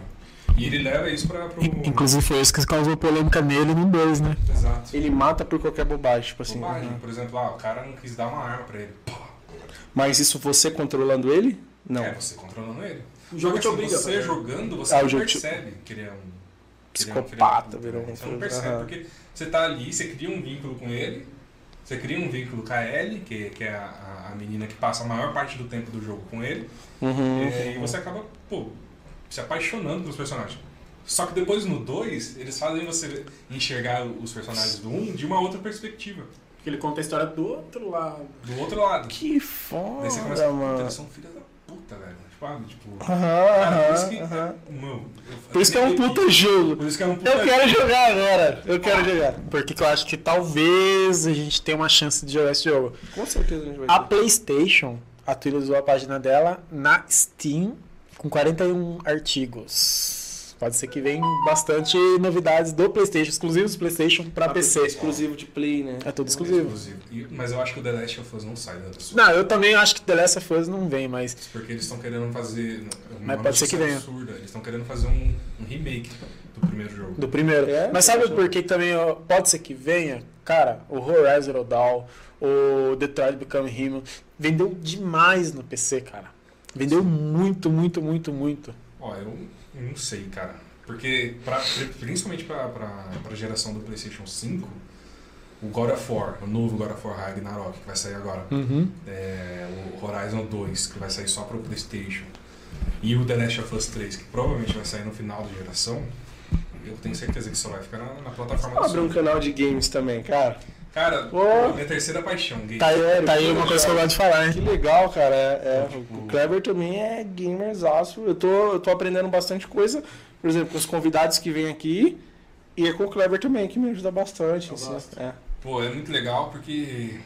E ele leva isso pra, pro. Inclusive foi isso que causou polêmica nele no 2, né? Exato. Ele mata por qualquer bobagem, tipo assim. Bobagem. aham. Por exemplo, ah, o cara não quis dar uma arma pra ele. Pô, Mas isso você controlando ele? Não. É, você controlando ele. O jogo Só que, te assim, obriga a Você jogando, você Ah, o não jogo te- percebe que ele é um. que ele é um Psicopata, virou né? um Você não percebe, aham. porque você tá ali, você cria um vínculo com ele, você cria um vínculo com a Ellie, que, que é a, a menina que passa a maior parte do tempo do jogo com ele, Uhum. é, e você acaba, pô, se apaixonando pelos personagens. Só que depois no 2, eles fazem você enxergar os personagens do 1 um de uma outra perspectiva, Porque ele conta a história do outro lado. do outro lado. Que foda, Daí você começa a puta, mano. eles são filhos da puta, velho. Tipo, ah, tipo. Aham, Cara, por isso aham, Por isso que é um puta jogo. Por isso que é um puta Eu quero jogar agora. Eu quero jogar. Porque que eu acho que talvez a gente tenha uma chance de jogar esse jogo. Com certeza a gente vai A ter. PlayStation atualizou a página dela na Steam com 41 artigos. Pode ser que venham bastante novidades do PlayStation, exclusivos do PlayStation para PC. Exclusivo de Play, né? É tudo exclusivo. E- Mas eu acho que o The Last of Us não sai da sua. Não, eu também acho que The Last of Us não vem, mas Porque eles estão querendo fazer. Uma Mas pode ser que venha. absurda. Eles estão querendo fazer um, um remake do primeiro jogo. do primeiro. É? Mas sabe por que também ó, pode ser que venha? Cara, o Horizon Zero Dawn, o Detroit Become Human, vendeu demais no PC, cara. Vendeu muito, muito, muito, muito. Ó, eu eu não sei, cara. Porque, pra, principalmente pra, pra, pra geração do PlayStation 5, o God of War, o novo God of War Ragnarok, que vai sair agora, Uhum. é, o Horizon 2, que vai sair só pro PlayStation, e o The Last of Us 3, que provavelmente vai sair no final da geração, eu tenho certeza que só vai ficar na, na plataforma Abre um canal de games também, cara. Cara, Pô. pô, minha terceira paixão, game. Tá, aí- tá aí uma coisa que eu cara. gosto de falar, Que hein? legal, cara. É, é, Tipo- o Kleber também é gamerzaço. Eu tô, eu tô aprendendo bastante coisa. Por exemplo, com os convidados que vêm aqui. E é com o Kleber também, que me ajuda bastante. Assim, é. Pô, é muito legal porque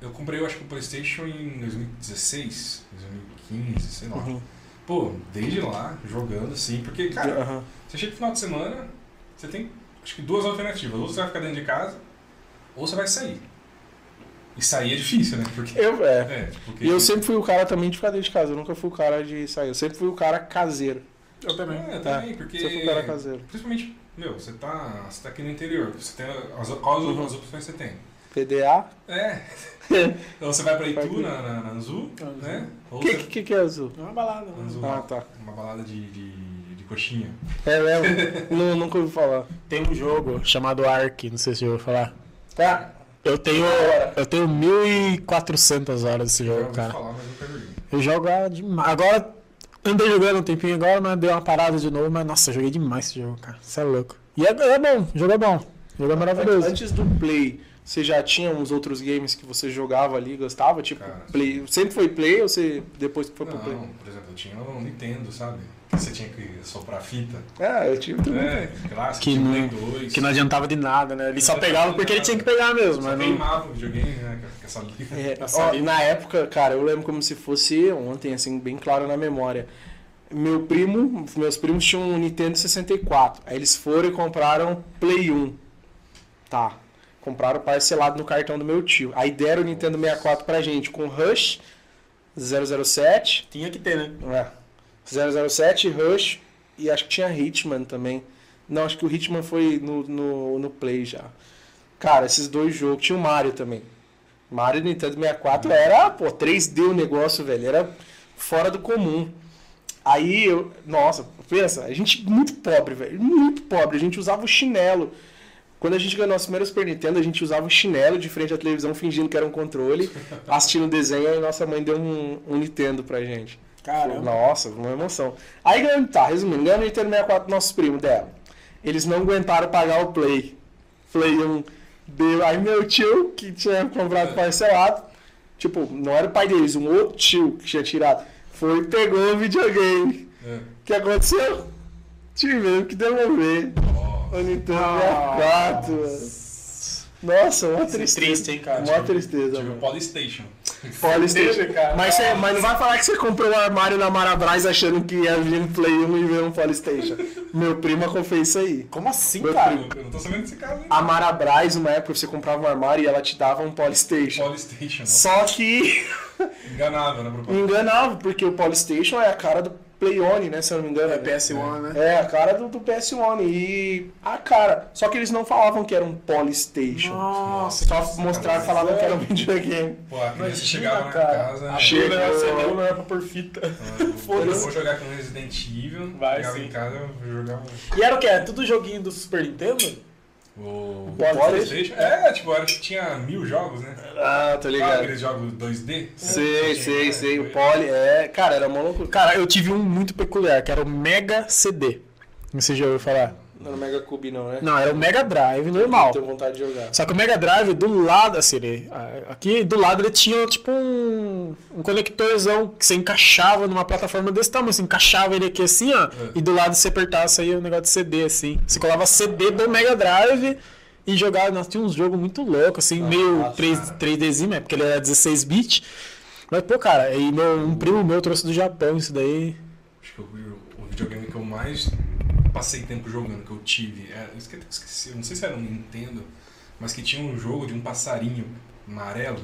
eu comprei, eu acho que o PlayStation em 2016, 2015, sei lá. Uhum. Pô, desde lá, jogando assim, porque, cara, Aham. você chega no final de semana, você tem acho que duas alternativas. Ou você vai ficar dentro de casa, ou você vai sair. E sair é difícil, né? Porque. Eu, é. É, porque. E eu sempre fui o cara também de ficar dentro de casa. Eu nunca fui o cara de sair. Eu sempre fui o cara caseiro. Eu também. É, também, porque. Sempre fui o cara caseiro. Principalmente, meu, você tá, você tá aqui no interior. Você tem as, quais Uhum. as opções você tem? PDA. É. Então você vai pra Vai Itu, na, na, na Anzu, Anzu. né? Ou O que, você... que, que é azul? É uma balada, né? Anzu, Ah, tá. Uma balada de, de, de coxinha. É mesmo? Nu- nunca ouvi falar. Tem um jogo chamado Ark, não sei se eu vou falar. Tá. Eu tenho, eu tenho 1.400 horas desse jogo, ouvi cara. falar, joguei. Eu jogo demais. Agora, andei jogando um tempinho agora, mas deu uma parada de novo. Mas, nossa, eu joguei demais esse jogo, cara. Você é louco. E é, é bom, o jogo é bom. O jogo é maravilhoso. Antes do Play, você já tinha uns outros games que você jogava ali, gostava? Tipo, Cara, Play. Sempre foi Play ou você depois que foi pro Não, Play? por exemplo, eu tinha um Nintendo, sabe? Que você tinha que soprar a fita. Ah, eu tive também. É, clássico, Que tinha não- Play 2. Que não adiantava de nada, né? Ele só pegava porque ele tinha que pegar mesmo, Só mas não... queimava o videogame, né? Com essa liga. É, ó, na época, cara, eu lembro como se fosse ontem, assim, bem claro na memória. Meu primo, meus primos tinham um Nintendo 64. Aí eles foram e compraram Play 1. Tá. Compraram parcelado no cartão do meu tio. Aí deram o Nintendo 64 pra gente com Rush 007. Tinha que ter, né? É. 007, Rush e acho que tinha Hitman também. Não, acho que o Hitman foi no, no, no Play já. Cara, esses dois jogos. Tinha o Mario também. Mario Nintendo 64 era, pô, 3D o negócio, velho. Era fora do comum. Aí eu. Nossa, pensa, a gente muito pobre, velho. Muito pobre. A gente usava o chinelo. Quando a gente ganhou nosso primeiro Super Nintendo, a gente usava o chinelo de frente à televisão, fingindo que era um controle, assistindo desenho, e nossa mãe deu um, um Nintendo pra gente. Caramba. Nossa, uma emoção. Aí ganhou, tá, resumindo, ganhou o Nintendo 64 nossos primos dela. Eles não aguentaram pagar o Play. Play 1 deu. Aí meu tio, que tinha comprado parcelado, tipo, não era o pai deles, um outro tio que tinha tirado, foi e pegou o videogame. É. O que aconteceu? Tivemos que devolver Ó, o Nintendo Ah, 64. mano. Nossa, uma tristeza. triste, hein, cara? Uma tristeza, tive o. Polystation. Polystation. Cara. Mas, você- mas não vai falar que você comprou um armário na Marabras achando que ia vir um Play 1 e veio um Polystation. Meu primo fez isso aí. Como assim, Meu cara? Eu, eu não tô sabendo desse caso? A Marabras, uma época, você comprava um armário e ela te dava um Polystation. Polystation. Só que Enganava, né? propósito. enganava, porque o Polystation é a cara do Play On, né? Se eu não me engano. É PS1, né? É, a cara do, do PS1 e a cara. Só que eles não falavam que era um Polystation. Nossa, Só mostraram, falavam que era um videogame. Pô, a criança chegava na cara. casa. A Chega. Não era pra pôr fita. ah, eu Foda-se. vou jogar com Resident Evil. Vai, sim. em casa, eu jogava E era o quê? É tudo joguinho do Super Nintendo? O Polystation? É, tipo, era que tinha mil jogos, né? Ah, tô Sabe aqueles jogos 2D? Sei, sei, É, sei. O foi- Poly, é. Cara, era maluco. Cara, eu tive um muito peculiar, que era o Mega CD. Não sei se já ouviu falar. Não era Mega Cube, não, né? Não, era o Mega Drive normal. Tenho vontade de jogar. Só que o Mega Drive, do lado, assim, ele, aqui do lado ele tinha tipo um, um conectorzão que você encaixava numa plataforma desse tamanho. Você encaixava ele aqui assim, ó, e do lado você apertasse aí o negócio de CD, assim. Você colava CD do Mega Drive e jogava. Nossa, tinha uns jogos muito loucos, assim, meio 3, 3Dzinho, né? Porque ele era 16 bits. Mas, pô, cara, aí meu, um primo meu trouxe do Japão isso daí. Acho que o, o videogame que eu mais passei tempo jogando, que eu tive, era, eu esque- esqueci, eu não sei se era um Nintendo, mas que tinha um jogo de um passarinho amarelo,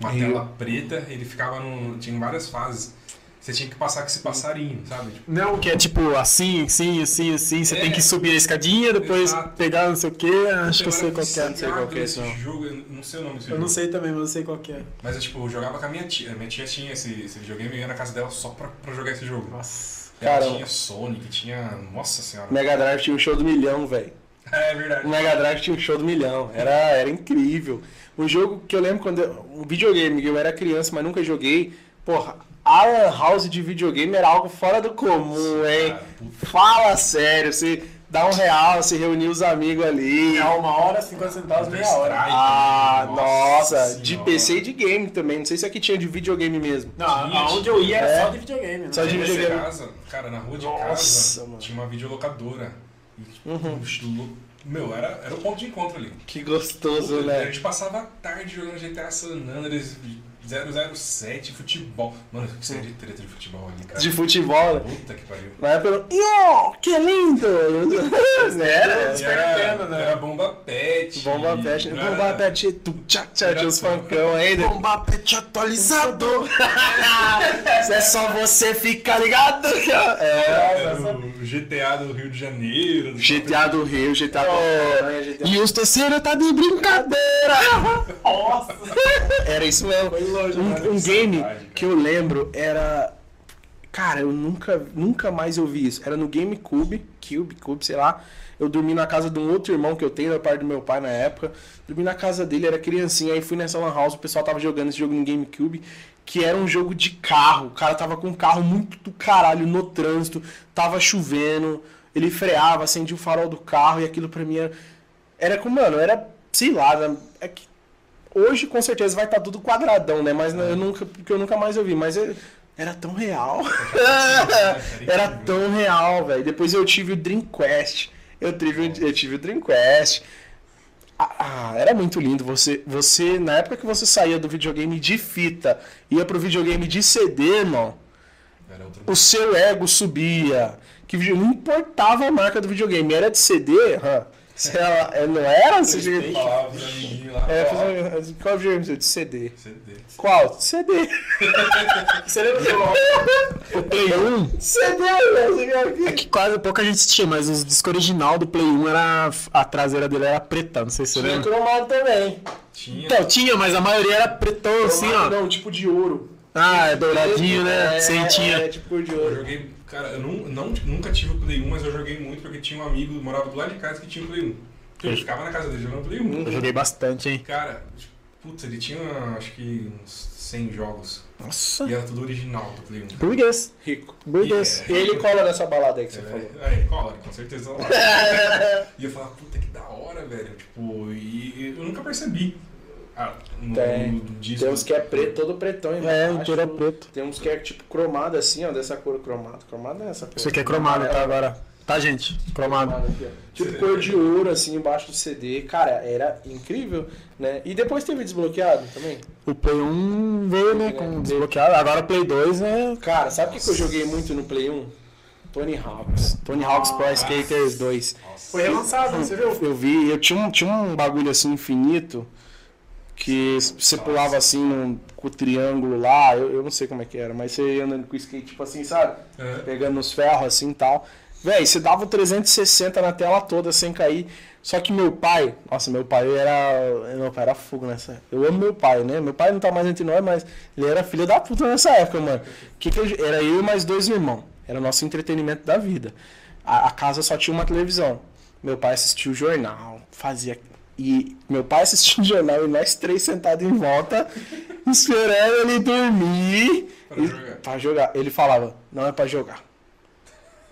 uma E- tela preta, ele ficava no. tinha várias fases. Você tinha que passar com esse passarinho, sabe? Tipo, Não, que é tipo assim, assim, assim, assim. Você É. tem que subir a escadinha, depois Exato. pegar não sei o que. Acho que eu sei qual que é. sei qual que é esse jogo, eu não sei o nome desse Eu jogo. não sei também, mas eu sei qual que é. Mas eu, tipo, eu jogava com a minha tia. A minha tia tinha esse, esse videogame e eu ia na casa dela só pra, pra jogar esse jogo. Nossa. Ela Caramba. tinha Sonic, tinha. Nossa senhora. Mega Drive tinha um show do milhão, velho. É verdade. O Mega Drive tinha um show do milhão. Era, era incrível. Um jogo que eu lembro quando. Eu, um videogame que eu era criança, mas nunca joguei. Porra, a House de videogame era algo fora do comum, hein? Cara. Fala sério, você dá um real, você reunir os amigos ali. É uma hora, 50 centavos, meia hora. Ah, Nossa nossa, de. PC e de game também. Não sei se aqui tinha de videogame mesmo. Não, aonde eu ia era É. só de videogame. né? Só de Na videogame. casa, cara, na rua de Nossa, casa mano. Uhum. tinha uma videolocadora. E, um estilo- Meu, era, era o ponto de encontro ali. Que gostoso, A né? gente passava a tarde jogando GTA San Andreas 007, futebol. Mano, que seria de treta de futebol ali, cara. De futebol, né? Puta que pariu. Época, Yo, que lindo! era, Super era, Nintendo, né? era bomba pet. Bomba Pet, não Bomba era- Pet, tu, tchá, tchá, Era tinha os funkão ainda. Bomba pet atualizador. é só você ficar ligado. É, Era o GTA do Rio de Janeiro. do GTA do Rio, GTA do GTA. E os terceiros tá de brincadeira. Nossa! Era isso mesmo. Longe, Um, um game que eu lembro era. Cara, eu nunca, nunca mais ouvi isso. Era no GameCube, Cube, Cube, sei lá. Eu dormi na casa de um outro irmão que eu tenho, da parte do meu pai na época. Dormi na casa dele, era criancinha. Aí fui nessa Lan House, o pessoal tava jogando esse jogo no GameCube, que era um jogo de carro. O cara tava com um carro muito do caralho no trânsito, tava chovendo. Ele freava, acendia o farol do carro e aquilo pra mim era. Era como, mano, era, sei lá, né? é que Hoje com certeza vai estar tudo quadradão, né? Mas eu nunca, porque eu nunca mais ouvi. Mas é- era tão real. era tão real, velho. Depois eu tive o Dreamcast. Eu tive, o- eu tive o Dreamcast. Ah, ah, era muito lindo. Você, você, na época que você saía do videogame de fita, ia pro videogame de CD, irmão. Outro O seu ego subia. Que não importava a marca do videogame, era de CD, hã? Se ela, é, não era? Você amiguinhos lá. é, qual videogame? De CD. CD. Qual? CD. Você lembra do o Play 1? CD, velho. É que quase pouca gente tinha, mas os discos original do Play 1 era. A traseira dele era preta, não sei se você Tinha lembra. cromado também. Tinha. Então, tinha, mas a maioria era pretão, assim, ó. Não, tipo de ouro. Ah, é douradinho, né? É, Sentinha. É, tipo de Eu ouro. joguei, cara, eu não, não- nunca tive o Play 1, mas eu joguei muito porque tinha um amigo que morava do lado de casa que tinha o Play 1. Então, Eu ficava na casa dele jogando Play 1. Eu joguei bastante, hein? Cara, Putz, ele tinha acho que uns 100 jogos. Nossa. E era tudo original do Play 1. Burguês. Rico. Burguês. É. Ele cola nessa balada aí que você É, falou. é, cola, com certeza e eu falava, puta que da hora, velho. Tipo, e eu nunca percebi. Ah, no, Tem. no disco. Tem uns que é preto, todo pretão É, embaixo. inteiro é preto. Tem uns que é tipo cromado assim, ó, dessa cor cromado. Cromado é essa cor. Isso aqui é cromado, tá agora. Tá, gente? Cromado. aqui. Tipo cor de ouro, assim, embaixo do CD. Cara, era incrível, né? E depois teve desbloqueado também. O Play 1 veio, né, com desbloqueado. Agora o Play 2 é... Cara, sabe o que, que eu joguei muito no Play 1? Tony Hawks. Tony Hawk's Pro Skaters 2. Nossa. Foi relançado, você viu? Eu vi, eu tinha um, tinha um bagulho assim infinito que você pulava assim num, com o triângulo lá, eu, eu não sei como é que era, mas você ia andando com o skate tipo assim, sabe? É. Pegando nos ferros assim e tal. Véi, você dava o 360 na tela toda sem cair. Só que meu pai, nossa, meu pai era. Meu pai era fogo nessa. Eu amo meu pai, né? Meu pai não tá mais entre nós, mas ele era filho da puta nessa época, mano. Que que eu- era eu e mais dois irmãos. Era o nosso entretenimento da vida. A, a casa só tinha uma televisão. Meu pai assistia o jornal, fazia. E meu pai assistia o jornal e nós três sentados em volta, esperando ele dormir. Pra e- jogar. pra jogar. Ele falava, não é pra jogar.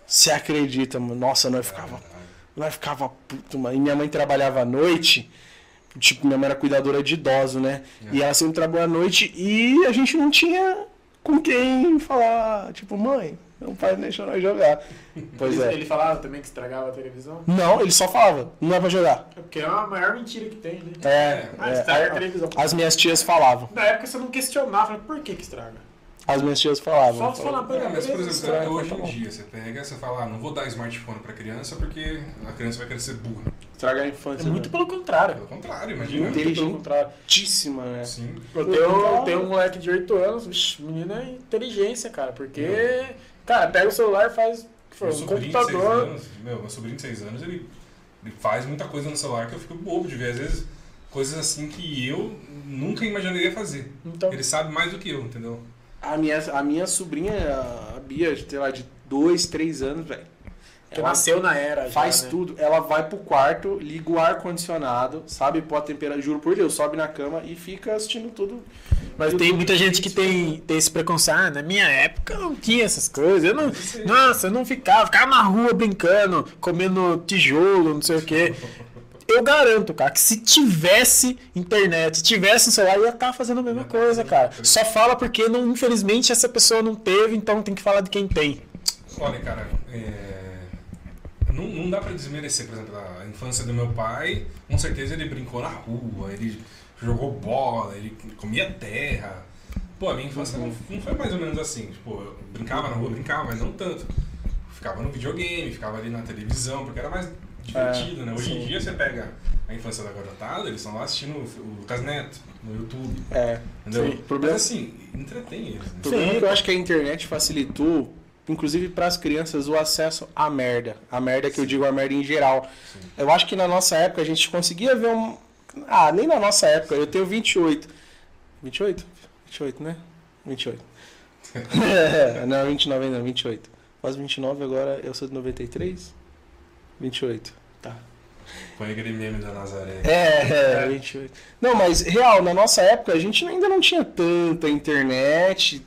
Você acredita, mano? Nossa, nós ficava. Nós ficava puto, mano. E minha mãe trabalhava à noite. Tipo, minha mãe era cuidadora de idoso, né? E ela sempre trabalhou à noite e a gente não tinha com quem falar, tipo, mãe, meu pai não deixou nós jogar. Pois ele, é. ele falava também que estragava a televisão? Não, ele só falava, não é pra jogar. É porque é a maior mentira que tem, né? É, Ah, é, estraga a televisão. as minhas tias falavam. Na época você não questionava, falava, por que que estraga? As minhas tias falavam. Só falar pra É, mas por exemplo, Estranho, até hoje tá em dia, você pega, você fala, ah, não vou dar smartphone pra criança porque a criança vai querer ser burra. Estragar a É infância. muito né? pelo contrário. Pelo contrário, imagina. Muitíssima, né? Sim. Eu tenho, eu tenho um moleque de 8 anos, vixi, menino é inteligência, cara, porque, cara, pega o celular e faz que foi, Meu um sobrinho de seis computador. anos, meu, meu sobrinho de 6 anos, ele, ele faz muita coisa no celular que eu fico bobo de ver. Às vezes, coisas assim que eu nunca imaginaria fazer. Então, Ele sabe mais do que eu, entendeu? A minha, a minha sobrinha, a Bia, sei lá, de dois, três anos, velho. Que Ela nasceu na era. já, faz né? tudo. Ela vai pro quarto, liga o ar-condicionado, sabe pôr a temperatura, juro por Deus, sobe na cama e fica assistindo tudo. Mas tem muita gente que tem, tem esse preconceito. Ah, na minha época não tinha essas coisas. Eu não, nossa, eu não ficava. Ficava na rua brincando, comendo tijolo, não sei o quê. Eu garanto, cara, que se tivesse internet, se tivesse um celular, eu ia estar fazendo a mesma coisa, cara. Só fala porque, não, infelizmente, essa pessoa não teve, então tem que falar de quem tem. Olha, cara, é, não, não dá pra desmerecer, por exemplo, a infância do meu pai. Com certeza ele brincou na rua, ele jogou bola, ele comia terra. Pô, a minha infância não, não foi mais ou menos assim. Tipo, eu brincava na rua, brincava, mas não tanto. Ficava no videogame, ficava ali na televisão, porque era mais divertido, né? Hoje em sim. dia você pega a infância da garotada, eles estão lá assistindo o o Lucas Neto no YouTube. É. Entendeu? Sim, problema- Mas assim, entretém eles. Né? Sim. é que eu acho que a internet facilitou, inclusive para as crianças, o acesso à merda. A merda que eu digo, a merda em geral. Eu acho que na nossa época a gente conseguia ver um. Ah, nem na nossa época, eu tenho 28. 28? 28, né? 28. É, não, 29 ainda, 28. Quase 29 agora, eu sou de 93? 28. Tá. Põe aquele meme da Nazaré. É, é, 28. Não, mas real, na nossa época a gente ainda não tinha tanta internet,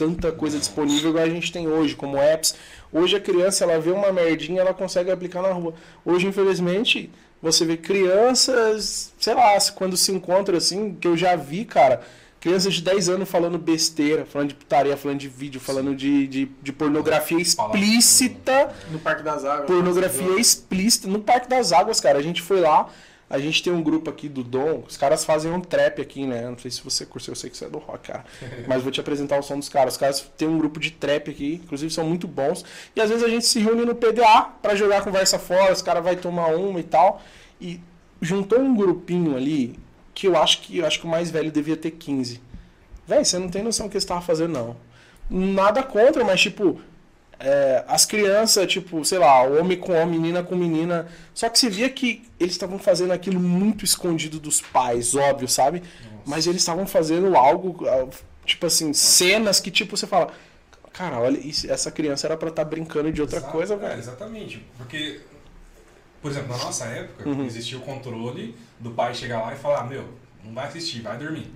tanta coisa disponível igual a gente tem hoje, como apps. Hoje a criança ela vê uma merdinha, ela consegue aplicar na rua. Hoje, infelizmente, você vê crianças, sei lá, quando se encontram assim, que eu já vi, cara, crianças de 10 anos falando besteira, falando de putaria, falando de vídeo, falando de, de, de pornografia explícita No Parque das Águas. pornografia explícita no Parque das Águas, cara. A gente foi lá, a gente tem um grupo aqui do Dom, os caras fazem um trap aqui, né? Não sei se você curtiu, eu sei que você é do rock, cara. Mas vou te apresentar o som dos caras. Os caras têm um grupo de trap aqui, inclusive são muito bons. E às vezes a gente se reúne no PDA pra jogar conversa fora, os caras vão tomar uma e tal. E juntou um grupinho ali que eu acho que eu acho que o mais velho devia ter 15. Véi, você não tem noção do que você tava fazendo, não. Nada contra, mas tipo, é, as crianças, tipo, sei lá, homem com homem, menina com menina. Só que você via que eles estavam fazendo aquilo muito escondido dos pais, óbvio, sabe? Mas eles estavam fazendo algo, ah, tipo assim, cenas que, tipo, você fala. Cara, olha, isso- essa criança era pra estar brincando de outra Exato, coisa, é, velho. exatamente. Porque, por exemplo, na nossa época, Uhum. existia o controle do pai chegar lá e falar, meu, Não vai assistir, vai dormir.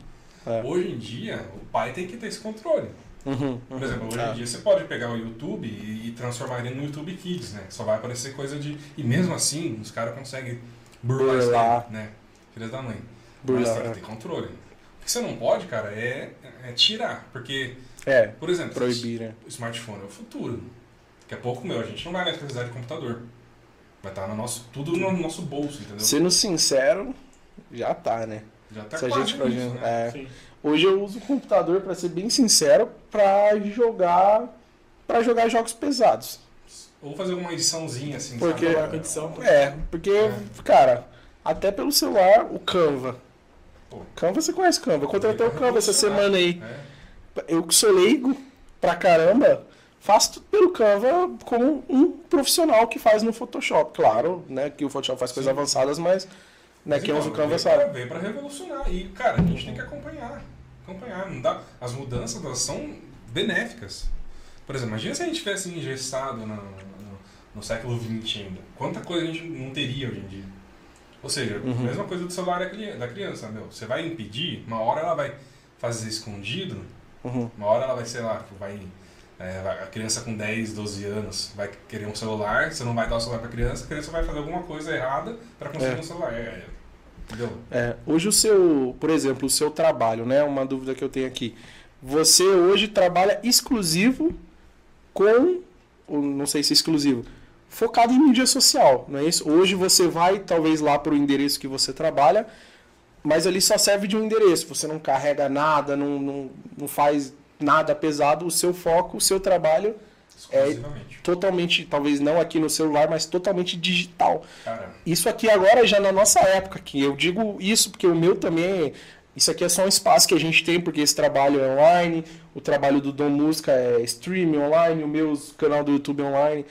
É. Hoje em dia, o pai tem que ter esse controle. Uhum, Por exemplo, hoje É. em dia você pode pegar o YouTube e, e transformar ele no YouTube Kids, né? Só vai aparecer coisa de. E mesmo assim, os caras conseguem burlar isso daí, né? Filhas da mãe. Burlar, Mas tem que ter controle. O que você não pode, cara, é, é tirar. Porque, É, por exemplo, proibir, né? o smartphone é o futuro. Daqui a pouco, meu, a gente não vai mais precisar de computador. Vai estar no nosso, tudo no nosso bolso, entendeu? Sendo sincero, já tá, né? Já tá Se a quase gente nisso, né? é. Hoje eu uso o computador, pra ser bem sincero, pra jogar para jogar jogos pesados. Ou fazer uma ediçãozinha assim, Porque- sabe? Edição. É, porque, cara, até pelo celular, o Canva. Pô. Canva, você conhece Canva? Eu contratei o Vai Canva essa revolucionar. semana aí. É. Eu que sou leigo pra caramba, faço tudo pelo Canva como um profissional que faz no Photoshop. Claro, né, que o Photoshop faz coisas Sim. avançadas, mas né, Mas quem usa o então, Canva sabe. Veio pra revolucionar. E, cara, a gente tem que acompanhar. Acompanhar. Não dá... As mudanças elas são benéficas. Por exemplo, imagina se a gente tivesse engessado no, no, no século XX ainda. Quanta coisa a gente não teria hoje em dia. Ou seja, Uhum. mesma coisa do celular da cri- da criança, meu. Você vai impedir, uma hora ela vai fazer escondido, Uhum. uma hora ela vai, sei lá, vai, é, a criança com 10, 12 anos vai querer um celular, você não vai dar o celular pra criança, a criança vai fazer alguma coisa errada pra conseguir É. um celular. É, é, hoje o seu, por exemplo, o seu trabalho, né? Uma dúvida que eu tenho aqui. Você hoje trabalha exclusivo com, não sei se é exclusivo, focado em mídia social, não é isso? Hoje você vai talvez lá para o endereço que você trabalha, mas ali só serve de um endereço. Você não carrega nada, não, não, não faz nada pesado. O seu foco, o seu trabalho Exclusivamente. totalmente, talvez não aqui no celular, mas totalmente digital. Cara, Isso aqui agora já na nossa época, que eu digo isso porque o meu também, isso aqui é só um espaço que a gente tem, porque esse trabalho é online, o trabalho do Dom Música é streaming online, o meu canal do YouTube é online.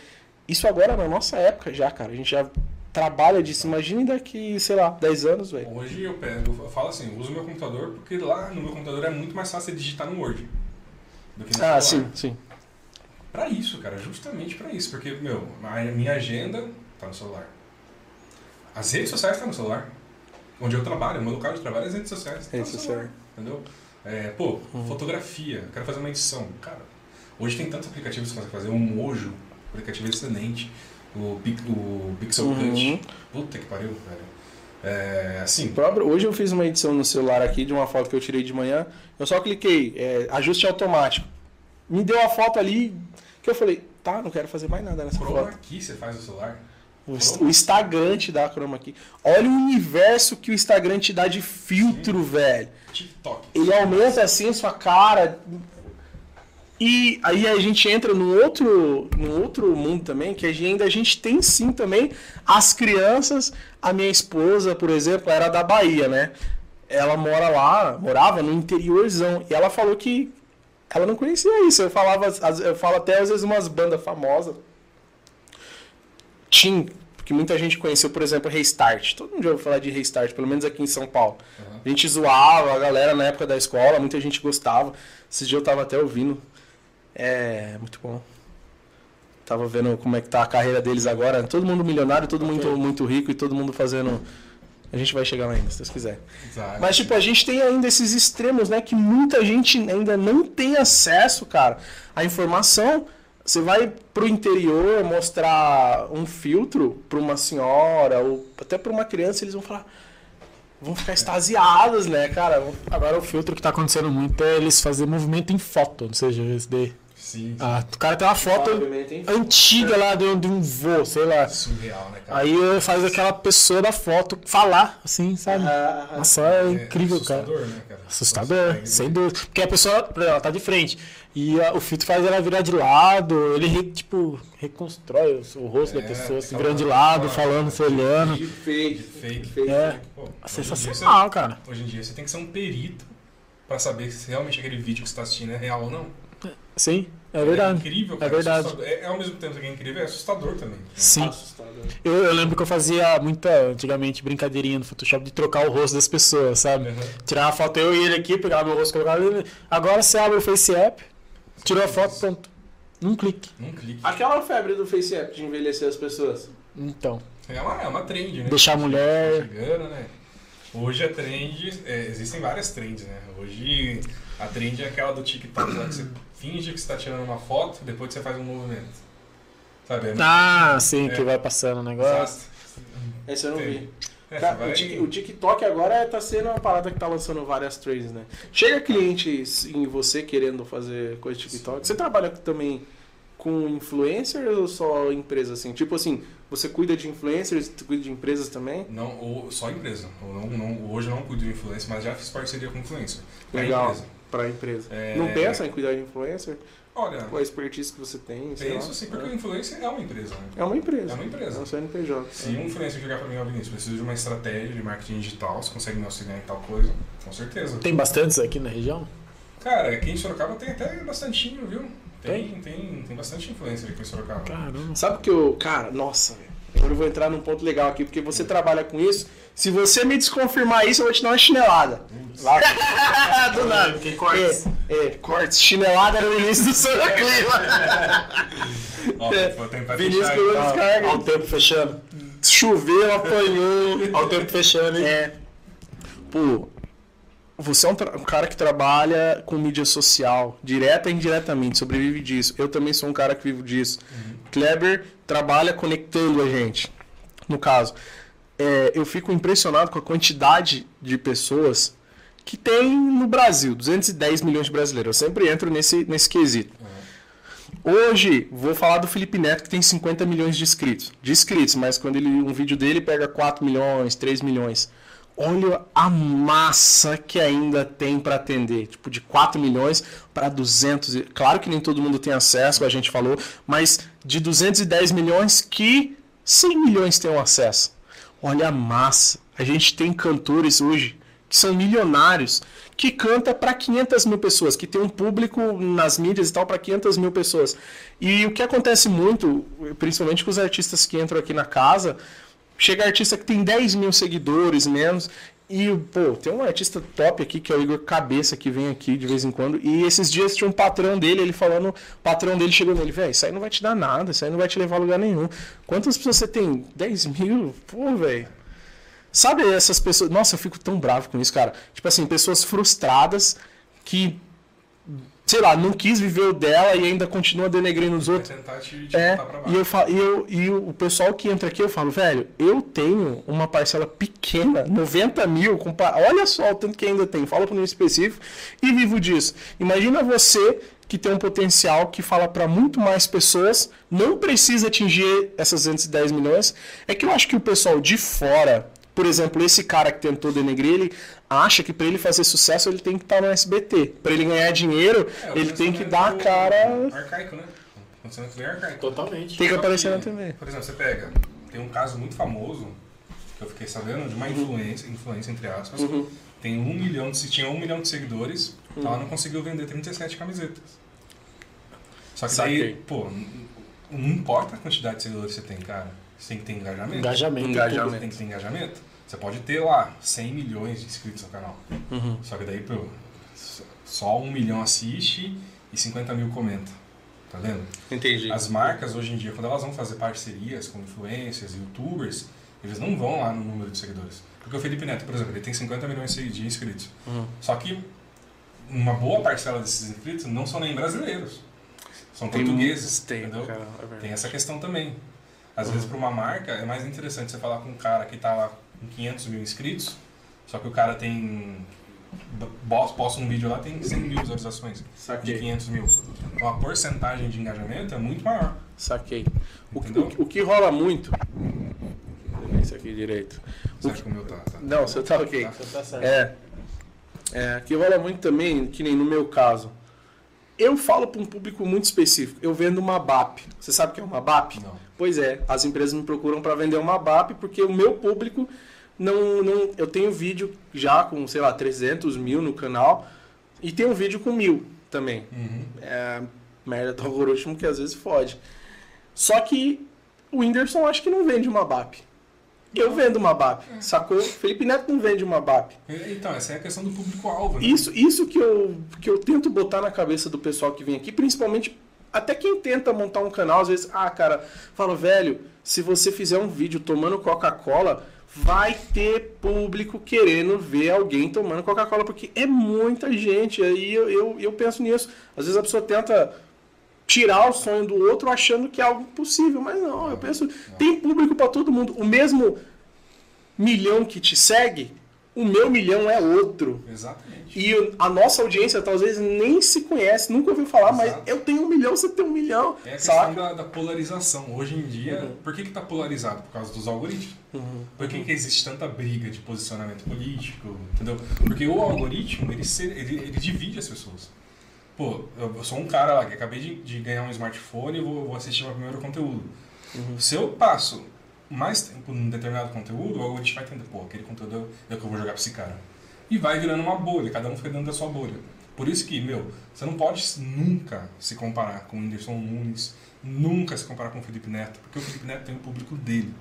Isso agora na nossa época já, cara, a gente já trabalha disso. Imagine daqui, sei lá, 10 anos, velho. hoje eu pego, eu falo assim, eu uso meu computador porque lá no meu computador é muito mais fácil digitar no Word. Do que no Ah, celular. sim, sim. Pra isso, cara, justamente pra isso. Porque, meu, a minha agenda tá no celular. As redes sociais tá no celular. Onde eu trabalho, meu local de trabalho é as redes sociais. Tá Redes no celular, sociais. Entendeu? É, pô, fotografia, eu quero fazer uma edição. Cara, hoje tem tantos aplicativos que você consegue fazer. O Mojo, aplicativo excelente. O, o Pixel Uhum. Cut. Puta que pariu, velho. É, assim, Próprio- Hoje eu fiz uma edição no celular aqui de uma foto que eu tirei de manhã. Eu só cliquei, é, ajuste automático. Me deu a foto ali que eu falei, tá, não quero fazer mais nada nessa chroma foto. aqui você faz no celular. O, o Instagram te dá chroma aqui. Olha o universo que o Instagram te dá de filtro, velho. TikTok. Ele aumenta assim a sua cara. E aí a gente entra no outro, no outro mundo também, que a ainda a gente tem sim também as crianças. A minha esposa, por exemplo, era da Bahia, né? Ela mora lá, morava no interiorzão. E ela falou que ela não conhecia isso. Eu falava, eu falo até às vezes umas bandas famosas. Tim, que muita gente conheceu, por exemplo, Restart. Todo mundo já ouviu falar de Restart, pelo menos aqui em São Paulo. Uhum. A gente zoava a galera na época da escola, muita gente gostava. Esse dia eu tava até ouvindo. É, muito bom. Tava vendo como é que tá a carreira deles agora. Todo mundo milionário, todo mundo Ok. muito rico e todo mundo fazendo. A gente vai chegar lá ainda, se Deus quiser. Exato. Mas, tipo, a gente tem ainda esses extremos, né? Que muita gente ainda não tem acesso, cara, à informação. Você vai pro interior mostrar um filtro pra uma senhora ou até pra uma criança, eles vão falar. Vão ficar extasiados, né, cara? Agora o filtro que tá acontecendo muito é eles fazerem movimento em foto, não seja SD. Sim, sim. Ah, o cara tem uma foto antiga lá de um, de um voo, sei lá. surreal, né, cara? Aí faz aquela pessoa da foto falar, assim, sabe? Nossa, é incrível, cara. assustador, né, cara? Assustador, Consegue- sem dúvida. Porque a pessoa, ela tá de frente. E a- o filtro faz ela virar de lado, ele, re- tipo, reconstrói o, o rosto É, da pessoa, se aquela- virando de lado, aquela- falando, se olhando. Fade, Fake. fade. É, Pô, sensacional, dia cara. você- Hoje em dia você tem que ser um perito pra saber se realmente aquele vídeo que você tá assistindo é real ou não. Sim, é verdade. incrível, É cara. verdade. assustador. É, é ao mesmo tempo que é incrível, é assustador também. Sim. Assustador. Eu, eu lembro que eu fazia muita, antigamente, brincadeirinha no Photoshop de trocar o rosto das pessoas, sabe? Uhum. Tirar uma foto eu e ele aqui, pegava meu rosto, colocava ele. Agora você abre o Face App, tirou a foto, pronto. Num clique. Num clique. Aquela febre do Face App de envelhecer as pessoas. Então. É uma, é uma trend, né? Deixar a mulher- Tá chegando, né? Hoje a trend, é, existem várias trends, né? Hoje a trend é aquela do TikTok, lá que você finge que você está tirando uma foto, depois você faz um movimento. Sabe? É Ah, sim, É. que vai passando o negócio. Exato. Esse eu não Tem. vi. É, vai- o, Tik- o TikTok agora tá sendo uma parada que tá lançando várias trends, né? Chega cliente em você querendo fazer coisa de TikTok. Você trabalha também com influencer ou só empresa assim? Tipo assim, você cuida de influencers, você cuida de empresas também? Não, ou só empresa. Não, não, hoje eu não cuido de influencer, mas já fiz parceria com influencer. Legal. empresa. Pra empresa. É. Não pensa em cuidar de influencer? Olha, Com a expertise que você tem, sei penso lá. sim, porque o É. influencer é uma empresa, né? É uma empresa. É uma empresa. É um CNPJ. Se um influencer chegar pra mim, ó, Vinícius, preciso de uma estratégia de marketing digital, você consegue me auxiliar em tal coisa? Com certeza. Tem bastantes aqui na região? Cara, aqui em Sorocaba tem até bastantinho, viu? Tem, tem, tem bastante influencer aqui em Sorocaba. Caramba. Sabe o que eu. Cara, nossa, velho. Agora eu vou entrar num ponto legal aqui, porque você trabalha com isso. Se você me desconfirmar isso, eu vou te dar uma chinelada. Lá. Do nada. Que cortes. É, é, cortes. Chinelada era o início do Santa Clima. Vou tentar Vinícius pegou aqui. descarga. Olha o tempo fechando. Choveu, apanhou. Olha o tempo fechando, hein? É. Pô, você é um, um cara que trabalha com mídia social, direta e indiretamente, sobrevive disso. Eu também sou um cara que vivo disso. Kleber trabalha conectando a gente. No caso, é, eu fico impressionado com a quantidade de pessoas que tem no Brasil, 210 milhões de brasileiros. Eu sempre entro nesse, nesse quesito. Hoje, vou falar do Felipe Neto, que tem 50 milhões de inscritos. De inscritos, mas quando ele um vídeo dele pega 4 milhões, 3 milhões. Olha a massa que ainda tem para atender. Tipo, de 4 milhões para 200. e- Claro que nem todo mundo tem acesso, a gente falou, mas de 210 milhões que 100 milhões têm acesso. Olha a massa. A gente tem cantores hoje que são milionários, que canta para 500 mil pessoas, que tem um público nas mídias e tal para 500 mil pessoas. E o que acontece muito, principalmente com os artistas que entram aqui na casa, chega artista que tem 10 mil seguidores menos. E, pô, tem um artista top aqui, que é o Igor Cabeça, que vem aqui de vez em quando. E esses dias tinha um patrão dele, ele falando, o patrão dele chegou nele, velho, isso aí não vai te dar nada, isso aí não vai te levar a lugar nenhum. Quantas pessoas você tem? 10 mil? Pô, velho. Sabe essas pessoas. Nossa, eu fico tão bravo com isso, cara. Tipo assim, pessoas frustradas que, sei lá, não quis viver o dela e ainda continua denegrindo os outros. tentar te, te É, e, eu falo, e, eu, e o pessoal que entra aqui, eu falo, velho, eu tenho uma parcela pequena, 90 mil, olha só o tanto que ainda tem, fala para um específico, e vivo disso. Imagina você que tem um potencial que fala para muito mais pessoas, não precisa atingir essas 210 milhões. É que eu acho que o pessoal de fora, por exemplo, esse cara que tentou denegrir, ele acha que para ele fazer sucesso ele tem que estar no SBT. Para ele ganhar dinheiro, É, ele tem que dar a cara. Arcaico, né? O pensamento bem arcaico. Totalmente. Tem que aparecer na TV. Por exemplo, você pega, tem um caso muito famoso, que eu fiquei sabendo, de uma influência, influência entre aspas, Uhum. tem um milhão de, tinha um milhão de seguidores, ela não conseguiu vender 37 camisetas. Só que Saquei. daí, pô, não importa a quantidade de seguidores que você tem, cara, você tem que ter engajamento. Engajamento. Engajamento. Tem que ter engajamento. Você pode ter lá 100 milhões de inscritos no canal. Uhum. Só que daí, pô, só um milhão assiste e 50 mil comenta. Tá vendo? Entendi. As marcas hoje em dia, quando elas vão fazer parcerias com influencers, youtubers, eles não vão lá no número de seguidores. Porque o Felipe Neto, por exemplo, ele tem 50 milhões de inscritos. Uhum. Só que uma boa parcela desses inscritos não são nem brasileiros. São Tem portugueses. tem, entendeu? cara, é. Tem essa questão também. Às Uhum. vezes, para uma marca, é mais interessante você falar com um cara que tá lá com 500 mil inscritos, só que o cara tem. Posta um vídeo lá, tem 100 mil visualizações. De Saquei. 500 mil. Então a porcentagem de engajamento é muito maior. Saquei. O, que- o, o que rola muito. Isso aqui direito. O Será que- que o meu tá? tá- Não, você tá ok. Tá. Tá certo. É. É, que rola muito também, que nem no meu caso. Eu falo para um público muito específico. Eu vendo uma BAP. Você sabe o que é uma BAP? Não. Pois é, as empresas me procuram para vender uma BAP porque o meu público não, não. Eu tenho vídeo já com, sei lá, 300 mil no canal e tem um vídeo com mil também. Uhum. É merda do algoritmo que às vezes fode. Só que o Whindersson acho que não vende uma BAP. Eu vendo uma BAP, sacou? Felipe Neto não vende uma BAP. Então, essa é a questão do público-alvo. Né? Isso, isso que, eu, que eu tento botar na cabeça do pessoal que vem aqui, principalmente até quem tenta montar um canal, às vezes, ah, cara, fala, velho, se você fizer um vídeo tomando Coca-Cola, vai ter público querendo ver alguém tomando Coca-Cola, porque é muita gente. Aí eu, eu, eu penso nisso. Às vezes a pessoa tenta tirar o sonho do outro achando que é algo possível, mas não, eu penso, tem público para todo mundo. O mesmo milhão que te segue, o meu milhão é outro. Exatamente. E a nossa audiência talvez nem se conhece, nunca ouviu falar, Exato. mas eu tenho um milhão, você tem um milhão. É a questão da, da polarização. Hoje em dia, Uhum. por que que tá polarizado? Por causa dos algoritmos. Por que, que existe tanta briga de posicionamento político? Entendeu? Porque o algoritmo, ele, ele, ele divide as pessoas. Pô, eu sou um cara lá que acabei de, de ganhar um smartphone e vou, vou assistir meu primeiro conteúdo. Se eu passo mais tempo num determinado conteúdo, o algoritmo vai entender, pô, aquele conteúdo é o que eu vou jogar pra esse cara. E vai virando uma bolha, cada um fica dentro da sua bolha. Por isso que, meu, você não pode nunca se comparar com o Whindersson Nunes, nunca se comparar com o Felipe Neto, porque o Felipe Neto tem o público dele.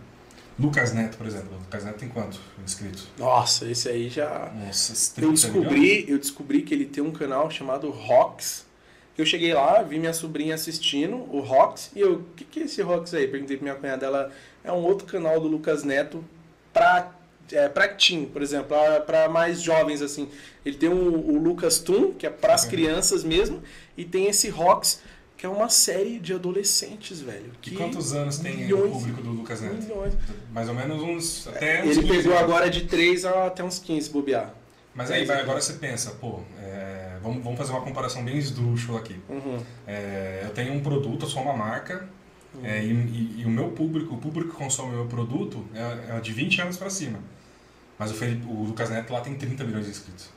Lucas Neto, por exemplo. O Lucas Neto tem quanto inscritos? Nossa, esse aí já. Nossa, 30 Eu milhões? descobri, eu descobri que ele tem um canal chamado Rox. Eu cheguei lá, vi minha sobrinha assistindo o Rox e eu, o que, que é esse Rox aí? Perguntei pra minha cunhada, ela é um outro canal do Lucas Neto pra, é, pra teen, por exemplo, pra- pra mais jovens assim. Ele tem o, o Lucas Toon, que é pras Uhum. crianças mesmo, e tem esse Rox, que é uma série de adolescentes, velho. E que quantos anos tem milhões, o público do Lucas Neto? milhões. Mais ou menos uns. Até uns Ele 15 pegou anos. agora de 3 até uns 15 bobear. Mas aí, vai, agora você pensa, pô, é, vamos, vamos fazer uma comparação bem esdrúxula aqui. Uhum. É, eu tenho um produto, eu sou uma marca, é, e, e- e o meu público, o público que consome o meu produto é, é de 20 anos pra cima. Mas o, Felipe, o Lucas Neto lá tem 30 milhões de inscritos.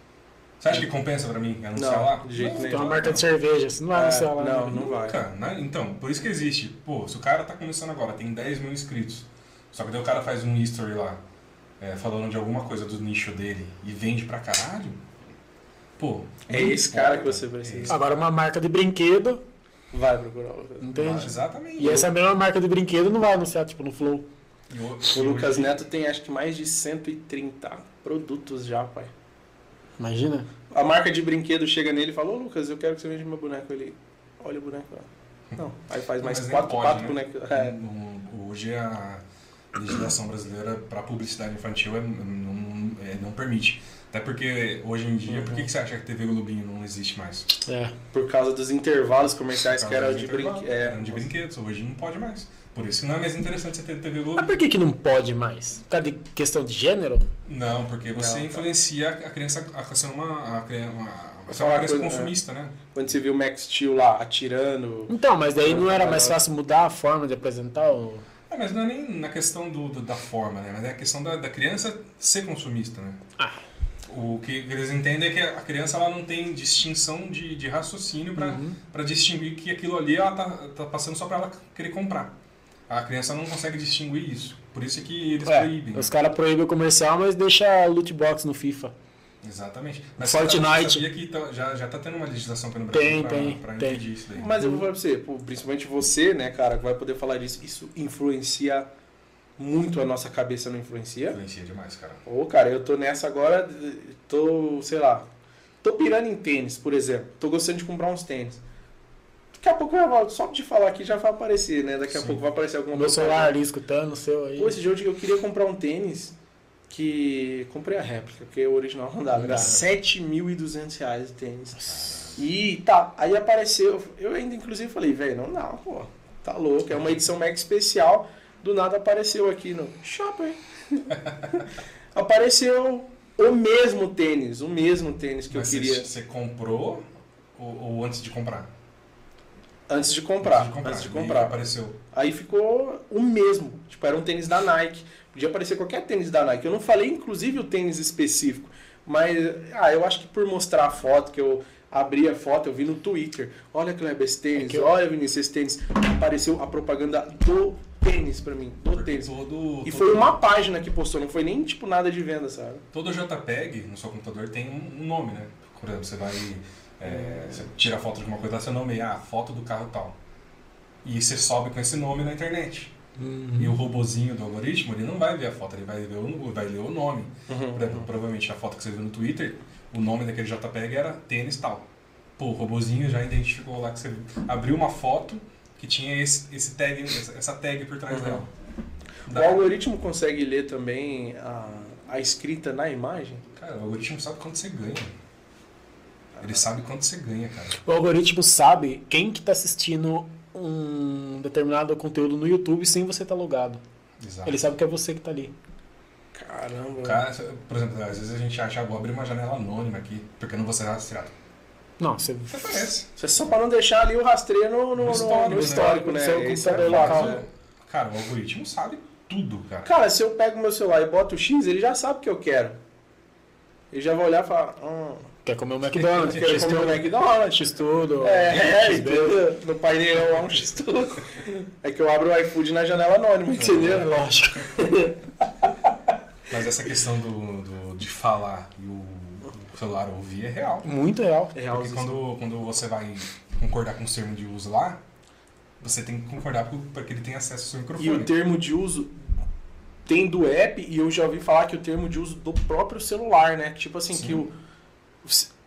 Você acha que compensa pra mim anunciar Não, lá? de jeito Não, nenhum. Tem uma não. marca de cerveja, você não vai É, anunciar lá. não, né? não vai. Né? Então, por isso que existe. Pô, se o cara tá começando agora, tem 10 mil inscritos, só que daí o cara faz um history lá, é, falando de alguma coisa do nicho dele e vende pra caralho, pô... É esse cara que você precisa. É Agora uma marca de brinquedo, Vai procurar o Lucas. Ah, entende? Exatamente. E essa mesma marca de brinquedo não vai anunciar, tipo, no Flow. O, O Lucas Neto tem acho que mais de 130 produtos já, pai. Imagina. A marca de brinquedo chega nele e fala, ô Lucas, eu quero que você venda meu boneco. Ele, olha o boneco lá. Não, aí faz mais quatro, pode, quatro né? bonecos. É. Hoje a legislação brasileira para publicidade infantil é- não, é, não permite. Até porque hoje em dia, por que, que você acha que a TV Globinho não existe mais? É. Por causa dos intervalos comerciais que eram de brinquedo. É. eram de brinquedos, hoje não pode mais. Por isso que não é mais interessante você ter TV Globo. Mas por que, que não pode mais? Por causa de questão de gênero? Não, porque você Não, tá. influencia a criança a ser uma, a, criança- uma, a ser falar uma criança consumista, né? Quando você viu o Max Steel lá atirando. Então, mas daí não era mais fácil mudar a forma de apresentar o... É, mas não é nem na questão do, do- da forma, né? Mas é a questão da, da criança ser consumista, né? Ah. O que eles entendem é que a criança ela não tem distinção de, de raciocínio para Uhum. distinguir que aquilo ali ela tá, tá passando só para ela querer comprar. A criança não consegue distinguir isso. Por isso é que eles É, proíbem. os caras proíbem o comercial, mas deixa loot box no FIFA. Exatamente. Mas Fortnite. você sabia que tá- já, já tá tendo uma legislação no Brasil Tem, pra, tem, pra tem. impedir isso daí. Mas eu vou falar pra você, pô, principalmente você, né, cara, que vai poder falar disso. Isso influencia muito a nossa cabeça, não influencia? Influencia demais, cara. Ô, cara, eu tô nessa agora, tô, sei lá, tô pirando em tênis, por exemplo. Tô gostando de comprar uns tênis. Daqui a pouco eu vou, só de falar aqui já vai aparecer, né? Daqui a Sim. pouco vai aparecer alguma Meu coisa. celular ali escutando, o seu aí. Pô, esse jogo eu queria comprar um tênis que. Comprei a réplica, porque o original não dava. Era Não. 7.200 reais o tênis. E tá, aí apareceu. Eu ainda inclusive falei, velho, não dá, pô. Tá louco. É uma edição mega especial. Do nada apareceu aqui no shopping. apareceu o mesmo tênis, o mesmo tênis que Mas eu queria Você comprou ou, ou antes de comprar? antes de comprar. Antes de comprar. Antes de comprar. apareceu. Aí ficou o mesmo. Tipo, era um tênis da Nike. Podia aparecer qualquer tênis da Nike. Eu não falei, inclusive, o tênis específico. Mas, ah, eu acho que por mostrar a foto, que eu abri a foto, eu vi no Twitter. Olha, Kleber, esse tênis. É eu- Olha, Vinícius, esse tênis. Apareceu a propaganda do tênis pra mim. Do tênis. todo, E todo- foi uma página que postou, não foi nem, tipo, nada de venda, sabe? Todo JPEG no seu computador tem um nome, né? Por exemplo, você vai. é, você tira a foto de alguma coisa lá, seu nome é ah, foto do carro tal. E você sobe com esse nome na internet. Uhum. E o robozinho do algoritmo, ele não vai ver a foto, ele vai, ver o, vai ler o nome. Uhum. Por exemplo, provavelmente a foto que você viu no Twitter, o nome daquele JPEG era tênis tal. Pô, o robozinho já identificou lá que você abriu uma foto que tinha esse, esse tag, essa essa tag por trás Uhum. dela. O algoritmo consegue ler também a, a escrita na imagem? Cara, o algoritmo sabe quanto você ganha. Ele sabe quanto você ganha, cara. O algoritmo sabe quem que tá assistindo um determinado conteúdo no YouTube sem você estar tá logado. Exato. Ele sabe que é você que tá ali. Caramba. Cara, por exemplo, às vezes a gente acha, ah, vou abrir uma janela anônima aqui, porque eu não vou ser rastreado. Não, você. Você conhece. Você só para não deixar ali o rastreio no, no, no histórico, no histórico, né? né? Seu Esse é o local. fato. Cara, o algoritmo sabe tudo, cara. Cara, se eu pego meu celular e boto o X, ele já sabe o que eu quero. Ele já vai olhar e falar, hum, Quer comer o McDonald's, quero comer o McDonald's. X tudo. É, é, X entendeu? No painel é um X tudo. É que eu abro o iFood na janela anônima, É entendeu? lógico. Mas essa questão do, do- de falar e o, o celular ouvir é real. Muito real. É Porque quando, quando você vai concordar com os termos de uso lá, você tem que concordar para que ele tenha acesso ao seu E microfone. o termo de uso tem do app e eu já ouvi falar que o termo de uso do próprio celular, né? Tipo assim, Sim. que o.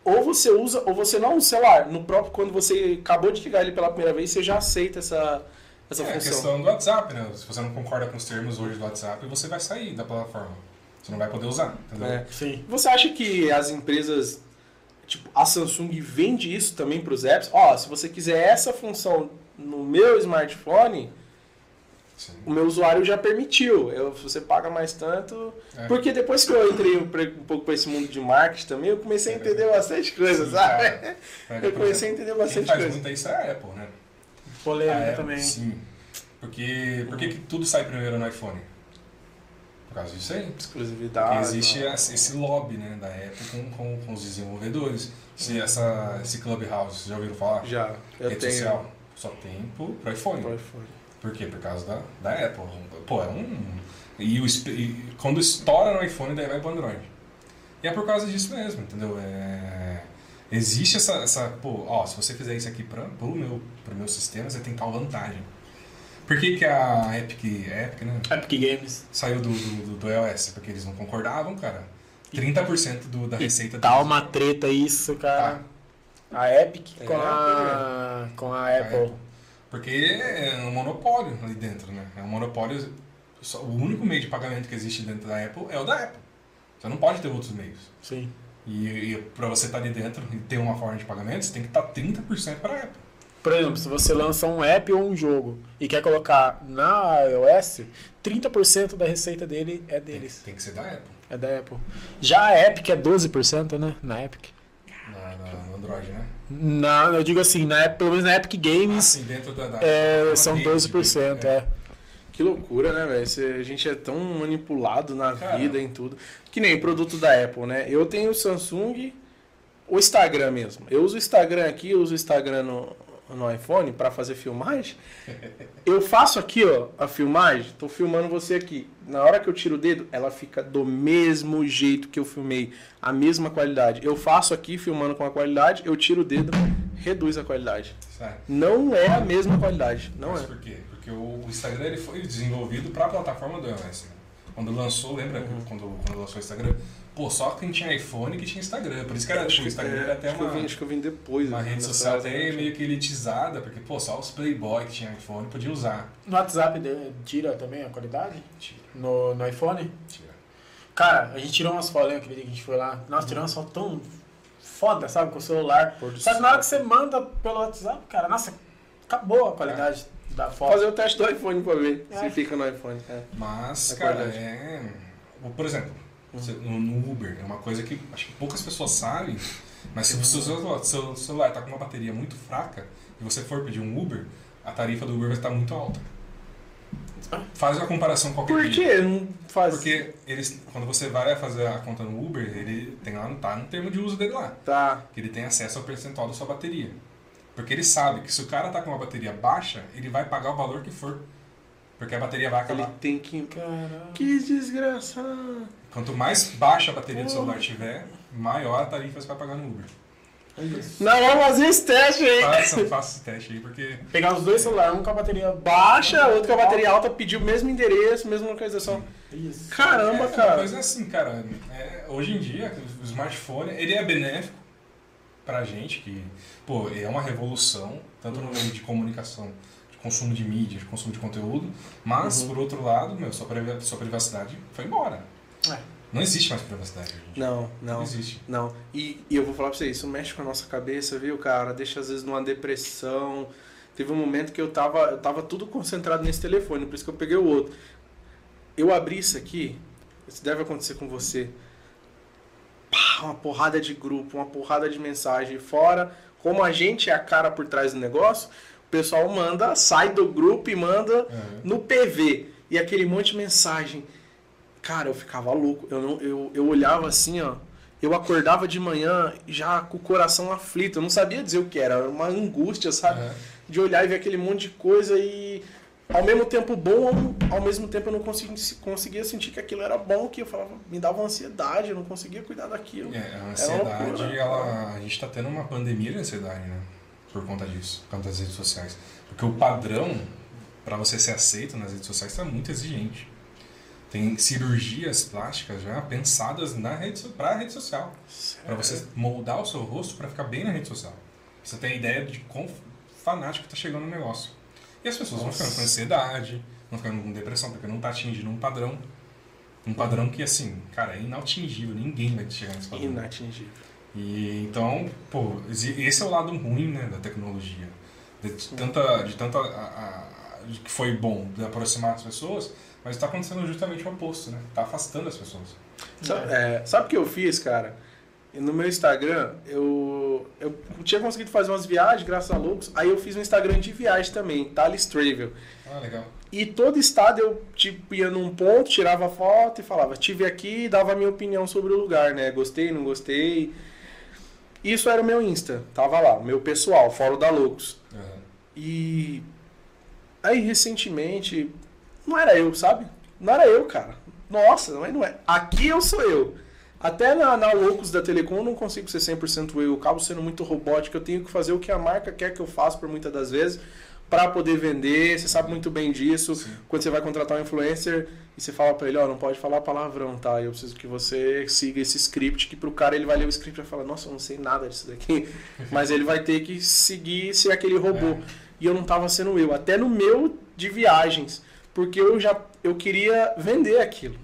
Ou você usa, ou você não usa o celular. No próprio, quando você acabou de ligar ele pela primeira vez, você já aceita essa, essa é a função. questão do WhatsApp, né? Se você não concorda com os termos hoje do WhatsApp, você vai sair da plataforma. Você não vai poder usar, entendeu? É. Sim. Você acha que as empresas, tipo, a Samsung vende isso também para os apps? Ó, se você quiser essa função no meu smartphone, Sim. o meu usuário já permitiu. Eu, se você paga mais tanto. É. Porque depois que eu entrei um um pouco para esse mundo de marketing também, eu comecei a entender bastante coisa, Sim, sabe? É, Eu comecei a entender Quem bastante faz coisa. muito isso é a Apple, né? Polêmica Apple, também. Sim. Porque, por que que tudo sai primeiro no iPhone? Por causa disso aí. Exclusividade. Porque existe né? esse esse lobby né, da Apple com, com, com os desenvolvedores. Se essa, esse Clubhouse, já ouviram falar? Já. Eu Rede tenho. social. Só tem pro, pro iPhone. Pro iPhone. Por quê? Por causa da, da Apple. Pô, é um. E, o, e quando estoura no iPhone, daí vai pro Android. E é por causa disso mesmo, entendeu? É, existe essa, essa. Pô, ó, se você fizer isso aqui pra, pro, meu, pro meu sistema, você tem tal vantagem. Por que, que a Epic, Epic, né? Epic Games. Saiu do, do, do, do iOS? Porque eles não concordavam, cara. 30% do, da receita Tá deles- uma treta isso, cara. A Epic É, com, a, com a Apple. Porque é um monopólio ali dentro, né? É um monopólio. só- o único meio de pagamento que existe dentro da Apple é o da Apple. Você não pode ter outros meios. Sim. E, e para você estar ali dentro e ter uma forma de pagamento, você tem que estar 30% para a Apple. Por exemplo, se você lança um app ou um jogo e quer colocar na iOS, 30% da receita dele é deles. tem que ser da Apple. É da Apple. Já a Epic é 12%, né? Na Epic. Na, na- no Android, né? Na, eu digo assim, na, pelo menos na Epic Games Assim, dentro da. da é, são rede, 12%. É. Que loucura, né, velho? A gente é tão manipulado na Cara. vida, em tudo. Que nem produto da Apple, né? Eu tenho o Samsung, o Instagram mesmo. Eu uso o Instagram aqui, eu uso o Instagram no, no iPhone para fazer filmagem. Eu faço aqui, ó, a filmagem, tô filmando você aqui. Na hora que eu tiro o dedo, ela fica do mesmo jeito que eu filmei, a mesma qualidade. Eu faço aqui filmando com a qualidade, eu tiro o dedo, reduz a qualidade. Sabe? Não é a mesma qualidade, não Mas é. por quê? Porque o Instagram ele foi desenvolvido para a plataforma do iOS. Né? Quando lançou, lembra que quando, quando lançou o Instagram? Pô, só quem tinha iPhone que tinha Instagram. Por isso que era, Acho o Instagram é, era até acho que eu uma, vim- acho que eu vim depois. uma né, rede social até meio que elitizada, porque pô, só os Playboy que tinham iPhone podiam usar. No WhatsApp tira também a qualidade? Tira, No, no iPhone? tira. Cara, a gente tirou umas fotos, lembra aquele dia que a gente foi lá? Nossa, tirou umas fotos tão foda, sabe, com o celular. Só que na hora que você manda pelo WhatsApp, cara, nossa, acabou a qualidade da foto. Fazer o teste do iPhone pra ver É. se fica no iPhone. É. Mas, É cara, é. Por exemplo, no, no Uber, é uma coisa que acho que poucas pessoas sabem, mas se o seu, celular tá com uma bateria muito fraca e você for pedir um Uber, a tarifa do Uber vai estar muito alta. Faz uma comparação com qualquer Por que não faz? Porque eles, quando você vai fazer a conta no Uber, ele tem lá, tá no termo de uso dele lá, Tá. que ele tem acesso ao percentual da sua bateria. Porque ele sabe que se o cara tá com uma bateria baixa, ele vai pagar o valor que for. Porque a bateria vai Ele acabar. tem que. Caramba. Que desgraçado. Quanto mais baixa a bateria do celular tiver, maior a tarifa você vai pagar no Uber. Não, vamos fazer esse teste aí. Faça, faça esse teste aí, porque. Pegar os dois celulares, um com a bateria Baixa, outro com a bateria alta, pediu o mesmo endereço, mesma localização. Isso. Caramba, é, cara. Mas é assim, cara, é, hoje em dia, o smartphone, ele é benéfico pra gente, que, pô, é uma revolução, tanto no meio de comunicação, de consumo de mídia, de consumo de conteúdo, mas, Uhum. por outro lado, meu, sua privacidade foi embora. É. Não existe mais privacidade. gente. Não, Não não. existe. Não. E, e eu vou falar pra você, isso mexe com a nossa cabeça, viu, cara? Deixa às vezes numa depressão. Teve um momento que eu tava, eu tava tudo concentrado nesse telefone, por isso que eu peguei o outro. Eu abri isso aqui, isso deve acontecer com você. Pá, uma porrada de grupo, uma porrada de mensagem. Fora, como a gente é a cara por trás do negócio, o pessoal manda, sai do grupo e manda Uhum. no PV. E aquele monte de mensagem. Cara, eu ficava louco. Eu, não, eu, eu olhava assim, ó. Eu acordava de manhã já com o coração aflito. Eu não sabia dizer o que era. Era uma angústia, sabe? Uhum. De olhar e ver aquele monte de coisa e ao mesmo tempo bom, ao mesmo tempo eu não conseguia, conseguia sentir que aquilo era bom, que eu falava, me dava uma ansiedade, eu não conseguia cuidar daquilo. É, a ansiedade, loucura. ela, a gente tá tendo uma pandemia de ansiedade, né? Por conta disso, por conta das redes sociais. Porque o padrão para você ser aceito nas redes sociais está muito exigente. Tem cirurgias plásticas já pensadas na rede, so- pra rede social. Para você moldar o seu rosto para ficar bem na rede social. Você tem a ideia de quão fanático tá chegando o negócio. E as pessoas vão Nossa. ficando com ansiedade, vão ficando com depressão, porque não tá atingindo um padrão. Um padrão que, assim, cara, é inatingível. Ninguém vai chegar nesse padrão. Inatingível. E então, pô, esse é o lado ruim, né, da tecnologia. De tanta, de tanta, a- a- de que foi bom de aproximar as pessoas, mas está acontecendo justamente o oposto, né? Tá afastando as pessoas. Sabe, é, sabe o que eu fiz, cara? No meu Instagram, eu, eu tinha conseguido fazer umas viagens, graças a loucos. Aí eu fiz um Instagram de viagem também, Thales Travel. Ah, legal. E todo estado eu tipo, ia num ponto, tirava foto e falava, tive aqui e dava a minha opinião sobre o lugar, né? Gostei, não gostei. Isso era o meu Insta, tava lá, meu pessoal, fora o da Loucos. Aham. E aí recentemente, não era eu, sabe? Não era eu, cara. Nossa, não é, não é. Aqui eu sou eu. Até na, na Loucos da Telecom eu não consigo ser 100% eu. Eu acabo sendo muito robótico. Eu tenho que fazer o que a marca quer que eu faça por muitas das vezes para poder vender. Você sabe muito bem disso. Sim. Quando você vai contratar um influencer e você fala para ele, ó, não pode falar palavrão, tá? Eu preciso que você siga esse script que pro cara ele vai ler o script e vai falar, nossa, eu não sei nada disso daqui. Mas ele vai ter que seguir ser aquele robô. É. E eu não tava sendo eu, até no meu de viagens, porque eu já eu queria vender aquilo.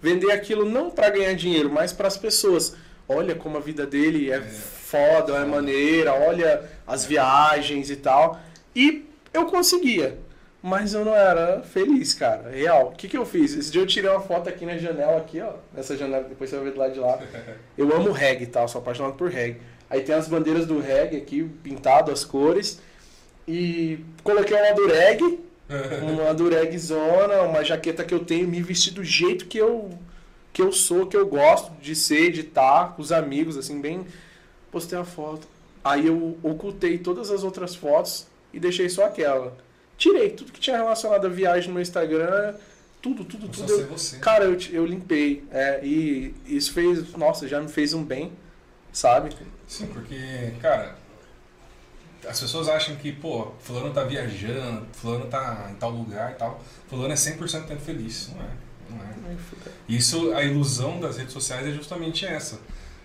Vender aquilo não para ganhar dinheiro, mas para as pessoas. Olha como a vida dele é, foda, é maneira, olha as viagens e tal. E eu conseguia, mas eu não era feliz, cara. Real. O que, que eu fiz? Esse dia eu tirei uma foto aqui na janela, aqui, ó. Nessa janela, depois você vai ver do lado de lá. Eu amo reggae, tá? Eu sou apaixonado por reggae. Aí tem as bandeiras do reggae aqui, pintado as cores. E coloquei uma do reggae, uma dureg zona, uma jaqueta que eu tenho, me vestir do jeito que eu que eu sou, que eu gosto de ser, de estar com os amigos, assim, bem. Postei a foto. Aí eu ocultei todas as outras fotos e deixei só aquela. Tirei tudo que tinha relacionado a viagem no meu Instagram, tudo, tudo, tudo. Eu, você. cara, eu, eu limpei. É, e isso fez, nossa, já me fez um bem, sabe? Sim, porque, cara, as pessoas acham que, pô, fulano tá viajando, fulano tá em tal lugar e tal. Fulano é 100% tempo feliz. Não é, não é. Isso, a ilusão das redes sociais é justamente essa.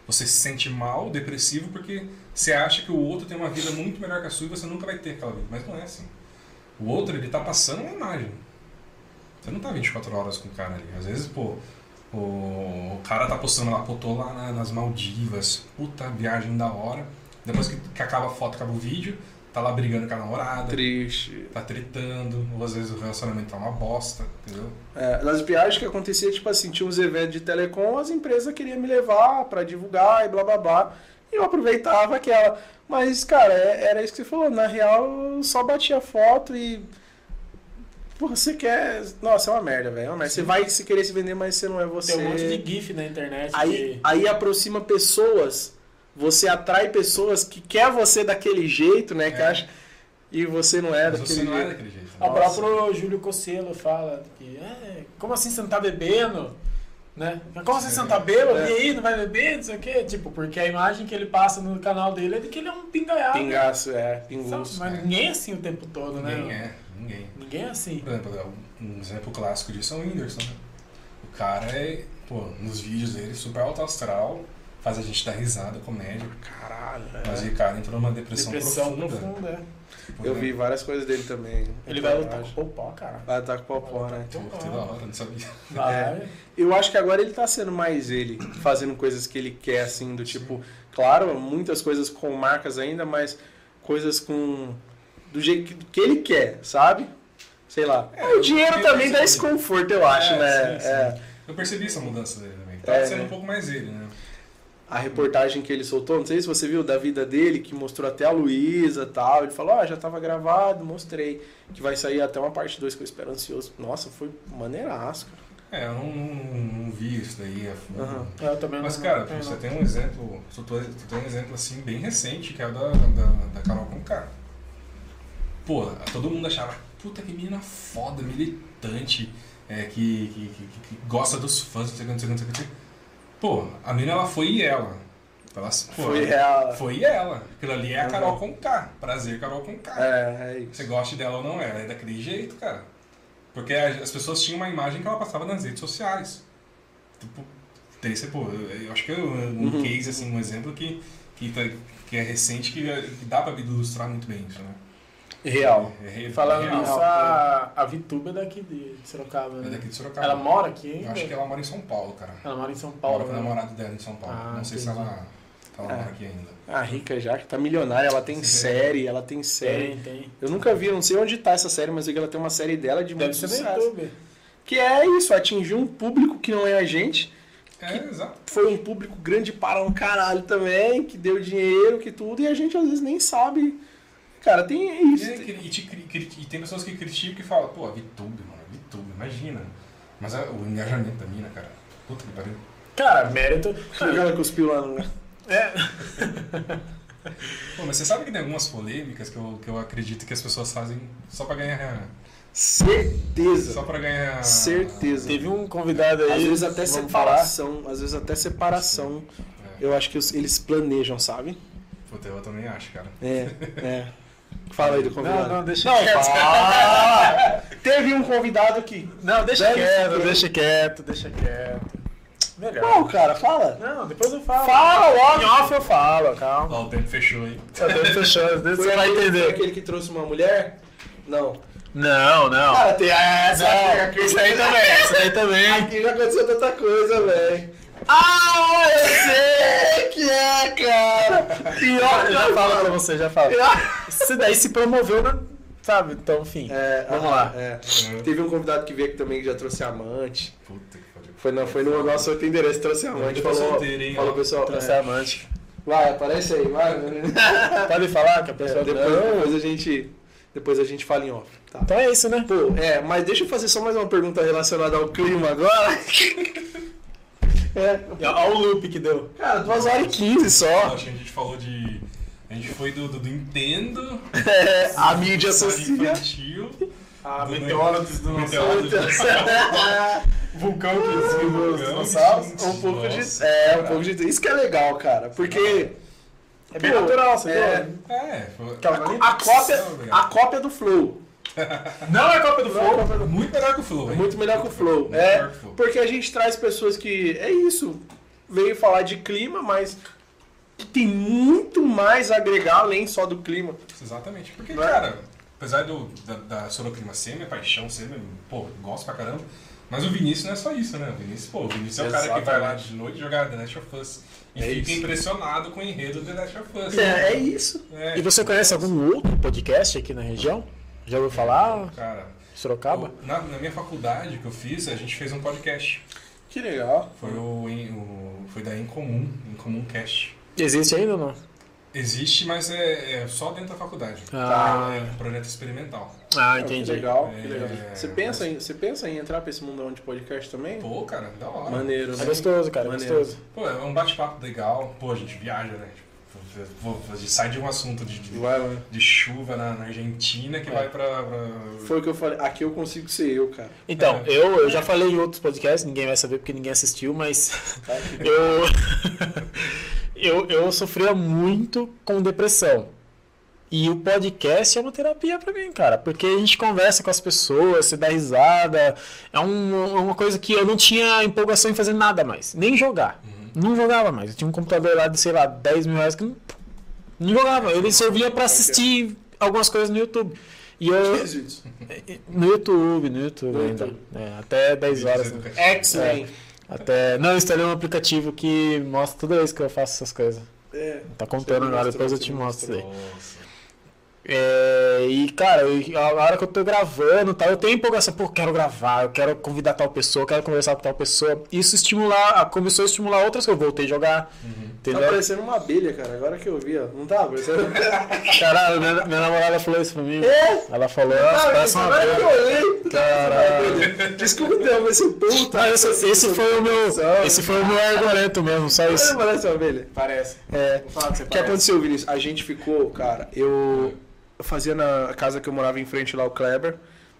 Você se sente mal, depressivo, porque você acha que o outro tem uma vida muito melhor que a sua e você nunca vai ter aquela vida. Mas não é assim. O outro, ele tá passando uma imagem. Você não tá 24 horas com o cara ali. Às vezes, pô, o, cara tá postando lá, pô, tô lá na- nas Maldivas, puta viagem da hora. Depois que, que acaba a foto, acaba o vídeo, tá lá brigando com a namorada, Triste. tá tretando, ou às vezes o relacionamento tá uma bosta, entendeu? É, nas viagens que acontecia, tipo assim, tinha uns eventos de telecom, as empresas queriam me levar pra divulgar e blá blá blá. E eu aproveitava aquela. Mas, cara, é- era isso que você falou. Na real, eu só batia foto e. Você quer. Nossa, é uma merda, velho. É uma merda. Você vai se querer se vender, mas você não é você. Tem um monte de GIF na internet. Aí, que- aí aproxima pessoas, você atrai pessoas que quer você daquele jeito, né? Que É. acha. E você não é Mas daquele você não é jeito. daquele jeito. O Né? Próprio Júlio Cosselo fala que, é, como assim você não tá bebendo? Né? Como assim você não tá bêbado? É. E aí, não vai beber? Não sei o quê. Tipo, porque a imagem que ele passa no canal dele é de que ele é um pingaiado. Pingaço, é, pinguço. Mas é. ninguém é assim o tempo todo, né? Ninguém é, ninguém. Ninguém é assim. Por exemplo, um exemplo clássico disso é o Whindersson. né? O cara é, pô, nos vídeos dele, super alto astral, faz a gente dar risada, comédia. Caralho. Mas aí, cara, entrou numa depressão, Depressão profunda. profunda, é. Eu vi várias coisas dele também. Ele vai lutar com o pó, cara. Vai lutar com o Popó, né? Pô, que da hora, não sabia. Vai. Eu acho que agora ele tá sendo mais ele, fazendo coisas que ele quer, assim, do tipo, claro, muitas coisas com marcas ainda, mas coisas com. do jeito que, que ele quer, sabe? Sei lá. É, o dinheiro também dá esse conforto, eu acho, É, né? sim, sim. É. Eu percebi essa mudança dele também. Tá É, sendo né? um pouco mais ele, né? A reportagem que ele soltou, não sei se você viu, da vida dele, que mostrou até a Luísa e tal. Ele falou, ah, já tava gravado, mostrei. Que vai sair até uma parte 2 que eu espero ansioso. Nossa, foi maneiraço, cara. É, eu não, não, não vi isso daí a fundo. Aham. Eu também Mas, não- cara, não você tem um exemplo, tu, tu tem um exemplo assim bem recente, que é o da, da, da Carol Conká. Pô, todo mundo achava, puta que menina foda, militante, é, que, que, que, que gosta dos fãs, não sei o que, não sei o que, não sei o que. Pô, a menina ela foi ela. Ela, pô, Foi ela. Foi ela. Aquilo ali é a. Carol Conká. Prazer, Carol Conká. É, é isso. Você gosta dela ou não, ela é daquele jeito, cara. Porque as pessoas tinham uma imagem que ela passava nas redes sociais. Tipo, daí você, pô, eu, eu acho que é um Uhum. case, assim, um exemplo que, que, tá- que é recente, que, que dá pra ilustrar muito bem isso, né? Real. É, é, Falando real. nisso, a, a Vituba é daqui de Sorocaba, É né? daqui de Sorocaba. Ela mora aqui Eu acho que ela mora em São Paulo, cara. Ela mora em São Mora Paulo. com o né? namorado dela em São Paulo. Ah, não sei se entendi. ela, se ela É. mora aqui ainda. A rica já, que tá milionária, ela tem Sim. série, ela tem série. Tem, tem. Eu nunca vi, eu não sei onde tá essa série, mas eu vi que ela tem uma série dela de Deve muito ser sucesso. YouTube. Que é isso, atingir um público que não é a gente. É, exato. Foi um público grande para um caralho também, que deu dinheiro, que tudo, e a gente às vezes nem sabe. Cara, tem E, isso. e cri- cri- e tem pessoas que criticam e falam, pô, VTube, mano, VTube, imagina. Mas é o engajamento da mina, cara. Puta que pariu. Cara, mérito. Ela cuspiu lá no. É. Pô, mas você sabe que tem algumas polêmicas que eu, que eu acredito que as pessoas fazem só pra ganhar. Certeza. Só pra ganhar. Certeza. Teve um convidado aí. Às vezes até vamos falar. separação, às vezes até separação. É. Eu acho que eles planejam, sabe? Puta, eu também acho, cara. É, é. Fala aí do convidado. Não, não, deixa Não, quieto. fala. Teve um convidado que. Não, deixa Deve quieto, ser. deixa quieto, deixa quieto. Melhor. Qual, cara? Fala. Não, depois eu falo. Fala logo. Em off eu falo, calma. Ó, o tempo fechou aí. Só tempo Foi você vai aquele- foi entender. aquele que trouxe uma mulher? Não. Não, não. Cara, tem essa. Não, isso aí também, isso aí também. Aqui já aconteceu tanta coisa, velho. Ah, eu sei que é, cara. Pior Eu já falo pra você, já falo. Ah. Isso daí se promoveu, na, sabe? Então, enfim. É, Vamos ah, lá. é. Teve um convidado que veio aqui também que já trouxe amante. Puta que pariu. Foi, não, foi no nosso outro endereço, trouxe amante. Falou, solteiro, falou pessoal. Trouxe é, amante. vai, aparece aí, vai. Pode falar que a pessoa É, depois, não. depois a gente. Depois a gente fala em off. Tá. Então é isso, né? Pô, é, mas deixa eu fazer só mais uma pergunta relacionada ao clima agora. É, Olha o loop que deu. cara, 2 horas e 15 só. Acho que a gente falou de. A gente foi do, do, do Nintendo, É, a mídia social. infantil. Ah, do meteoros do Meteoros do vulcão que Vulcão, desfilou os dinossauros. Um pouco de. É, um pouco de. Isso que é legal, cara. Porque. É bem natural, você é. viu? É, foi. Calma, A, a cópia, Obrigado. a cópia do Flow. Não é Copa do é Fogo. cópia do- Muito melhor que o Flow, É hein? muito melhor que o Flow. Muito É, melhor que o Flow. porque a gente traz pessoas que. É isso. Veio falar de clima, mas. Que tem muito mais a agregar além só do clima. Exatamente. Porque, é? cara, apesar do, da, da Soroclima ser minha paixão, ser meu, pô, gosto pra caramba. Mas o Vinícius não é só isso, né? O Vinícius, pô, o Vinícius é o cara que vai lá Exatamente. de noite jogar The Last of Us e É fica isso. impressionado com o enredo do The Last of Us. É, é isso. É, E você conhece algum outro podcast aqui na região? Já ouviu falar? Cara, Sorocaba? eu- na, na minha faculdade que eu fiz, a gente fez um podcast. Que legal. Foi o, o foi da Incomum, Incomum Cast. Existe ainda ou não? Existe, mas é, é só dentro da faculdade. Ah. É um projeto experimental. Ah, Que entendi. legal, que É, legal. Você pensa, em, você pensa em entrar pra esse mundão de podcast também? Pô, cara, da hora. Maneiro, É né? gostoso, cara, é Maneiro. gostoso. Pô, é um bate-papo legal. Pô, a gente viaja, né? A gente sai de um assunto de, de, Vai, vai. de chuva na, na Argentina que É. vai pra. pra... Foi o que eu falei. Aqui eu consigo ser eu, cara. Então, É. eu, eu já falei em outros podcasts, ninguém vai saber porque ninguém assistiu, mas Tá? eu, eu, eu sofria muito com depressão. E o podcast é uma terapia pra mim, cara, porque a gente conversa com as pessoas, se dá risada. É um- uma coisa que eu não tinha empolgação em fazer nada mais, nem jogar. Uhum. Não jogava mais. Eu tinha um computador lá de, sei lá, 10 mil reais que não, não jogava. Ele servia pra assistir algumas coisas no YouTube. E eu. No YouTube, no YouTube No ainda. YouTube. É, até 10 horas. né? X-Men. Até. Não, eu instalei um aplicativo que mostra toda vez que eu faço essas coisas. É. Tá contando agora, depois eu te mostro isso aí. Nossa. É, e, cara, a hora que eu tô gravando, tá, eu tenho empolgação, pô, quero gravar, eu quero convidar tal pessoa, eu quero conversar com tal pessoa. Isso estimular, começou a estimular outras que eu voltei a jogar. Tá Entendeu? parecendo uma abelha, cara. Agora que eu vi, ó. Não tá parecendo? Caralho, minha, minha namorada falou isso pra mim. É? Ela falou, nossa, parece uma abelha. eu olhei. Caralho. Desculpa, mas esse puta. Não, esse, esse foi o meu. Esse foi o meu argumento mesmo, só isso. parece uma abelha? Parece. É. Que que aconteceu, Vinícius? A gente ficou, cara, eu, eu fazia na casa que eu morava em frente lá, o Kleber.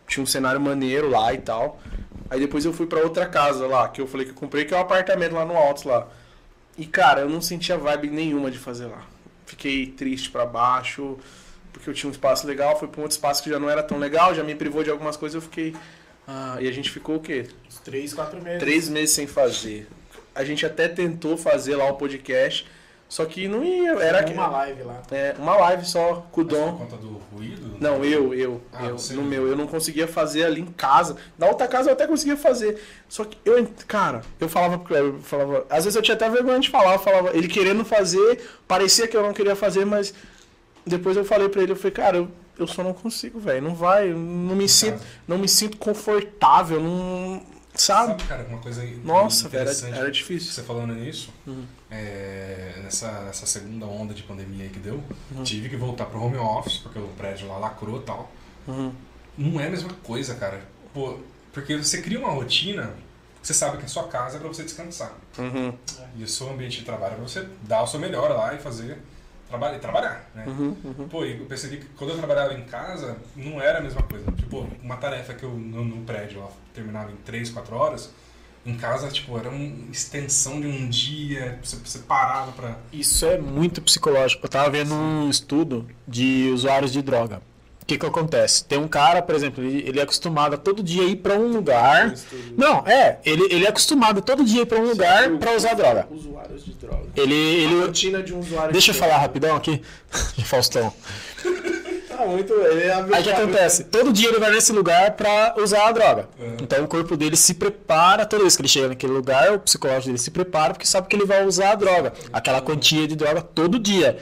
Tinha um cenário maneiro lá e tal. Aí depois eu fui pra outra casa lá, que eu falei que eu comprei, que é um apartamento lá no Altos lá. E, cara, eu não sentia vibe nenhuma de fazer lá. Fiquei triste pra baixo, porque eu tinha um espaço legal, fui pra um outro espaço que já não era tão legal, já me privou de algumas coisas, eu fiquei... Ah, e a gente ficou o quê? Uns 3, 4 meses. Três meses sem fazer. A gente até tentou fazer lá o podcast, só que não ia. Era que- uma live lá. é, uma live só com o Mas por Dom. conta do ruído? Não, eu, eu, Ah, eu, no meu, eu não conseguia fazer ali em casa. Na outra casa eu até conseguia fazer. Só que eu, cara, eu falava pro Kleber, falava, às vezes eu tinha até vergonha de falar, eu falava, ele querendo fazer, parecia que eu não queria fazer, mas depois eu falei pra ele, eu falei, cara, eu, eu só não consigo, velho, não vai, não me sinto, não me sinto confortável, não, sabe? Sabe, cara, uma coisa Nossa, velho, era, era difícil. Você falando nisso, Uhum. é, nessa, nessa segunda onda de pandemia aí que deu, Uhum. tive que voltar pro home office, porque o prédio lá lacrou e tal. Uhum. Não é a mesma coisa, cara. Pô, porque você cria uma rotina, você sabe que a sua casa é pra você descansar. Uhum. E o seu ambiente de trabalho é pra você dar o seu melhor lá e fazer. Trabalhar, e trabalhar, né? Uhum. Uhum. Pô, e eu percebi que quando eu trabalhava em casa, não era a mesma coisa. Tipo, uma tarefa que eu no, no prédio ó, terminava em 3, 4 horas, em casa, tipo, era uma extensão de um dia, você, você parava pra. Isso é muito psicológico. Eu tava vendo um estudo de usuários de droga. O que que acontece? Tem um cara, por exemplo, ele, ele é acostumado a todo dia ir pra um lugar. Não, é, ele, ele é acostumado a todo dia ir pra um lugar pra usar droga. Usuários de droga. Ele, A ele rotina de um usuário Deixa eu falar droga. rapidão aqui, Faustão. Ah, muito. Ele é Aí o que acontece? Todo dia ele vai nesse lugar pra usar a droga. É. Então o corpo dele se prepara, toda vez que ele chega naquele lugar, o psicológico dele se prepara porque sabe que ele vai usar a droga. Aquela quantia de droga todo dia.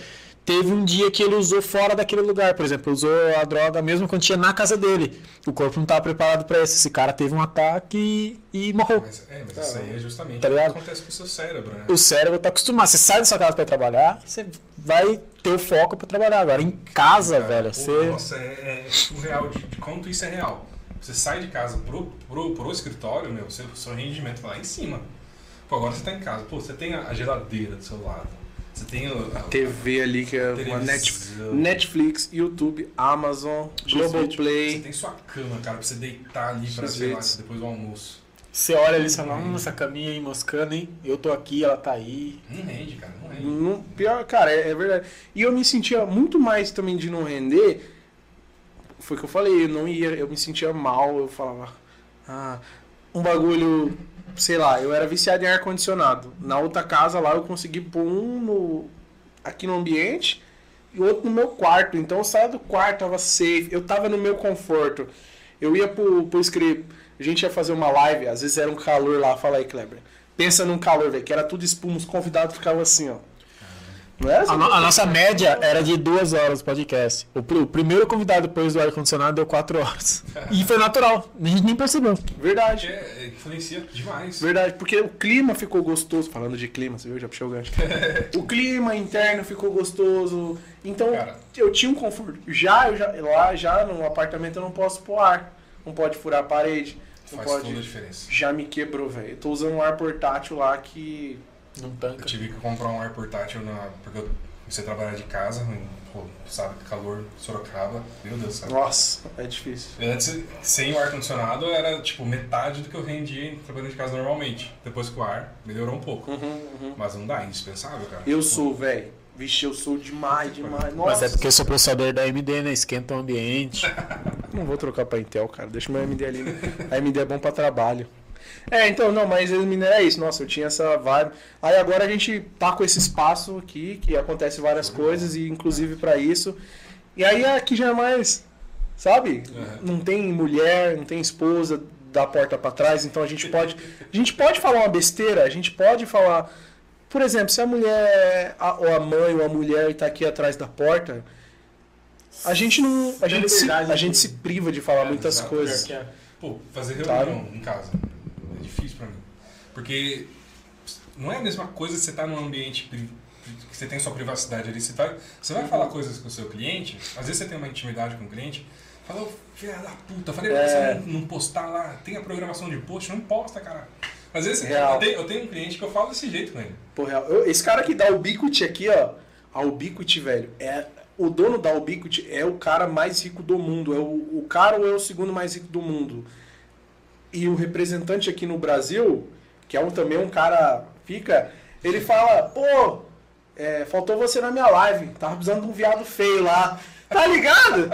Teve um dia que ele usou fora daquele lugar, por exemplo, usou a droga, a mesma quantia na casa dele. O corpo não estava preparado pra isso. Esse cara teve um ataque e, e morreu. Mas, é, mas isso aí é justamente Tá o que acontece com o seu cérebro, né? O cérebro tá acostumado. Você sai da sua casa ir trabalhar, você vai ter o foco pra trabalhar. Agora em casa, Cara, velho, você. Nossa, é, é surreal de, de quanto isso é real. Você sai de casa pro, pro, pro escritório, meu, seu, seu rendimento tá lá em cima. Pô, agora você tá em casa, pô, você tem a geladeira do seu lado. Você tem o, a, TV ali, que é uma. Netflix, Netflix, YouTube, Amazon, Você Globoplay. tem sua cama, cara, pra você deitar ali pra, sei lá, depois do almoço. Você olha ali e fala, hum, essa caminha aí moscando, hein? Eu tô aqui, ela tá aí. Não rende, cara, não rende. Não, pior, cara, é, é verdade. E eu me sentia muito mais também de não render. Foi o que eu falei, eu não ia, eu me sentia mal, eu falava, ah, um bagulho, sei lá, eu era viciado em ar-condicionado. Na outra casa lá eu consegui pôr um no, aqui no ambiente e outro no meu quarto. Então eu saía do quarto, tava safe, eu tava no meu conforto. Eu ia pro, pro script, a gente ia fazer uma live, às vezes era um calor lá, fala aí, Kleber. Pensa num calor, velho, que era tudo espuma, os convidados ficavam assim, ó. Não era A, assim? no- a nossa média era de duas horas o podcast. O, o primeiro convidado depois do ar-condicionado deu quatro horas. E foi natural, a gente nem percebeu. Verdade. Porque é, influencia demais. Verdade, porque o clima ficou gostoso. Falando de clima, você viu? Já puxou o gancho. o clima interno ficou gostoso. Então, Cara. eu tinha um conforto. Já, eu já, lá, já no apartamento eu não posso pôr ar. Não pode furar a parede. Não Faz pode. toda a diferença. Já me quebrou, velho. Eu tô usando um ar portátil lá que. Não Eu tanca. tive que comprar um ar portátil na, porque eu comecei a trabalhar de casa, pô, sabe que calor, Sorocaba, meu Deus do céu. Nossa, é difícil. Antes, sem o ar-condicionado, era tipo metade do que eu rendia trabalhando de casa normalmente. Depois com o ar, melhorou um pouco. Mas não dá, é indispensável, cara. Eu Pô, sou, velho. Vixe, eu sou demais, demais. Nossa. Mas é porque eu sou processador da AMD, né? Esquenta o ambiente. Não vou trocar pra Intel, cara. Deixa meu AMD ali. A AMD é bom pra trabalho. É, então, não, mas Mineiro é isso. Nossa, eu tinha essa vibe. Aí agora a gente tá com esse espaço aqui, que acontece várias coisas, e inclusive pra isso. E aí aqui já é mais, sabe? Uhum. Não tem mulher, não tem esposa da porta pra trás, então a gente pode. A gente pode falar uma besteira, a gente pode falar. Por exemplo, se a mulher, a- ou a mãe ou a mulher tá aqui atrás da porta, a gente não. A gente, se, a gente se priva de falar É, muitas exato. coisas. Que é- Pô, fazer Claro. reunião em casa é difícil pra mim. Porque não é a mesma coisa você estar num ambiente que você tem sua privacidade ali. Você, tá, você vai falar coisas com o seu cliente, às vezes você tem uma intimidade com o cliente, fala, filha da puta, falei pra É. você não, não postar lá, tem a programação de post, não posta, cara. Às vezes eu tenho, eu tenho um cliente que eu falo desse jeito com ele. Pô, real. Eu- esse cara que dá o Ubiquiti aqui, ó. A Ubiquiti, velho, é. O dono da Ubiquiti é o cara mais rico do mundo. É o, o cara ou é o segundo mais rico do mundo. E o representante aqui no Brasil, que é um, também um cara. Fica. Ele fala, pô, é, faltou você na minha live. Tava precisando de um viado feio lá. Tá ligado?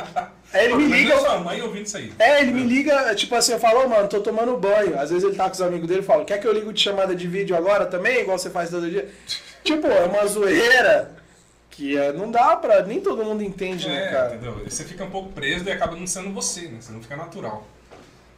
Aí ele me liga. sua mãe ouvindo isso aí. É, ele me liga, tipo assim, eu falo, ô mano, tô tomando banho. Às vezes ele tá com os amigos dele e fala, quer que eu ligo de chamada de vídeo agora também, igual você faz todo dia? tipo, é uma zoeira que é, não dá pra. Nem todo mundo entende, né, É, cara? entendeu? Você fica um pouco preso e acaba não sendo você, né? Você não fica natural.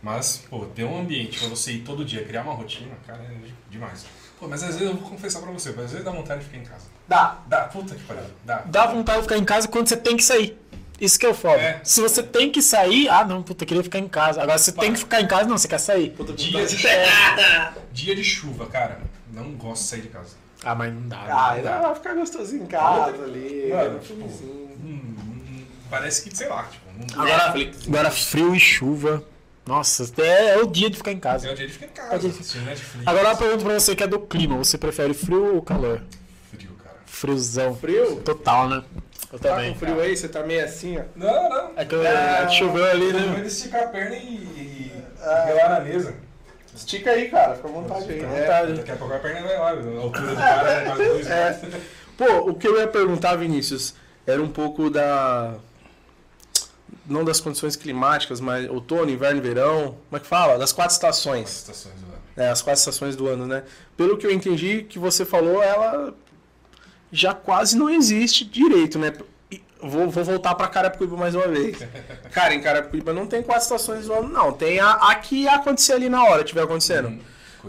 Mas, pô, ter um ambiente pra você ir todo dia, criar uma rotina, cara, é de- demais. Pô, mas às vezes eu vou confessar pra você, mas às vezes dá vontade de ficar em casa. Dá. Dá, puta que pariu, dá. Dá vontade de ficar em casa quando você tem que sair. Isso que é o foda. É. Se você tem que sair, ah não, puta, eu queria ficar em casa. Agora você tem que ficar em casa, não, você quer sair. Dia de, dia de chuva, cara, não gosto de sair de casa. Ah, mas não dá. Ah, não dá dá. pra ficar gostosinho em casa ali. Mano, um tipo. Hum, hum, parece que, sei lá, tipo, não Agora, agora frio e chuva. Nossa, é, é o dia de ficar em é casa. o dia de ficar em É casa, dia de-. Agora uma pergunta pra você que é do clima. Você prefere frio ou calor? Frio, cara. Friozão. Frio? Total, né? Eu Tá também. com frio aí? Você tá meio assim, ó. Não, não. É que, eu- é choveu ali, Eu né? de esticar a perna e, e relar na mesa. Estica aí, cara. Fica à vontade aí. Fica à É. vontade. Daqui a pouco a perna vai lá, a altura do cara é quase dois É. Pô, o que eu ia perguntar, Vinícius, era um pouco da. Não das condições climáticas, mas outono, inverno e verão. Como é que fala? Das quatro As estações. estações do ano. É, as quatro estações do ano, né? Pelo que eu entendi que você falou, ela já quase não existe direito, né? Vou, vou voltar pra Carapicuíba mais uma vez. Cara, em Carapicuíba não tem quatro estações do ano, não. Tem a, a que ia acontecer ali na hora, tiver acontecendo. Hum.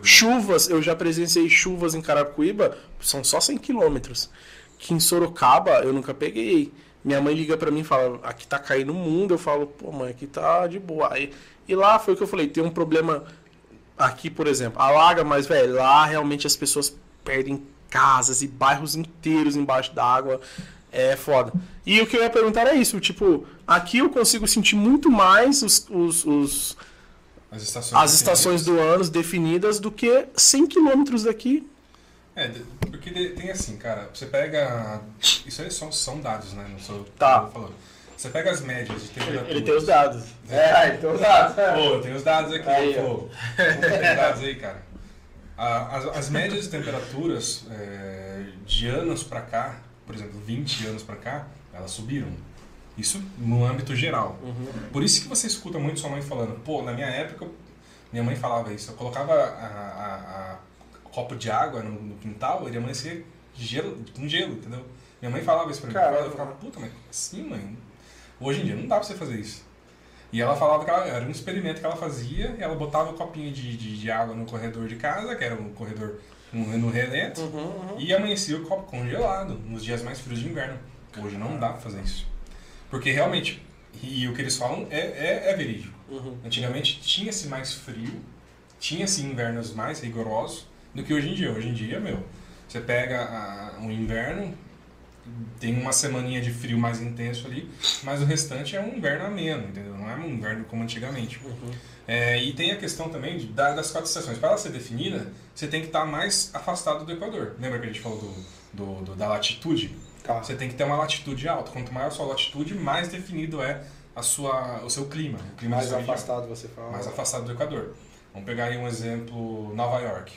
Chuvas, eu já presenciei chuvas em Carapicuíba, são só 100 quilômetros. Que em Sorocaba eu nunca peguei. Minha mãe liga pra mim e fala, aqui tá caindo o mundo. Eu falo, pô, mãe, aqui tá de boa. Aí, e lá foi o que eu falei, tem um problema aqui, por exemplo, alaga, mas, velho, lá realmente as pessoas perdem casas e bairros inteiros embaixo d'água. É foda. E o que eu ia perguntar é isso, tipo, aqui eu consigo sentir muito mais os- os- os, As estações. as estações do ano definidas do que 100 quilômetros daqui. É, porque tem assim, cara, você pega. Isso aí são, são dados, né? Não sou Tá. eu falando. Você pega as médias de temperatura. Ele tem os dados. É, então dá. Pô, eu tenho os dados aqui, Aí, pô. Tem dados aí, cara. As, as médias de temperaturas é, de anos pra cá, por exemplo, 20 anos pra cá, elas subiram. Isso no âmbito geral. Por isso que você escuta muito sua mãe falando, pô, na minha época, minha mãe falava isso, eu colocava a, a- a copo de água no, no quintal, ele amanhecia gelo, com gelo, entendeu? Minha mãe falava isso pra mim. Caramba. Eu ficava, puta, mas assim, mãe? Hoje em dia não dá pra você fazer isso. E ela falava que ela- era um experimento que ela fazia, e ela botava um copinho de, de, de água no corredor de casa, que era um corredor no, no relento, Uhum, e amanhecia o copo congelado nos dias mais frios de inverno. Hoje não dá pra fazer isso. Porque realmente, e o que eles falam é, é, é verídico. uhum. Antigamente tinha-se mais frio, tinha-se invernos mais rigorosos do que hoje em dia. Hoje em dia, meu, você pega a- um inverno, tem uma semaninha de frio mais intenso ali, mas o restante é um inverno ameno, entendeu? Não é um inverno como antigamente. É, e tem a questão também de- da- das quatro estações. Para ela ser definida, você tem que estar mais afastado do Equador. Lembra que a gente falou do, do- do- da latitude? Tá. Você tem que ter uma latitude alta. Quanto maior a sua latitude, mais definido é a sua, o seu clima. O clima Mais sua região afastado você fala. mais afastado do Equador. Vamos pegar aí um exemplo, Nova York.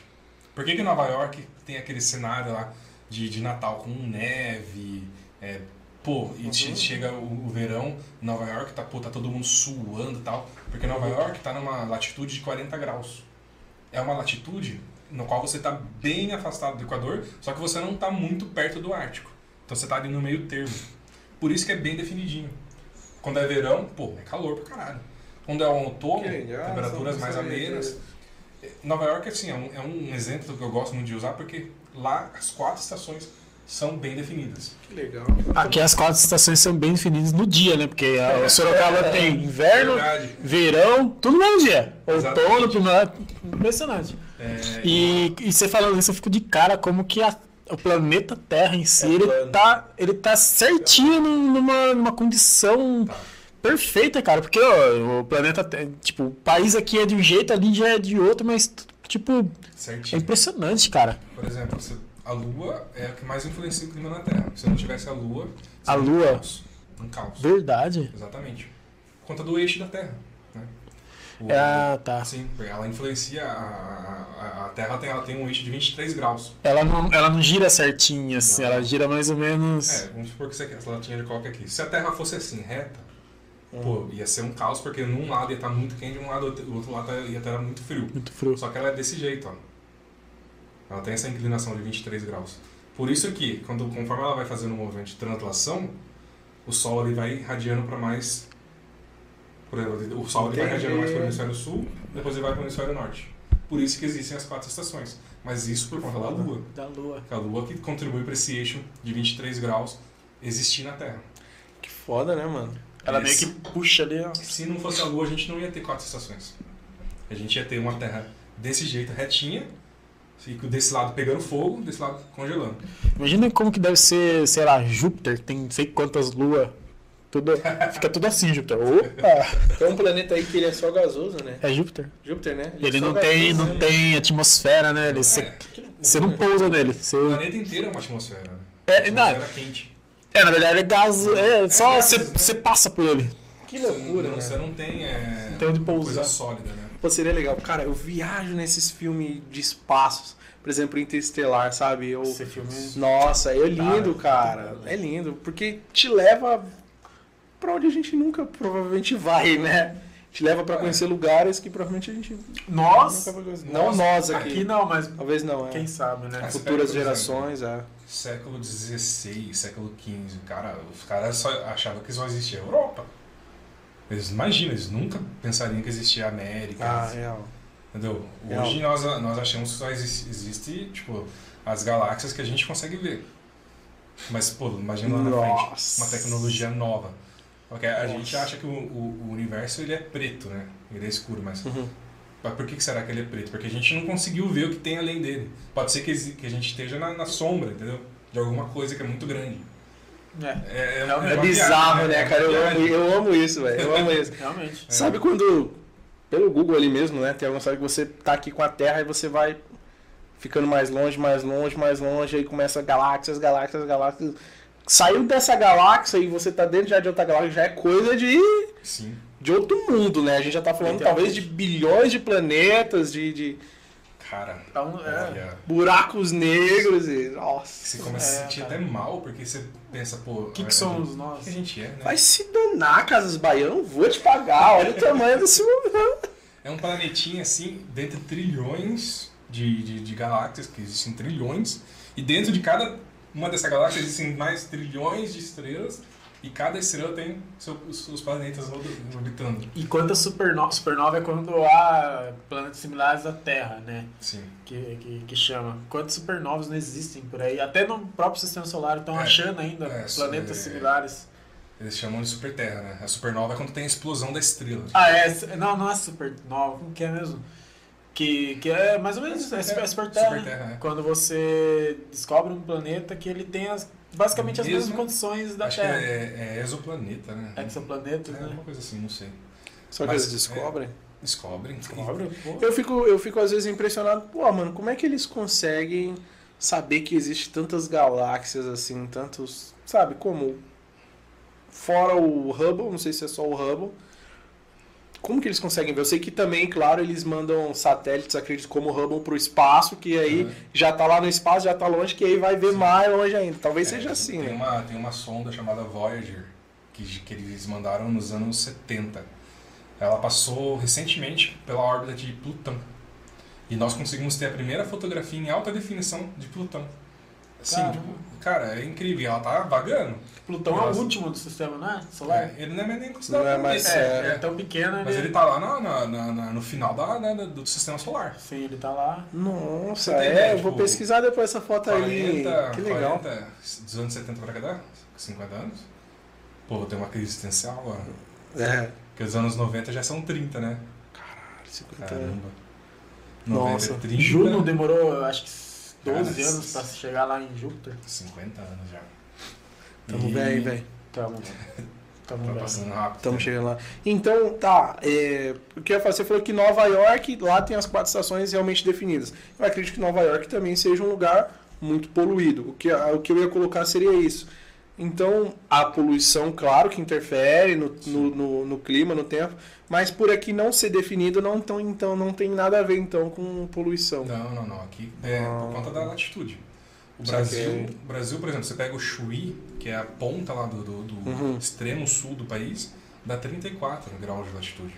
Por que, que Nova York tem aquele cenário lá de, de Natal com neve? é, pô, e che- chega o, o verão, Nova York tá, pô, tá todo mundo suando e tal. Porque Nova York tá numa latitude de 40 graus. é uma latitude no qual você está bem afastado do Equador, só que você não está muito perto do Ártico. Então você está ali no meio termo. Por isso que é bem definidinho. Quando é verão, pô, é calor pra caralho. Quando é outono, legal, temperaturas mais amenas. Nova York, assim, é um, é um exemplo que eu gosto muito de usar porque lá as quatro estações são bem definidas. Que legal. Aqui as quatro estações são bem definidas no dia, né? Porque a Sorocaba tem inverno, Verdade. verão, tudo no mesmo dia. Outono, primavera, impressionante. É, E, e você falando isso, eu fico de cara como que a- o planeta Terra em si, É ele, plano. tá, ele tá certinho num- numa, numa condição Tá. Perfeita, cara. Porque ó, o planeta, tipo, o país aqui é de um jeito, ali já é de outro, mas, tipo, é certinho. impressionante, cara. Por exemplo, a Lua é a que mais influencia o clima na Terra. Se não tivesse a Lua, A Lua? Um caos. Um caos. Verdade. Exatamente. Por conta do eixo da Terra. Né? O- Ah, tá. Sim, ela influencia. A, a, a Terra tem, ela tem um eixo de 23 graus. Ela não, ela não gira certinho, assim, Não. ela gira mais ou menos. É, vamos supor que você quer essa latinha de coca aqui. Se a Terra fosse assim, reta, pô, ia ser um caos, porque num lado ia estar muito quente, um lado, o outro lado ia estar muito frio. Muito frio. Só que ela é desse jeito, ó. Ela tem essa inclinação de 23 graus. Por isso que, quando, conforme ela vai fazendo o movimento de translação, o Sol ele vai irradiando para mais... Por exemplo, o Sol ele vai irradiando mais para o hemisfério sul, depois ele vai para o hemisfério norte. Por isso que existem as quatro estações. Mas isso por conta da Lua. Da Lua. A Lua que contribui para esse eixo de 23 graus existir na Terra. Que foda, né, mano? Ela meio que puxa ali, ó. Se não fosse a Lua, a gente não ia ter quatro estações. A gente ia ter uma Terra desse jeito, retinha, e desse lado pegando fogo, desse lado congelando. Imagina como que deve ser, sei lá, Júpiter, tem não sei quantas luas. Tudo, fica tudo assim, Júpiter. Opa! Tem um planeta aí que ele é só gasoso, né? É Júpiter. Júpiter, né? Ele é só não tem, gasoso, não né? tem atmosfera, né? Ele, você, É, você não pousa nele. Você, o planeta inteiro é uma atmosfera. né? É, Uma não. atmosfera quente. É, na verdade é gás. É, só gás, você, né? passa por ele. Que loucura, não, né? Você não tem, é, Não tem onde pousar. coisa sólida, né? Pô, seria legal. Cara, eu viajo nesses filmes de espaços. Por exemplo, Interestelar, sabe? Eu... Esse filme. Nossa, é lindo, cara. É lindo. Porque te leva pra onde a gente nunca provavelmente vai, né? Te leva pra É. conhecer lugares que provavelmente a gente Nós? nunca vai conhecer. Não Nós- nós aqui. Aqui não, mas Talvez não, é. quem sabe, né? Futuras exemplo, gerações, é. Século XVI, século XV, cara, os caras só achavam que só existia a Europa. Eles imaginam, eles nunca pensariam que existia a América. Ah, real. Entendeu? Real. Hoje nós, nós achamos que só existe, existe, tipo, as galáxias que a gente consegue ver. Mas, pô, imagina lá na frente, uma tecnologia nova. Porque a Nossa. gente acha que o, o, o universo ele é preto, né? Ele é escuro, mas, Uhum. por que, será que ele é preto? Porque a gente não conseguiu ver o que tem além dele. Pode ser que, que a gente esteja na, na sombra, entendeu? De alguma coisa que é muito grande. É, É, é, É É bizarro, viagem, né, É cara? Eu amo, eu amo isso, velho. Eu amo isso. realmente. Sabe quando, pelo Google ali mesmo, né? Tem alguma história que você tá aqui com a Terra e você vai ficando mais longe, mais longe, mais longe, aí começa galáxias, galáxias, galáxias. Saiu dessa galáxia e você tá dentro já de outra galáxia, já é coisa de, Sim. de outro mundo, né? A gente já tá falando talvez de bilhões de planetas, de, de Cara, Então, é. buracos negros e. Nossa. você começa a É, se sentir cara. até mal, porque você pensa, pô... O que, a- que somos O nós? que a gente é, né? Vai se danar, Casas Bahia, eu não vou te pagar. Olha o tamanho desse. É um planetinha assim, dentre trilhões de, de, de galáxias, que existem trilhões, e dentro de cada uma dessas galáxias existem mais trilhões de estrelas, e cada estrela tem seu- os seus planetas orbitando. E quantas supernova? Supernova é quando há planetas similares à Terra, né? Sim. Que, que, que chama. Quantas supernovas não existem por aí? Até no próprio sistema solar estão É, achando ainda é, planetas é- similares. Eles chamam de superterra, né? A supernova é quando tem a explosão da estrela. Ah, é. Não, não é supernova. Como que é mesmo? Que, que é mais ou menos isso. É super, é superterra. né? Superterra, é. Quando você descobre um planeta que ele tem as, basicamente as Mesmo- mesmas condições da Acho Terra. que é, é exoplaneta, né? Exoplanetas, É né? uma coisa assim, não sei. Só que Mas, eles descobrem. Descobrem. Descobre, pô. Eu fico, eu fico às vezes impressionado, pô, mano, como é que eles conseguem saber que existe tantas galáxias assim, tantos, sabe, como fora o Hubble, não sei se é só o Hubble. Como que eles conseguem ver? Eu sei que também, claro, eles mandam satélites, acredito, como o Hubble pro espaço, que aí Uhum. já tá lá no espaço, já tá longe, que aí vai ver Sim. mais longe ainda. Talvez É, seja assim, tem né? Uma, tem uma sonda chamada Voyager, que, que eles mandaram nos anos 70. Ela passou recentemente pela órbita de Plutão. E nós conseguimos ter a primeira fotografia em alta definição de Plutão. Sim, tipo, cara, é incrível. Ela tá vagando. Plutão é Nossa. o último do sistema, não é? Solar? É, ele não é nem considerado Não é mais- É, é, é tão pequeno, Mas ele... ele tá lá na- na- na- na- no final da, né, do sistema solar. Sim, ele tá lá. Nossa, tem é, ideia, eu vou tipo, pesquisar depois essa foto aí. 40, Que legal. 40, dos anos 70 pra cá dá? 50 anos? Pô, vou ter uma crise existencial agora. É. Porque os anos 90 já são 30, né? 50 Caramba. Nossa. 90 é 30. Juno demorou, eu acho que 12 Cara, anos pra chegar lá em Júpiter. 50 anos já. Tamo E bem, velho. Tamo, tamo Tá bem. passando rápido. Estamos né? chegando lá. Então, tá. é, o que eu ia falar? Você falou que Nova York, lá tem as quatro estações realmente definidas. Eu acredito que Nova York também seja um lugar muito poluído. O que, o que eu ia colocar seria isso. Então, a poluição, claro que interfere no, no, no- no clima, no tempo, mas por aqui não ser definido, não, tão, então, não tem nada a ver então com poluição. Não, não, não. Aqui é por conta da latitude. O. Brasil, o Brasil, por exemplo, você pega o Chuí, que é a ponta lá do, do- do Uhum. extremo sul do país, dá 34 graus de latitude.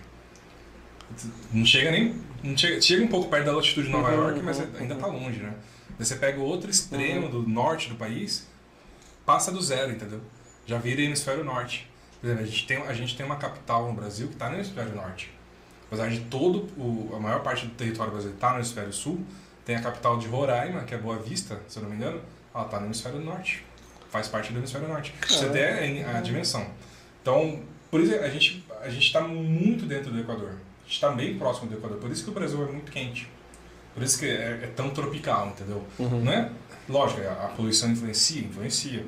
Não chega nem. Não chega, chega um pouco perto da latitude de Nova Uhum, York, mas uhum, ainda uhum. tá longe, né? Daí você pega o outro extremo do norte do país, passa do zero, entendeu? Já vira hemisfério norte. Por exemplo, a gente tem, a gente tem uma capital no Brasil que está no hemisfério norte. Apesar de todo o, a maior parte do território brasileiro estar no hemisfério sul, tem a capital de Roraima, que é Boa Vista, se eu não me engano, ela está no hemisfério norte. Faz parte do hemisfério norte. Você tem a, a dimensão. Então, por isso a gente a gente está muito dentro do Equador. A gente está bem próximo do Equador. Por isso que o Brasil é muito quente. Por isso que é, é tão tropical, entendeu? Uhum. Não é? Lógico, a, a poluição influencia, influencia.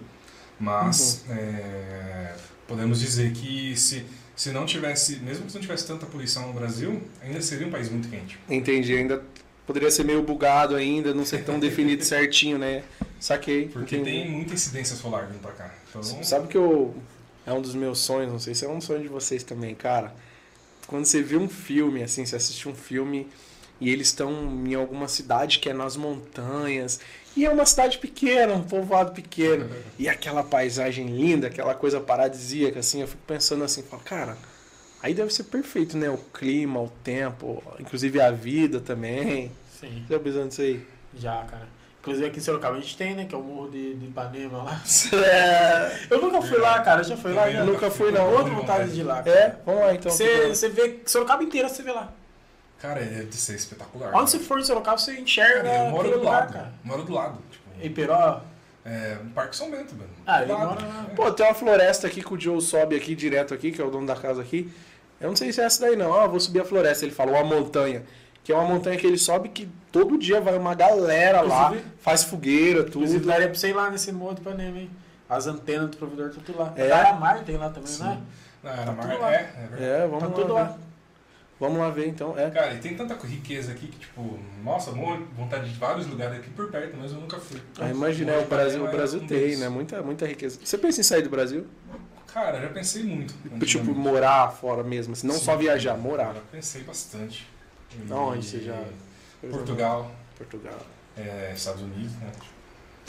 Mas é, podemos dizer que se, se não tivesse, mesmo que não tivesse tanta poluição no Brasil, ainda seria um país muito quente. Entendi, ainda poderia ser meio bugado ainda, não ser tão definido certinho, né? Saquei. Porque entendi. tem muita incidência solar vindo pra cá. Então, Sabe que eu. É um dos meus sonhos, não sei se é um sonho de vocês também, cara. Quando você vê um filme, assim, você assiste um filme e eles estão em alguma cidade que é nas montanhas. E é uma cidade pequena, um povoado pequeno. E aquela paisagem linda, aquela coisa paradisíaca, assim, eu fico pensando assim, falo, cara, aí deve ser perfeito, né? O clima, o tempo, inclusive a vida também. Sim, Já pensando nisso aí? já, cara. Inclusive aqui em Sorocaba a gente tem, né? Que é o Morro de, de Ipanema lá. É, Eu nunca fui lá, cara. Já foi lá? Já? nunca fui, não. Outra vontade de ir lá. é, vamos lá então. Você, você vê Sorocaba inteira, você vê lá. Cara, é de ser espetacular. Onde você for em Sorocaba, você enxerga Cara, eu moro do lugar, lado. cara. Moro do lado. Tipo, Iperó. é, no Parque São Bento, mano. Ah, ele mora. É. Pô, tem uma floresta aqui que o Joe sobe aqui direto aqui, que é o dono da casa aqui. Eu não sei se é essa daí não. Ah, vou subir a floresta. Ele falou a montanha. Que é uma montanha que ele sobe que todo dia vai uma galera lá, Inclusive- faz fogueira, Inclusive, tudo. daria pra você ir lá nesse Morro de Ipanema, hein? As antenas do provedor tá tudo lá. É? A Mar tem lá também, Sim. né? Não, era Tá mar... tudo lá. É, é verdade. É, vamos Tá lá. tudo lá. Vamos lá ver então. É. Cara, e tem tanta riqueza aqui que, tipo, nossa, vontade de vários lugares aqui por perto, mas eu nunca fui. Ah, imagina, o Brasil, o Brasil tem, né? Muita, muita riqueza. Você pensa em sair do Brasil? Cara, já pensei muito. Tipo, antigamente. morar fora mesmo, assim, não Sim. só viajar, morar. Já pensei bastante. E- Aonde você já- Portugal, Portugal. é, Estados Unidos, né?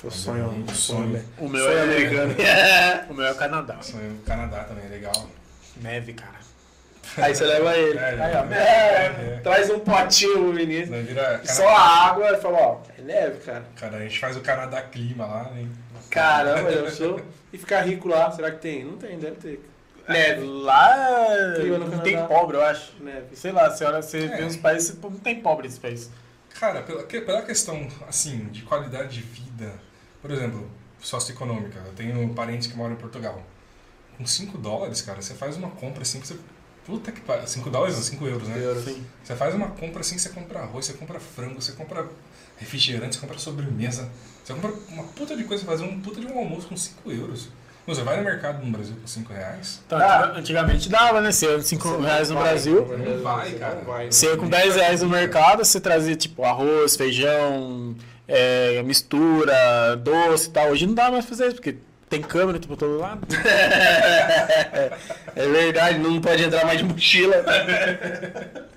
O sonho, o sonho, sonho. né? O meu sonho é americano. O meu é o Canadá. Sonho Canadá também, é legal. Neve, cara. Aí você leva ele. É, Aí, ó, é, é. Traz um potinho pro menino. Vira Só a água e fala, ó, é neve, cara. Cara, a gente faz o Canadá clima lá, né? Caramba, eu sou. E ficar rico lá, será que tem? Não tem, deve ter. Neve. Lá Clima no não tem pobre, eu acho. Neve. Sei lá, você olha, você É. vê uns países, não tem pobre nesse país. Cara, pela, pela questão, assim, de qualidade de vida, por exemplo, socioeconômica, eu tenho parentes que moram em Portugal. Com 5 dólares, cara, você faz uma compra assim que você. Puta que pariu. 5 dólares ou 5 euros, né? Sim. Você faz uma compra assim, você compra arroz, você compra frango, você compra refrigerante, você compra sobremesa. Você compra uma puta de coisa, fazer um puta de um almoço com 5 euros. Você vai no mercado no Brasil com 5 reais? Dá. antiga- antigamente dava, né? Você ia 5 reais no Vai, Brasil. Não vai, cara. Não vai. Você ia com 10 reais no mercado, você trazia tipo arroz, feijão, é, mistura, doce e tal. Hoje não dá mais pra fazer isso, porque tem câmera tipo, todo lado. É verdade, não pode entrar mais de mochila.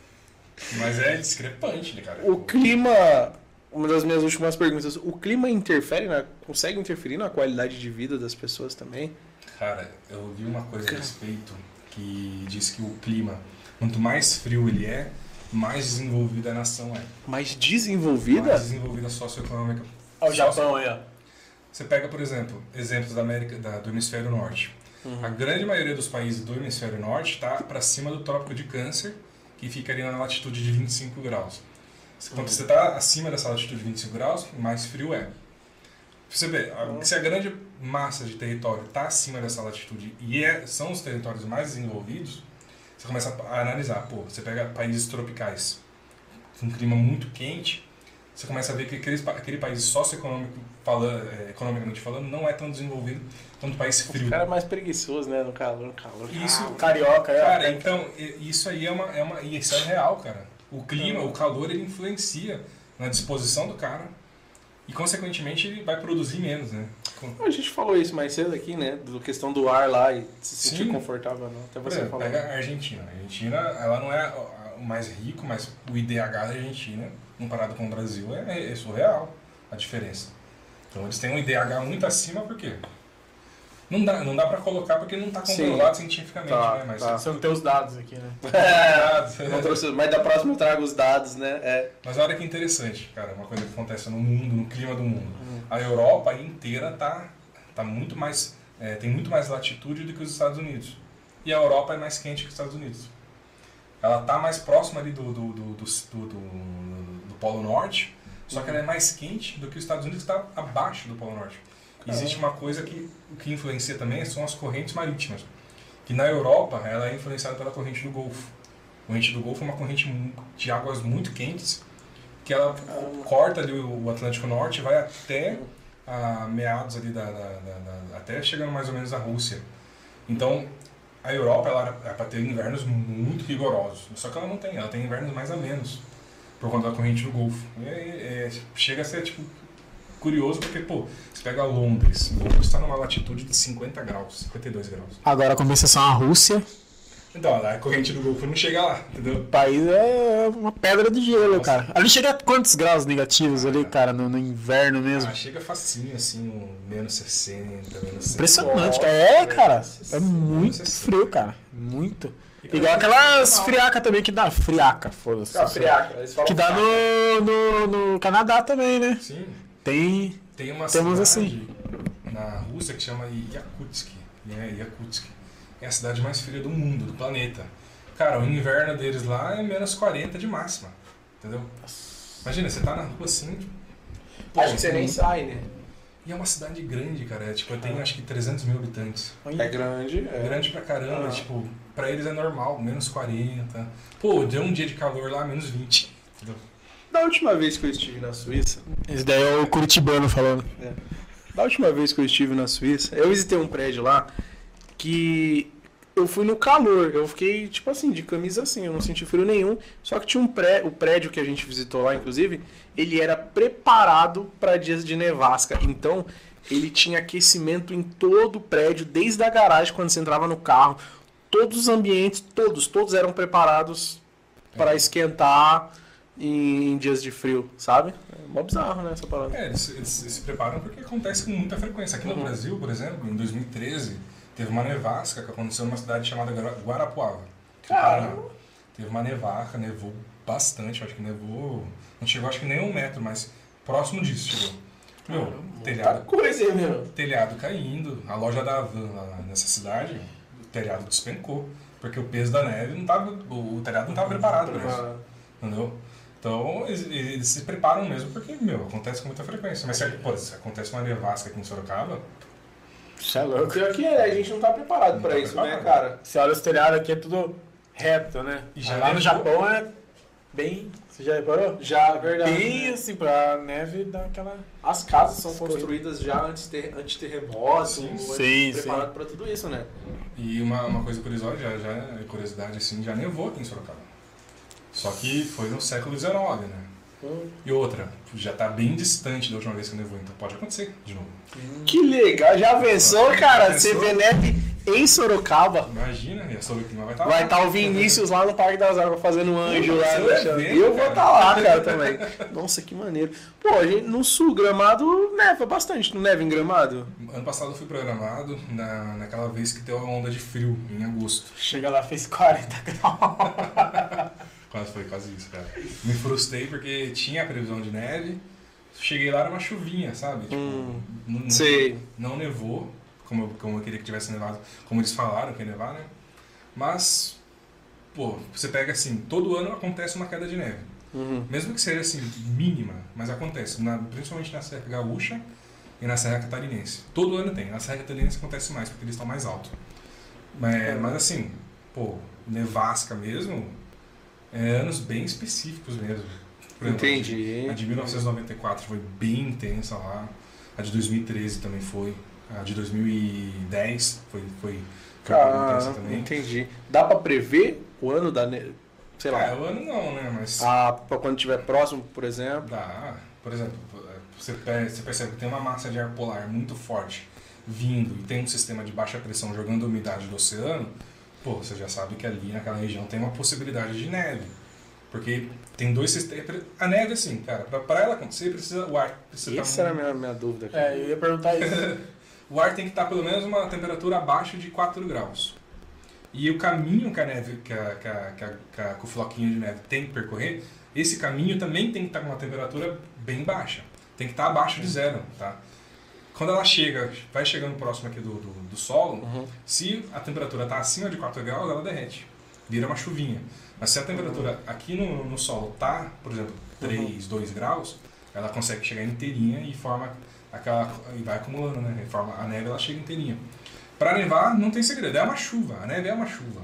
Mas é discrepante, né, cara? O clima, uma das minhas últimas perguntas, o clima interfere, na, consegue interferir na qualidade de vida das pessoas também? Cara, eu ouvi uma coisa a respeito que diz que o clima, quanto mais frio ele é, mais desenvolvida a nação é. Mais desenvolvida? Mais desenvolvida socioeconômica. Olha o Japão aí, ó. Você pega, por exemplo, exemplos da América, da, do hemisfério norte. A grande maioria dos países do hemisfério norte está para cima do trópico de câncer, que fica ali na latitude de 25 graus. Quando você está acima dessa latitude de 25 graus, mais frio é. Você vê, a- se a grande massa de território está acima dessa latitude e é- são os territórios mais desenvolvidos, você começa a analisar. Pô, você pega países tropicais com um clima muito quente, você começa a ver que aqueles, pa- aquele país socioeconômico falando, é, economicamente falando não é tão desenvolvido quanto o país frio. O cara é mais preguiçoso, né? No calor, no calor. Isso, Carioca, é. Cara, então, isso aí é uma, é uma. Isso é real, cara. O clima, o calor, ele influencia na disposição do cara. E, consequentemente, ele vai produzir menos, né? A gente falou isso mais cedo aqui, né? Da questão do ar lá e se sentir Sim. confortável não. Até você falou. pega a Argentina. A Argentina, ela não é o mais rico, mas o IDH da Argentina, comparado com o Brasil, é, é surreal a diferença. Então, eles têm um IDH muito acima, por quê? Não dá, não dá pra colocar porque não tá Sim. comprovado cientificamente, Tá, né? Mas tá. Você não tem os dados aqui, né? É, trouxe- mas da próxima eu trago os dados, né? É. Mas olha que interessante, cara, uma coisa que acontece no mundo, no clima do mundo. A Europa inteira tá, tá muito mais, é, tem muito mais latitude do que os Estados Unidos. E a Europa é mais quente que os Estados Unidos. Ela tá mais próxima ali do, do, do, do, do- do- do Polo Norte, só que ela é mais quente do que os Estados Unidos que está abaixo do Polo Norte. Existe uma coisa que, que influencia também, são as correntes marítimas. Que na Europa, ela é influenciada pela corrente do Golfo. A corrente do Golfo é uma corrente de águas muito quentes, que ela corta ali o Atlântico Norte e vai até a meados ali da, da- da- da- até chegando mais ou menos à Rússia. Então, a Europa ela é para ter invernos muito rigorosos, só que ela não tem, ela tem invernos mais a menos por conta da corrente do Golfo. É- é- chega a ser tipo curioso porque pô, você pega Londres, Londres está numa latitude de 50 graus, 52 graus. Agora a compensação a Rússia. Então, a corrente do Golfo não chega lá, entendeu? O país é uma pedra de gelo, cara. Ali chega a quantos graus negativos ali, cara, no, no inverno mesmo? Ah, chega facinho assim, um menos 60, menos 70. Impressionante, cara. É, cara. É Nossa, muito nossa. frio, cara. Muito. Igual aquelas friaca também que dá. Friaca, foda-se. Ah, friaca. Que dá no, no, no Canadá também, né? Sim. Tem. Tem uma Temos cidade na Rússia que chama Yakutsk. É, Yakutsk. É a cidade mais fria do mundo, do planeta. Cara, o inverno deles lá é menos 40 de máxima. Entendeu? Imagina, você tá na rua assim. Acho que você nem sai, né? E é uma cidade grande, cara. É, tipo, tem acho que 300 mil habitantes. É grande. É É. grande pra caramba. Ah. Tipo, pra eles é normal, menos 40. Pô, deu um dia de calor lá, menos 20. Entendeu? Da última vez que eu estive na Suíça, Esse daí é o Curitibano falando. da última vez que eu estive na Suíça, eu visitei um prédio lá que eu fui no calor. Eu fiquei, tipo assim, de camisa assim, eu não senti frio nenhum. Só que tinha um pré, o prédio que a gente visitou lá, inclusive, ele era preparado para dias de nevasca. Então, ele tinha aquecimento em todo o prédio, desde a garagem, quando você entrava no carro. Todos os ambientes, todos, todos eram preparados para esquentar em, dias de frio, sabe? É mó bizarro, né, essa parada. É, eles, eles se preparam porque acontece com muita frequência. Aqui no Brasil, por exemplo, em 2013, teve uma nevasca que aconteceu numa cidade chamada Guara- Guarapuava. Paraná. Teve uma nevasca, nevou bastante, acho que nevou. Não chegou acho que nem um metro, mas próximo disso chegou. Meu, Tá telhado, coisa aí, meu. telhado caindo, a loja da Havan lá nessa cidade, o telhado despencou. Porque o peso da neve não tava. O, telhado não estava preparado para isso. Entendeu? Então, eles, eles se preparam mesmo porque, meu, acontece com muita frequência. Mas se, pô, se acontece uma nevasca aqui em Sorocaba, Isso é louco. Pior que é, a gente não tá preparado Não pra tá isso, né, preparado. cara? Você olha os telhados aqui, é tudo reto, né? Já lá no. Japão é bem. Você já reparou? Já, é verdade. Bem assim, pra neve dar aquela. As casas são construídas já antes de Sim, antes- sim, preparado pra tudo isso, né? E uma, uma coisa curiosa, já, já é curiosidade assim, já nevou aqui em Sorocaba. Só que foi no século XIX, né? E outra, já tá bem distante da última vez que nevou, então pode acontecer de novo. Que legal, já pensou, Já cara? pensou? Você vê neve em Sorocaba. Imagina, e a clima vai estar Vai estar o Vinícius lá no Parque das Águas fazendo um anjo lá. No ver, E eu vou estar lá, cara, também. Nossa, que maneiro. Pô, a gente, no sul, Gramado neva bastante. Não neva em Gramado? Ano passado eu fui programado na, naquela vez que deu a onda de frio, em agosto. Chega lá, fez 40 graus. Quase foi quase isso, cara. Me frustrei porque tinha a previsão de neve. Cheguei lá, era uma chuvinha, sabe? Tipo, Hum, não, sei. não nevou, como, eu- como eu queria que tivesse nevado, como eles falaram que ia nevar, né? Mas, pô, você pega assim, todo ano acontece uma queda de neve. Uhum. Mesmo que seja assim, mínima, mas acontece, na- principalmente na Serra Gaúcha e na Serra Catarinense. Todo ano tem, na Serra Catarinense acontece mais, porque eles estão mais altos. Mas, mas assim, pô, nevasca mesmo, é anos bem específicos mesmo. Por exemplo, Entendi. A de 1994 foi bem intensa lá. A de 2013 também foi. A de 2010 foi, foi, foi bem intensa Ah, também. entendi. Dá pra prever o ano da. ne- Sei lá. É, o ano não, né? Mas Ah, pra quando estiver próximo, por exemplo. dá. Por exemplo, você percebe que tem uma massa de ar polar muito forte vindo e tem um sistema de baixa pressão jogando umidade do oceano, pô, você já sabe que ali naquela região tem uma possibilidade de neve. Porque tem dois sistemas. A neve, assim, cara, pra, pra ela acontecer, precisa, o ar precisa Essa tá era a minha, minha dúvida. cara. É, eu ia perguntar isso. o ar tem que estar pelo menos uma temperatura abaixo de 4 graus. E o caminho que a neve, que, a, que, a, que, a, que, a- que o floquinho de neve tem que percorrer, esse caminho também tem que estar com uma temperatura bem baixa. Tem que estar abaixo de zero, tá? Quando ela chega, vai chegando próximo aqui do, do, do solo, Uhum. se a temperatura está acima de 4 graus, ela derrete. Vira uma chuvinha. Mas se a temperatura aqui no, no solo tá, por exemplo, 3, 2 graus, ela consegue chegar inteirinha e forma aquela e vai acumulando, né? E forma, a neve ela chega inteirinha. Para nevar não tem segredo, é uma chuva. A neve é uma chuva.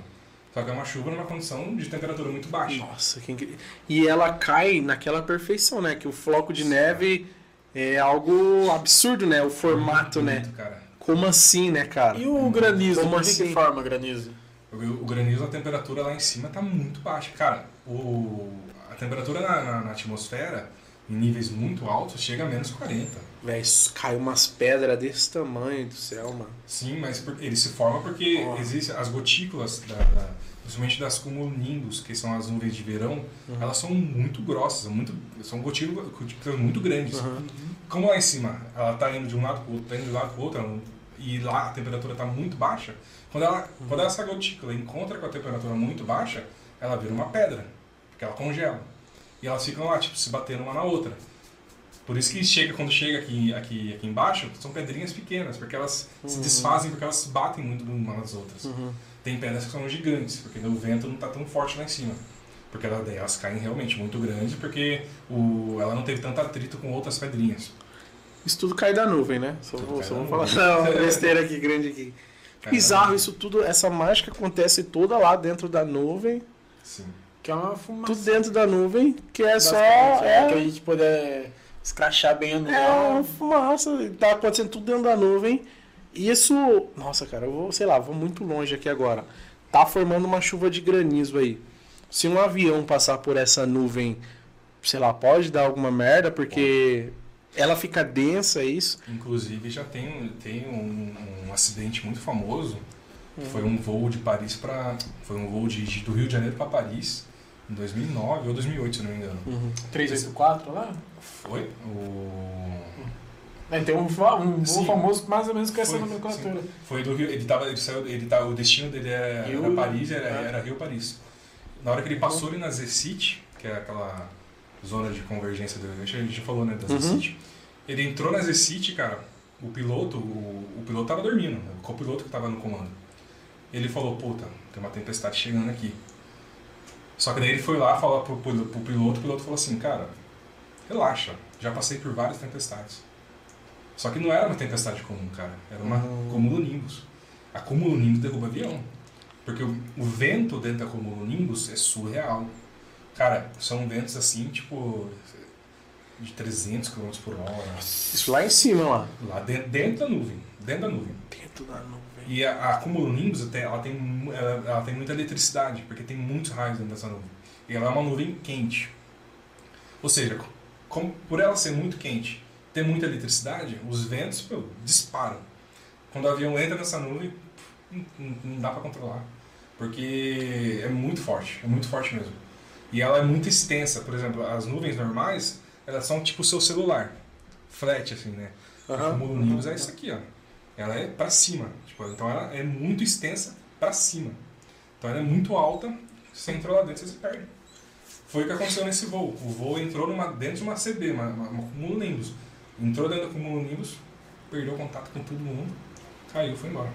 Só que é uma chuva numa condição de temperatura muito baixa. Nossa, que incrível. E ela cai naquela perfeição, né? Que o floco de neve é algo absurdo, né? O formato, né? Cara. Como assim, né, cara? E o granizo? Como assim? que forma granizo? O, o granizo, a temperatura lá em cima tá muito baixa. Cara, o, a temperatura na, na- na atmosfera, em níveis muito altos, chega a menos 40. Véi, cai umas pedras desse tamanho do céu, mano. Sim, mas por- ele se forma porque existem as gotículas, da, da- principalmente das cumulonimbus, que são as nuvens de verão, elas são muito grossas, muito, são gotículas, gotículas muito grandes. Uhum. Como lá em cima ela está indo de um lado para o outro, tá indo de um lado para o outro, e lá a temperatura está muito baixa, quando, ela, quando essa gotícula encontra com a temperatura muito baixa, ela vira uma pedra, porque ela congela. E elas ficam lá, tipo, se batendo uma na outra. Por isso que chega, quando chega aqui, aqui, aqui embaixo, são pedrinhas pequenas, porque elas se desfazem porque elas batem muito umas nas outras. Uhum. Tem pedras que são gigantes, porque o vento não está tão forte lá em cima. Porque ela, elas caem realmente muito grandes, porque o, ela não teve tanto atrito com outras pedrinhas. Isso tudo cai da nuvem, né? Só, Tudo vou, só vou falar não, besteira aqui, grande aqui. Cai Bizarro isso tudo, essa mágica acontece toda lá dentro da nuvem, Sim. Que é uma fumaça. tudo dentro da nuvem, que é só. Basicamente, É, Pra gente poder escrachar bem a nuvem. é uma fumaça, tá acontecendo tudo dentro da nuvem. Isso. Nossa, cara, eu vou, sei lá, vou muito longe aqui agora. Tá formando uma chuva de granizo aí. Se um avião passar por essa nuvem, sei lá, pode dar alguma merda, porque ela fica densa, é isso. Inclusive já tem, tem um, um acidente muito famoso, que foi um voo de Paris para foi um voo de, de- do Rio de Janeiro para Paris em 2009 ou 2008, se não me engano. 384 lá? Foi o É, tem um, um Sim. famoso mais ou menos com essa Foi, nomenclatura. Foi do Rio, ele tava, ele saiu, ele tá, o destino dele era, Rio, era Paris, era, é. era Rio Paris. Na hora que ele passou ali na Z-City, que é aquela zona de convergência do, a gente já falou, né, da Uhum. Z-City. Ele entrou na Z-City, cara, o piloto, o, o piloto tava dormindo, né, o copiloto que tava no comando. Ele falou, puta, tem uma tempestade chegando aqui. Só que daí ele foi lá falar pro, pro, pro piloto, o piloto falou assim, cara, relaxa, já passei por várias tempestades. Só que não era uma tempestade comum, cara. Era uma Hum. cumulonimbus. A cumulonimbus derruba avião. Porque o, o vento dentro da cumulonimbus é surreal. Cara, são ventos assim, tipo, de 300 km por hora. Isso lá em cima, lá. Lá dentro, dentro da nuvem. Dentro da nuvem. Dentro da nuvem. E a, a cumulonimbus, até, ela, tem, ela, ela tem muita eletricidade, porque tem muitos raios dentro dessa nuvem. E ela é uma nuvem quente. Ou seja, como, por ela ser muito quente, ter muita eletricidade, os ventos meu, disparam. Quando o avião entra nessa nuvem, não, dá para controlar. Porque é muito forte, é muito forte mesmo. E ela é muito extensa. Por exemplo, as nuvens normais, elas são tipo o seu celular. Flat, assim, né? A Aham. cumulonimbus é isso aqui, ó. Ela é para cima. Tipo, então ela é muito extensa para cima. Então ela é muito alta, você entrou lá dentro, você se perde. Foi o que aconteceu nesse voo. O voo entrou numa, dentro de uma CB, uma, uma, uma. Entrou dentro da cumulonimbus, perdeu contato com todo mundo, caiu, foi embora.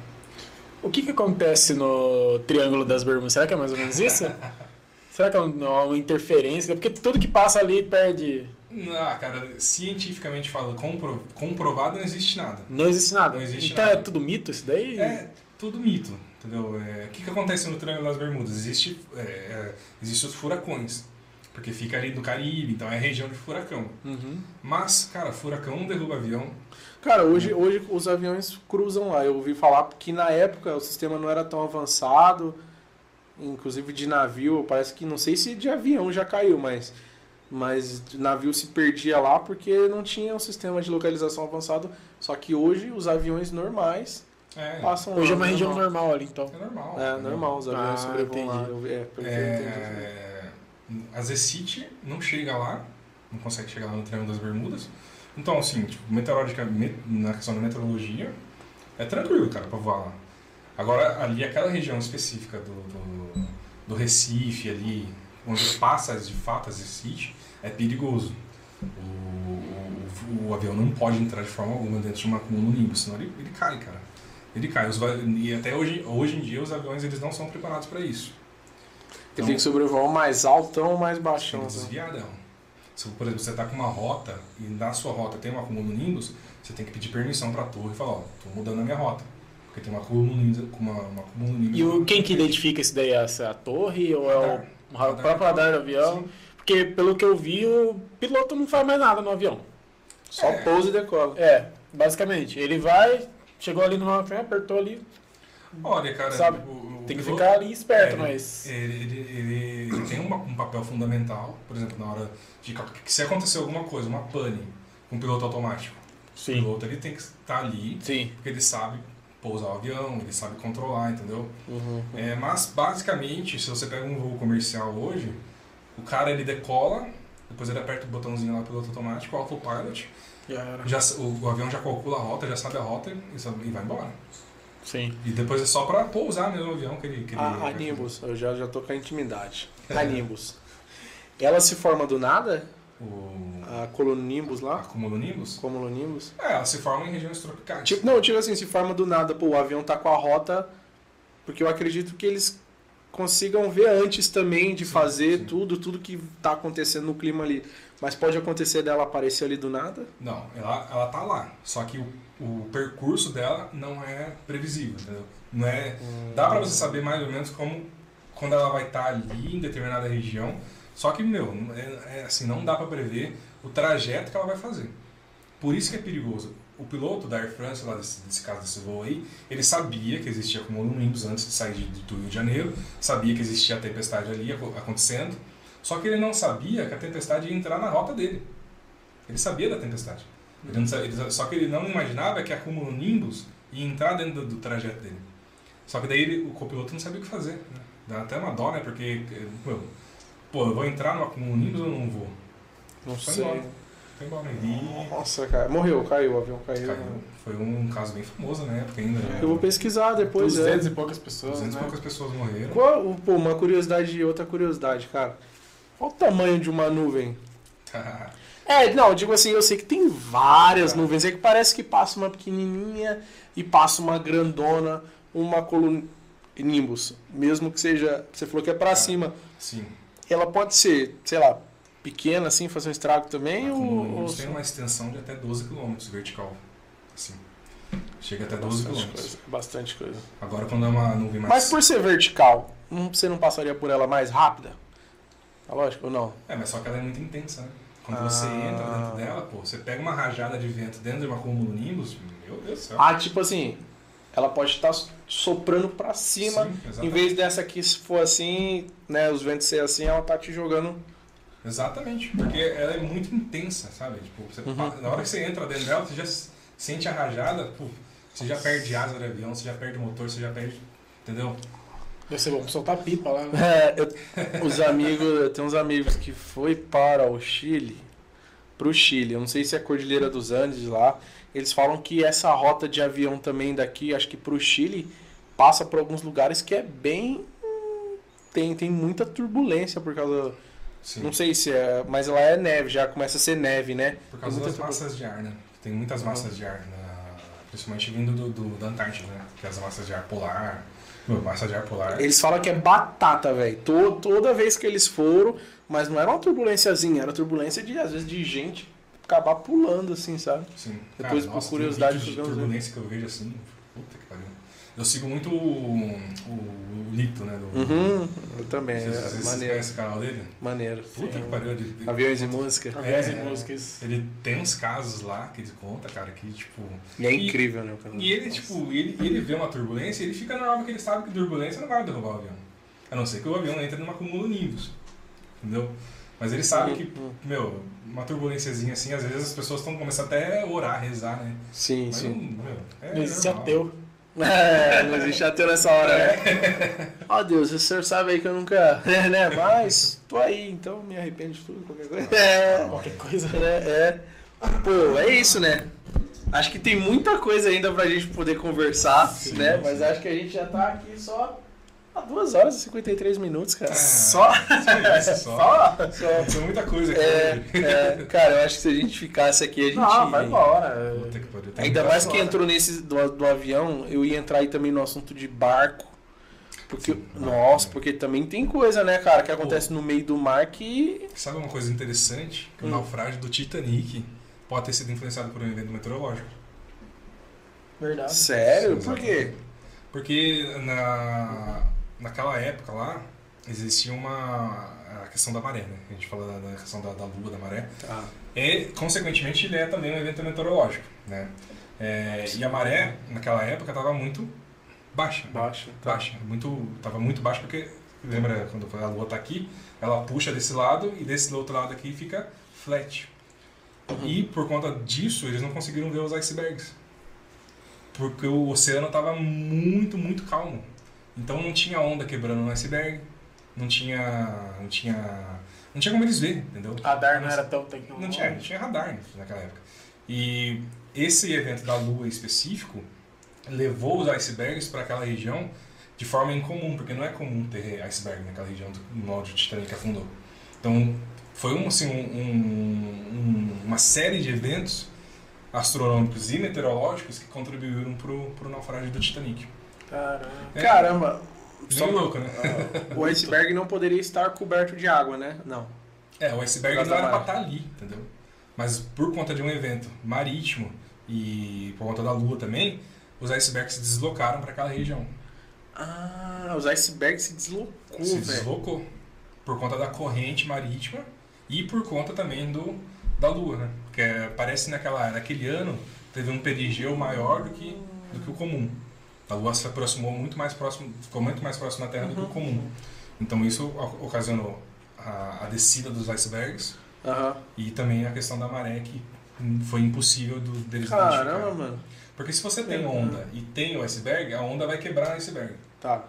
O que, que acontece no Triângulo das Bermudas? Será que é mais ou menos isso? Será que é uma interferência? Porque tudo que passa ali perde. Ah, cara, cientificamente falando, compro, comprovado não existe nada. Não existe nada. Não existe então nada. é tudo mito isso daí? É tudo mito, entendeu? É, o que, que acontece no Triângulo das Bermudas? Existe, é, é, existe os furacões, porque fica ali no Caribe, então é região de furacão. Uhum. Mas, cara, furacão não derruba avião. Cara, hoje, hoje os aviões cruzam lá. Eu ouvi falar que na época o sistema não era tão avançado, inclusive de navio, parece que não sei se de avião já caiu, mas mas navio se perdia lá porque não tinha um sistema de localização avançado. Só que hoje os aviões normais É, passam Hoje é uma região normal. normal ali, então. é normal. É, normal, os aviões Ah, sobrevoam lá. Eu, é, eu entendi. É, a Z-City não chega lá, não consegue chegar lá no Triângulo das Bermudas. Então, assim, tipo, na questão da meteorologia, é tranquilo, cara, pra voar lá. Agora, ali, aquela região específica do, do, do Recife, ali, onde passa de fato a Z-City, é perigoso. O, o, o avião não pode entrar de forma alguma dentro de uma cumulonimbus, senão ele, ele cai, cara. Ele cai. Os e até hoje, hoje em dia, os aviões eles não são preparados para isso. Ele tem que sobrevoar o mais altão ou mais Tem baixão. que né? desviar dela. Se, por exemplo, você está com uma rota e na sua rota tem uma cumulonimbus, você tem que pedir permissão para a torre e falar, ó, tô mudando a minha rota. Porque tem uma cumulonimbus, uma, uma cumulonimbus E o, quem que identifica isso daí? É a torre ou é o, o Radar. próprio radar do avião? Sim. Porque pelo que eu vi, o piloto não faz mais nada no avião. Só É. pousa e decola. É, basicamente. Ele vai, chegou ali numa apertou ali. Olha, cara, Sabe, o- o Tem que piloto- ficar ali esperto, é, mas. Ele, ele, ele- tem uma- um papel fundamental, por exemplo, na hora de se acontecer alguma coisa, uma pane com o piloto automático, o Sim. piloto ele tem que estar ali, Sim. porque ele sabe pousar o avião, ele sabe controlar, entendeu? Uhum. É, mas basicamente, se você pega um voo comercial hoje, o cara ele decola, depois ele aperta o botãozinho lá piloto automático, autopilot, Já já, o, o avião já calcula a rota, já sabe a rota e, sabe- e vai embora. Sim. E depois é só pra pousar mesmo o avião que ele. Que ele A, a Nimbus, eu já, já tô com a intimidade. A Nimbus. Ela se forma do nada? O A Colonimbus lá? cumulonimbus? Cumulonimbus? É, ela se forma em regiões tropicais. Tipo, não, tipo assim, se forma do nada, pô, o avião tá com a rota, porque eu acredito que eles consigam ver antes também de Sim, fazer sim. tudo, tudo que tá acontecendo no clima ali. Mas pode acontecer dela aparecer ali do nada? Não, ela, ela tá lá. Só que o, o percurso dela não é previsível, entendeu? Não é, dá pra você saber mais ou menos como quando ela vai estar ali em determinada região. Só que, meu, é, é assim, não dá pra prever o trajeto que ela vai fazer. Por isso que é perigoso. O piloto da Air France, lá desse, desse caso desse voo aí, ele sabia que existia cumulonimbus antes de sair de, do Rio de Janeiro, sabia que existia a tempestade ali aco- acontecendo, só que ele não sabia que a tempestade ia entrar na rota dele. Ele sabia da tempestade. Ele ele- só que ele não imaginava que a cumulonimbus ia entrar dentro do, do trajeto dele. Só que daí ele- o copiloto não sabia o que fazer. né? Dá até uma dó, né? Porque, eh, meu, pô, eu vou entrar numa cumulonimbus ou não vou? Não Foi sei. embora. Foi embora. E Nossa, cara. Morreu, caiu, o avião caiu. caiu. Foi um caso bem famoso na época ainda. né? Eu vou pesquisar depois, é. 200 e poucas pessoas, 200 e né? poucas pessoas morreram. Qual, pô, uma curiosidade e outra curiosidade, cara. Qual o tamanho de uma nuvem? É, não, digo assim, eu sei que tem várias Tá. nuvens. É que parece que passa uma pequenininha e passa uma grandona, uma coluna nimbus. Mesmo que seja, você falou que é pra Tá. cima. Sim. Ela pode ser, sei lá, pequena assim, fazer um estrago também A ou, ou cumulonimbus tem uma extensão de até 12 km vertical. Assim. Chega até 12 bastante km. coisa, bastante coisa. Agora quando é uma nuvem mais. Mas por ser vertical, hum, você não passaria por ela mais rápida? Tá lógico ou não? É, mas só que ela é muito intensa, né? Quando você Ah. entra dentro dela, pô, você pega uma rajada de vento dentro de uma cumulonimbus, meu Deus do céu. Ah, tipo assim, ela pode estar soprando pra cima. Sim, Em vez dessa aqui, se for assim, né, os ventos ser assim, ela tá te jogando. Exatamente, porque ela é muito intensa, sabe? Tipo, você Uhum. na hora que você entra dentro dela, você já sente a rajada, pô, você já perde asa de avião, você já perde motor, você já perde. Entendeu? Deve ser bom pra soltar pipa lá, né? É, eu- os amigos, eu tenho uns amigos que foi para o Chile, pro Chile, eu não sei se é a Cordilheira dos Andes lá, eles falam que essa rota de avião também daqui, acho que pro Chile, passa por alguns lugares que é bem... Tem, tem muita turbulência por causa Sim. Não sei se é, mas lá é neve, já começa a ser neve, né? Por causa das massas de ar, né? Tem muitas massas de ar, na- principalmente vindo do, do- da Antártida, né? Que é as massas de ar polar. Meu, massa de ar polar. Eles falam que é batata, velho. To- Toda vez que eles foram, mas não era uma turbulênciazinha, era turbulência de, às vezes, de gente acabar pulando, assim, sabe? Sim. Depois, por curiosidade, tem vídeos de turbulência que eu vejo assim. Puta que pariu. Eu sigo muito o, o Lito, né? Do, Uhum, eu também, Vocês, é vocês maneiro, o canal dele? maneiro. Puta que pariu. Ele, Aviões e música. Aviões É, e músicas. ele tem uns casos lá que ele conta, cara, que tipo. E é E- incrível, né? o canal. E ele, tipo, ele, ele vê uma turbulência e ele fica normal porque ele sabe que turbulência não vai derrubar o avião. A não ser que o avião entre numa cumulonimbus. Entendeu? Mas ele sabe que, meu, uma turbulênciazinha assim, às vezes as pessoas estão começando até a orar, rezar, né? Sim, Mas sim. não, meu, é Não existe normal. ateu. É, não existe ateu nessa hora, né? Ó Deus, o senhor sabe aí que eu nunca. É, né? Mas tô aí, então me arrependo de tudo, qualquer coisa. É, Qualquer coisa. né? É. Pô, é isso, né? Acho que tem muita coisa ainda pra gente poder conversar, Sim, né? sim. Mas acho que a gente já tá aqui só há 2 horas e 53 minutos, cara. Só? Só. Só? Aconteceu muita coisa aqui. É, é, cara, eu acho que se a gente ficasse aqui, a gente. Não, vai embora. Puta que pariu. Tem Ainda mais que entrou nesse do, do avião, eu ia entrar aí também no assunto de barco. Porque, Sim, nossa, porque também tem coisa, né, cara, que acontece no meio do mar que. Sabe uma coisa interessante? Que o Hum. naufrágio do Titanic pode ter sido influenciado por um evento meteorológico. Verdade. Sério? Sim, Por quê? Porque na, naquela época lá, existia uma a questão da maré, né? A gente fala da, da questão da, da lua, da maré. Tá. E, consequentemente, ele é também um evento meteorológico, né? É, e a maré, naquela época, estava muito baixa. né? Baixa. Baixa. Muito, tava muito baixa porque, lembra quando a lua está aqui, ela puxa desse lado e desse outro lado aqui fica flat. E por conta disso, eles não conseguiram ver os icebergs. Porque o oceano estava muito, muito calmo. Então não tinha onda quebrando no iceberg, não tinha. não tinha. não tinha como eles ver, entendeu? Radar não era tão tecnológico. Não tinha, não tinha radar naquela época. E esse evento da Lua em específico levou os icebergs para aquela região de forma incomum, porque não é comum ter iceberg naquela região do no onde o Titanic afundou. Então foi um, assim, um- um- um- uma série de eventos astronômicos e meteorológicos que contribuíram pro, pro naufrágio do Titanic. Caramba. Caramba! Bem louco, né? O iceberg não poderia estar coberto de água, né? Não. É, o iceberg não era pra estar ali, entendeu? Mas por conta de um evento marítimo e por conta da lua também, os icebergs se deslocaram para aquela região. Ah, os icebergs se deslocou, se velho. deslocou por conta da corrente marítima e por conta também do da lua, né? Porque parece naquela naquele ano teve um perigeu maior do que do que o comum. A lua se aproximou muito mais próximo, ficou muito mais próximo da Terra do que o comum. Então isso ocasionou a, a descida dos icebergs Aham. e também a questão da maré que foi impossível do, deles Caramba, identificarem. mano. Porque se você tem Uhum. onda e tem o iceberg, a onda vai quebrar o iceberg. Tá.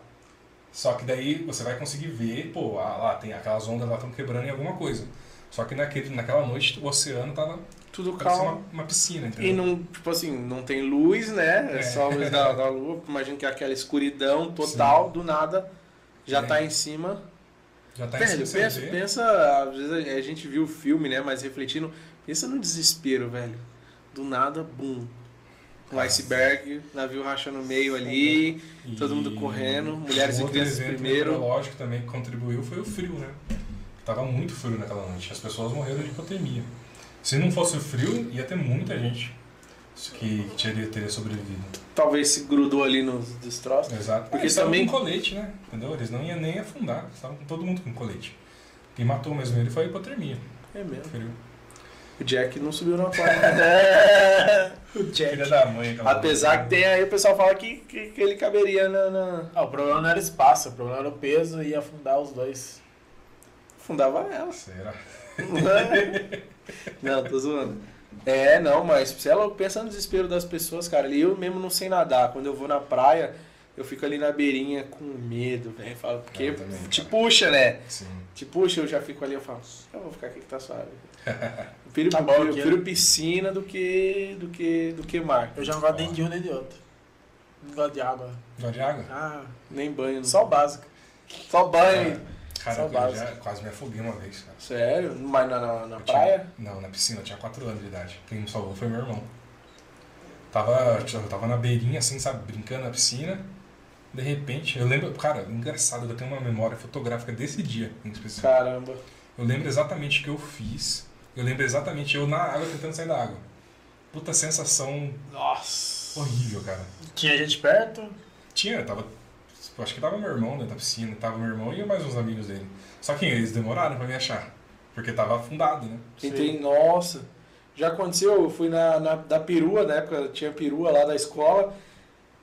Só que daí você vai conseguir ver, pô, ah, lá tem aquelas ondas lá estão quebrando em alguma coisa. Só que naquele, naquela noite o oceano tava Tudo calmo. uma, uma piscina, E entendeu? não, tipo assim, não tem luz, né? É, É. só a luz da, da lua. Imagino que é aquela escuridão total, do nada, já É. tá em cima. Já tá em velho, cima, pensa, pensa, às vezes a gente viu o filme, né? Mas refletindo, pensa no desespero, velho. Do nada, bum. Um iceberg, navio racha no meio ali, E todo mundo correndo, mulheres e crianças primeiro. meteorológico também que contribuiu foi o frio, né? Tava muito frio naquela noite. As pessoas morreram de hipotermia. Se não fosse o frio, ia ter muita gente que, que teria, teria sobrevivido. Talvez se grudou ali nos destroços. Exato. Porque eles estavam também- com colete, né? Entendeu? Eles não iam nem afundar. Eles Estavam com todo mundo com colete. Quem matou mesmo ele foi a hipotermia. É mesmo. Frio. O Jack não subiu na placa. O Jack. Filha da mãe. Apesar que tem aí o pessoal fala que, que, que ele caberia na. na... Ah, o problema não era espaço, o problema era o peso e ia afundar os dois. Fundava ela. Será? não, tô zoando. É, não, mas se ela pensa no desespero das pessoas, cara. Eu mesmo não sei nadar. Quando eu vou na praia, eu fico ali na beirinha com medo, velho. Falo, Porque Eu também, te cara. puxa, né? Sim. Te puxa, eu já fico ali, eu falo, eu vou ficar aqui que tá suave. Eu prefiro, Tá bom eu prefiro piscina do que, do que, do que mar. Eu já não gosto nem de um nem de outro. Não gosto de água. Gosta de água? Ah, Nem banho. só o básico. Só banho. Cara, eu já quase me afoguei uma vez, cara. Sério? Mas na, na, na praia? tinha- não, na piscina, eu tinha 4 anos de idade. Quem me salvou foi meu irmão. Tava, eu tava na beirinha, assim, sabe, brincando na piscina. De repente, eu lembro, cara, engraçado, eu tenho uma memória fotográfica desse dia em específico. Caramba. Eu lembro exatamente o que eu fiz. Eu lembro exatamente eu na água tentando sair da água. Puta sensação Nossa. horrível, cara. Tinha gente perto? Tinha, tava. Eu Acho que tava meu irmão dentro da piscina, tava meu irmão e mais uns amigos dele. Só que eles demoraram pra me achar. Porque tava afundado, né? Tem. Nossa. Já aconteceu, eu fui na, na da perua, na época tinha perua lá da escola.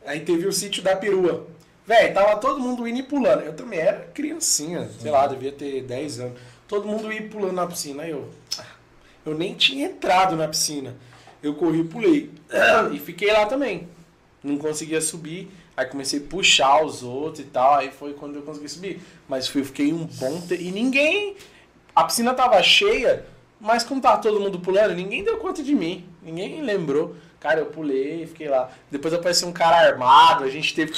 Aí teve o sítio da perua. Véi, tava todo mundo indo e pulando. Eu também era criancinha, sei lá, devia ter 10 anos. Todo mundo ia pulando na piscina. Aí eu. ah, Eu nem tinha entrado na piscina. Eu corri e pulei. E fiquei lá também. Não conseguia subir. Aí comecei a puxar os outros e tal. Aí foi quando eu consegui subir. Mas fui- fiquei um bom tempo. E ninguém. A piscina tava cheia, mas como tava todo mundo pulando, ninguém deu conta de mim. Ninguém lembrou. Cara, eu pulei, fiquei lá. Depois apareceu um cara armado, a gente teve.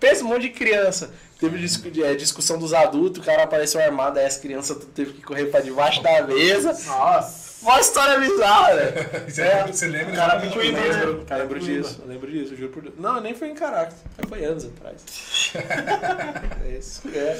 Pensa um monte de criança. Teve é, discussão dos adultos, o cara apareceu armado, aí as crianças teve que correr pra debaixo da mesa. Nossa. Uma história bizarra, né? Você, É, você lembra O cara que eu né? lembro. Eu lembro disso, eu lembro disso, eu juro por Deus. Não, nem foi em Caracas, foi anos atrás. é isso, é.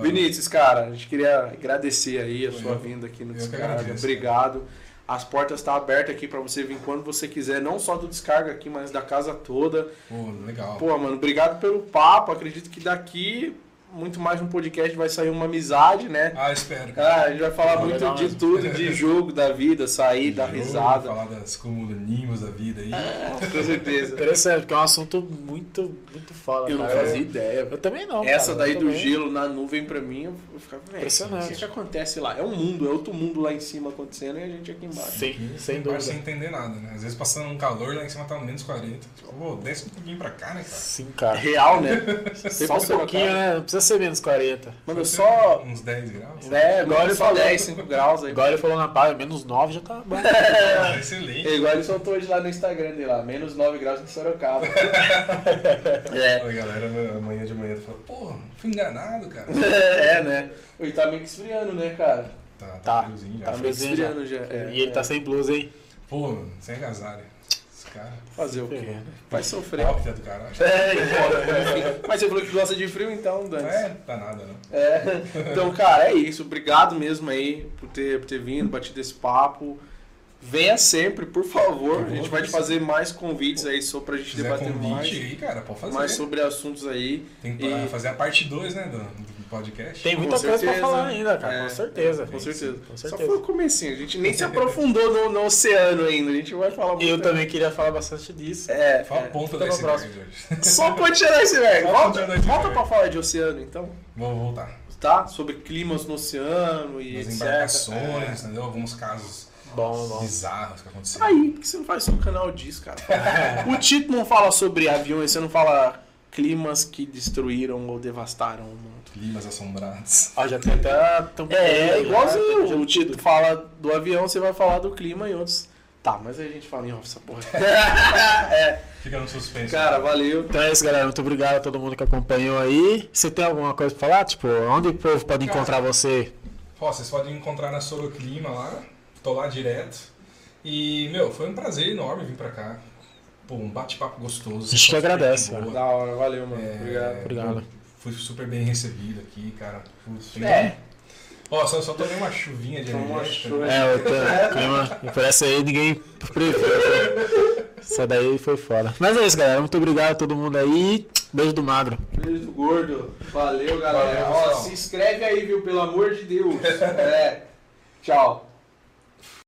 Vinícius, cara, a gente queria agradecer aí a Foi sua eu. vinda aqui no Descarga. Obrigado. As portas estão abertas aqui pra você vir quando você quiser, não só do Descarga aqui, mas da casa toda. Pô, legal. Pô, mano, obrigado pelo papo. Acredito que daqui, muito mais um podcast, vai sair uma amizade, né? Ah, espero. cara. Ah, a gente vai falar Ah, muito de mesmo. tudo, de jogo da vida, sair, dar Jogo, risada. Falar das comunimos da vida aí. Com certeza. Interessante, porque é um assunto muito, muito foda. Eu não cara. fazia ideia. Eu também não. Essa cara, daí do também. gelo na nuvem pra mim, eu ficava, Impressionante. o que, acontece lá? É um mundo, é outro mundo lá em cima acontecendo e a gente aqui embaixo. Sim, sem Embaixo dúvida. sem entender nada, né? Às vezes passando um calor, lá em cima tá menos 40. Tipo, pô, desce um pouquinho pra cá, né, cara? Sim, É cara. real, né? Só um pouquinho, né? Não precisa ser menos 40. Mano, só. Uns 10 graus. É, Igual agora ele falou. 10, 5 graus aí. Igual ele falou na praia, menos 9 já tá bom. Ah, excelente. É igual ele soltou hoje lá no Instagram dele lá, menos 9 graus em Sorocaba. é. A galera amanhã de manhã falou, pô, fui enganado, cara. é, né? E tá meio que esfriando, né, cara? Tá, tá, Tá, friozinho já. tá Tá meio que friozinho esfriando já. é, e ele é. tá sem blusa, hein? Pô, sem agasalho. Cara. Fazer o quê? Vai sofrer. Óbvio do caralho. É, enfim. Mas você falou que gosta de frio, então, Dante. É, tá nada, não. É. Então, cara, é isso. Obrigado mesmo aí por ter, por ter vindo, batido esse papo. Venha sempre, por favor. A gente vai te fazer mais convites aí só pra gente debater convite mais, aí, cara, pode fazer. mais sobre assuntos aí. Tem que E- fazer a parte 2, né, do, do podcast. Tem Com muita coisa pra falar ainda, cara. É, com certeza. Com certeza. Com Só certeza. foi o comecinho. A gente nem se aprofundou no, no oceano ainda. A gente vai falar muito. Eu também queria falar bastante disso. É, Fala é. a ponta desse pra próxima. hoje. Só continuar esse velho. Só Volta, volta pra falar de oceano, então. Vamos voltar. Tá? Sobre climas no oceano e As etc. embarcações, entendeu? Alguns casos Bom, bom. bizarros que aconteceram. Aí, por que você não faz seu canal disso, cara? o título não fala sobre aviões, você não fala climas que destruíram ou devastaram o mundo. Climas assombrados. Ó, já tem até É, já, igualzinho. já- O título fala do avião, você vai falar do clima e outros. Tá, mas aí a gente fala em off essa porra. é, Fica no suspense. cara, valeu. Então é isso, galera. Muito obrigado a todo mundo que acompanhou aí. Você tem alguma coisa pra falar? Tipo, onde o povo pode Cara, encontrar você? Ó, vocês podem me encontrar na Soroclima lá. Tô lá direto. E, meu, foi um prazer enorme vir pra cá. Pô, um bate-papo gostoso. A gente que agradece. Da hora, valeu, mano. É, Obrigado. Obrigado. Fui super bem recebido aqui, cara. Putz, É. Ó, só, só tomei uma chuvinha de Tomou chuva. É, o clima. E parece aí ninguém previu. né? Isso daí foi fora. Mas é isso, galera. Muito obrigado a todo mundo aí. Beijo do magro. Beijo do gordo. Valeu, galera. Valeu, Ó, se inscreve aí, viu? Pelo amor de Deus. É. Tchau.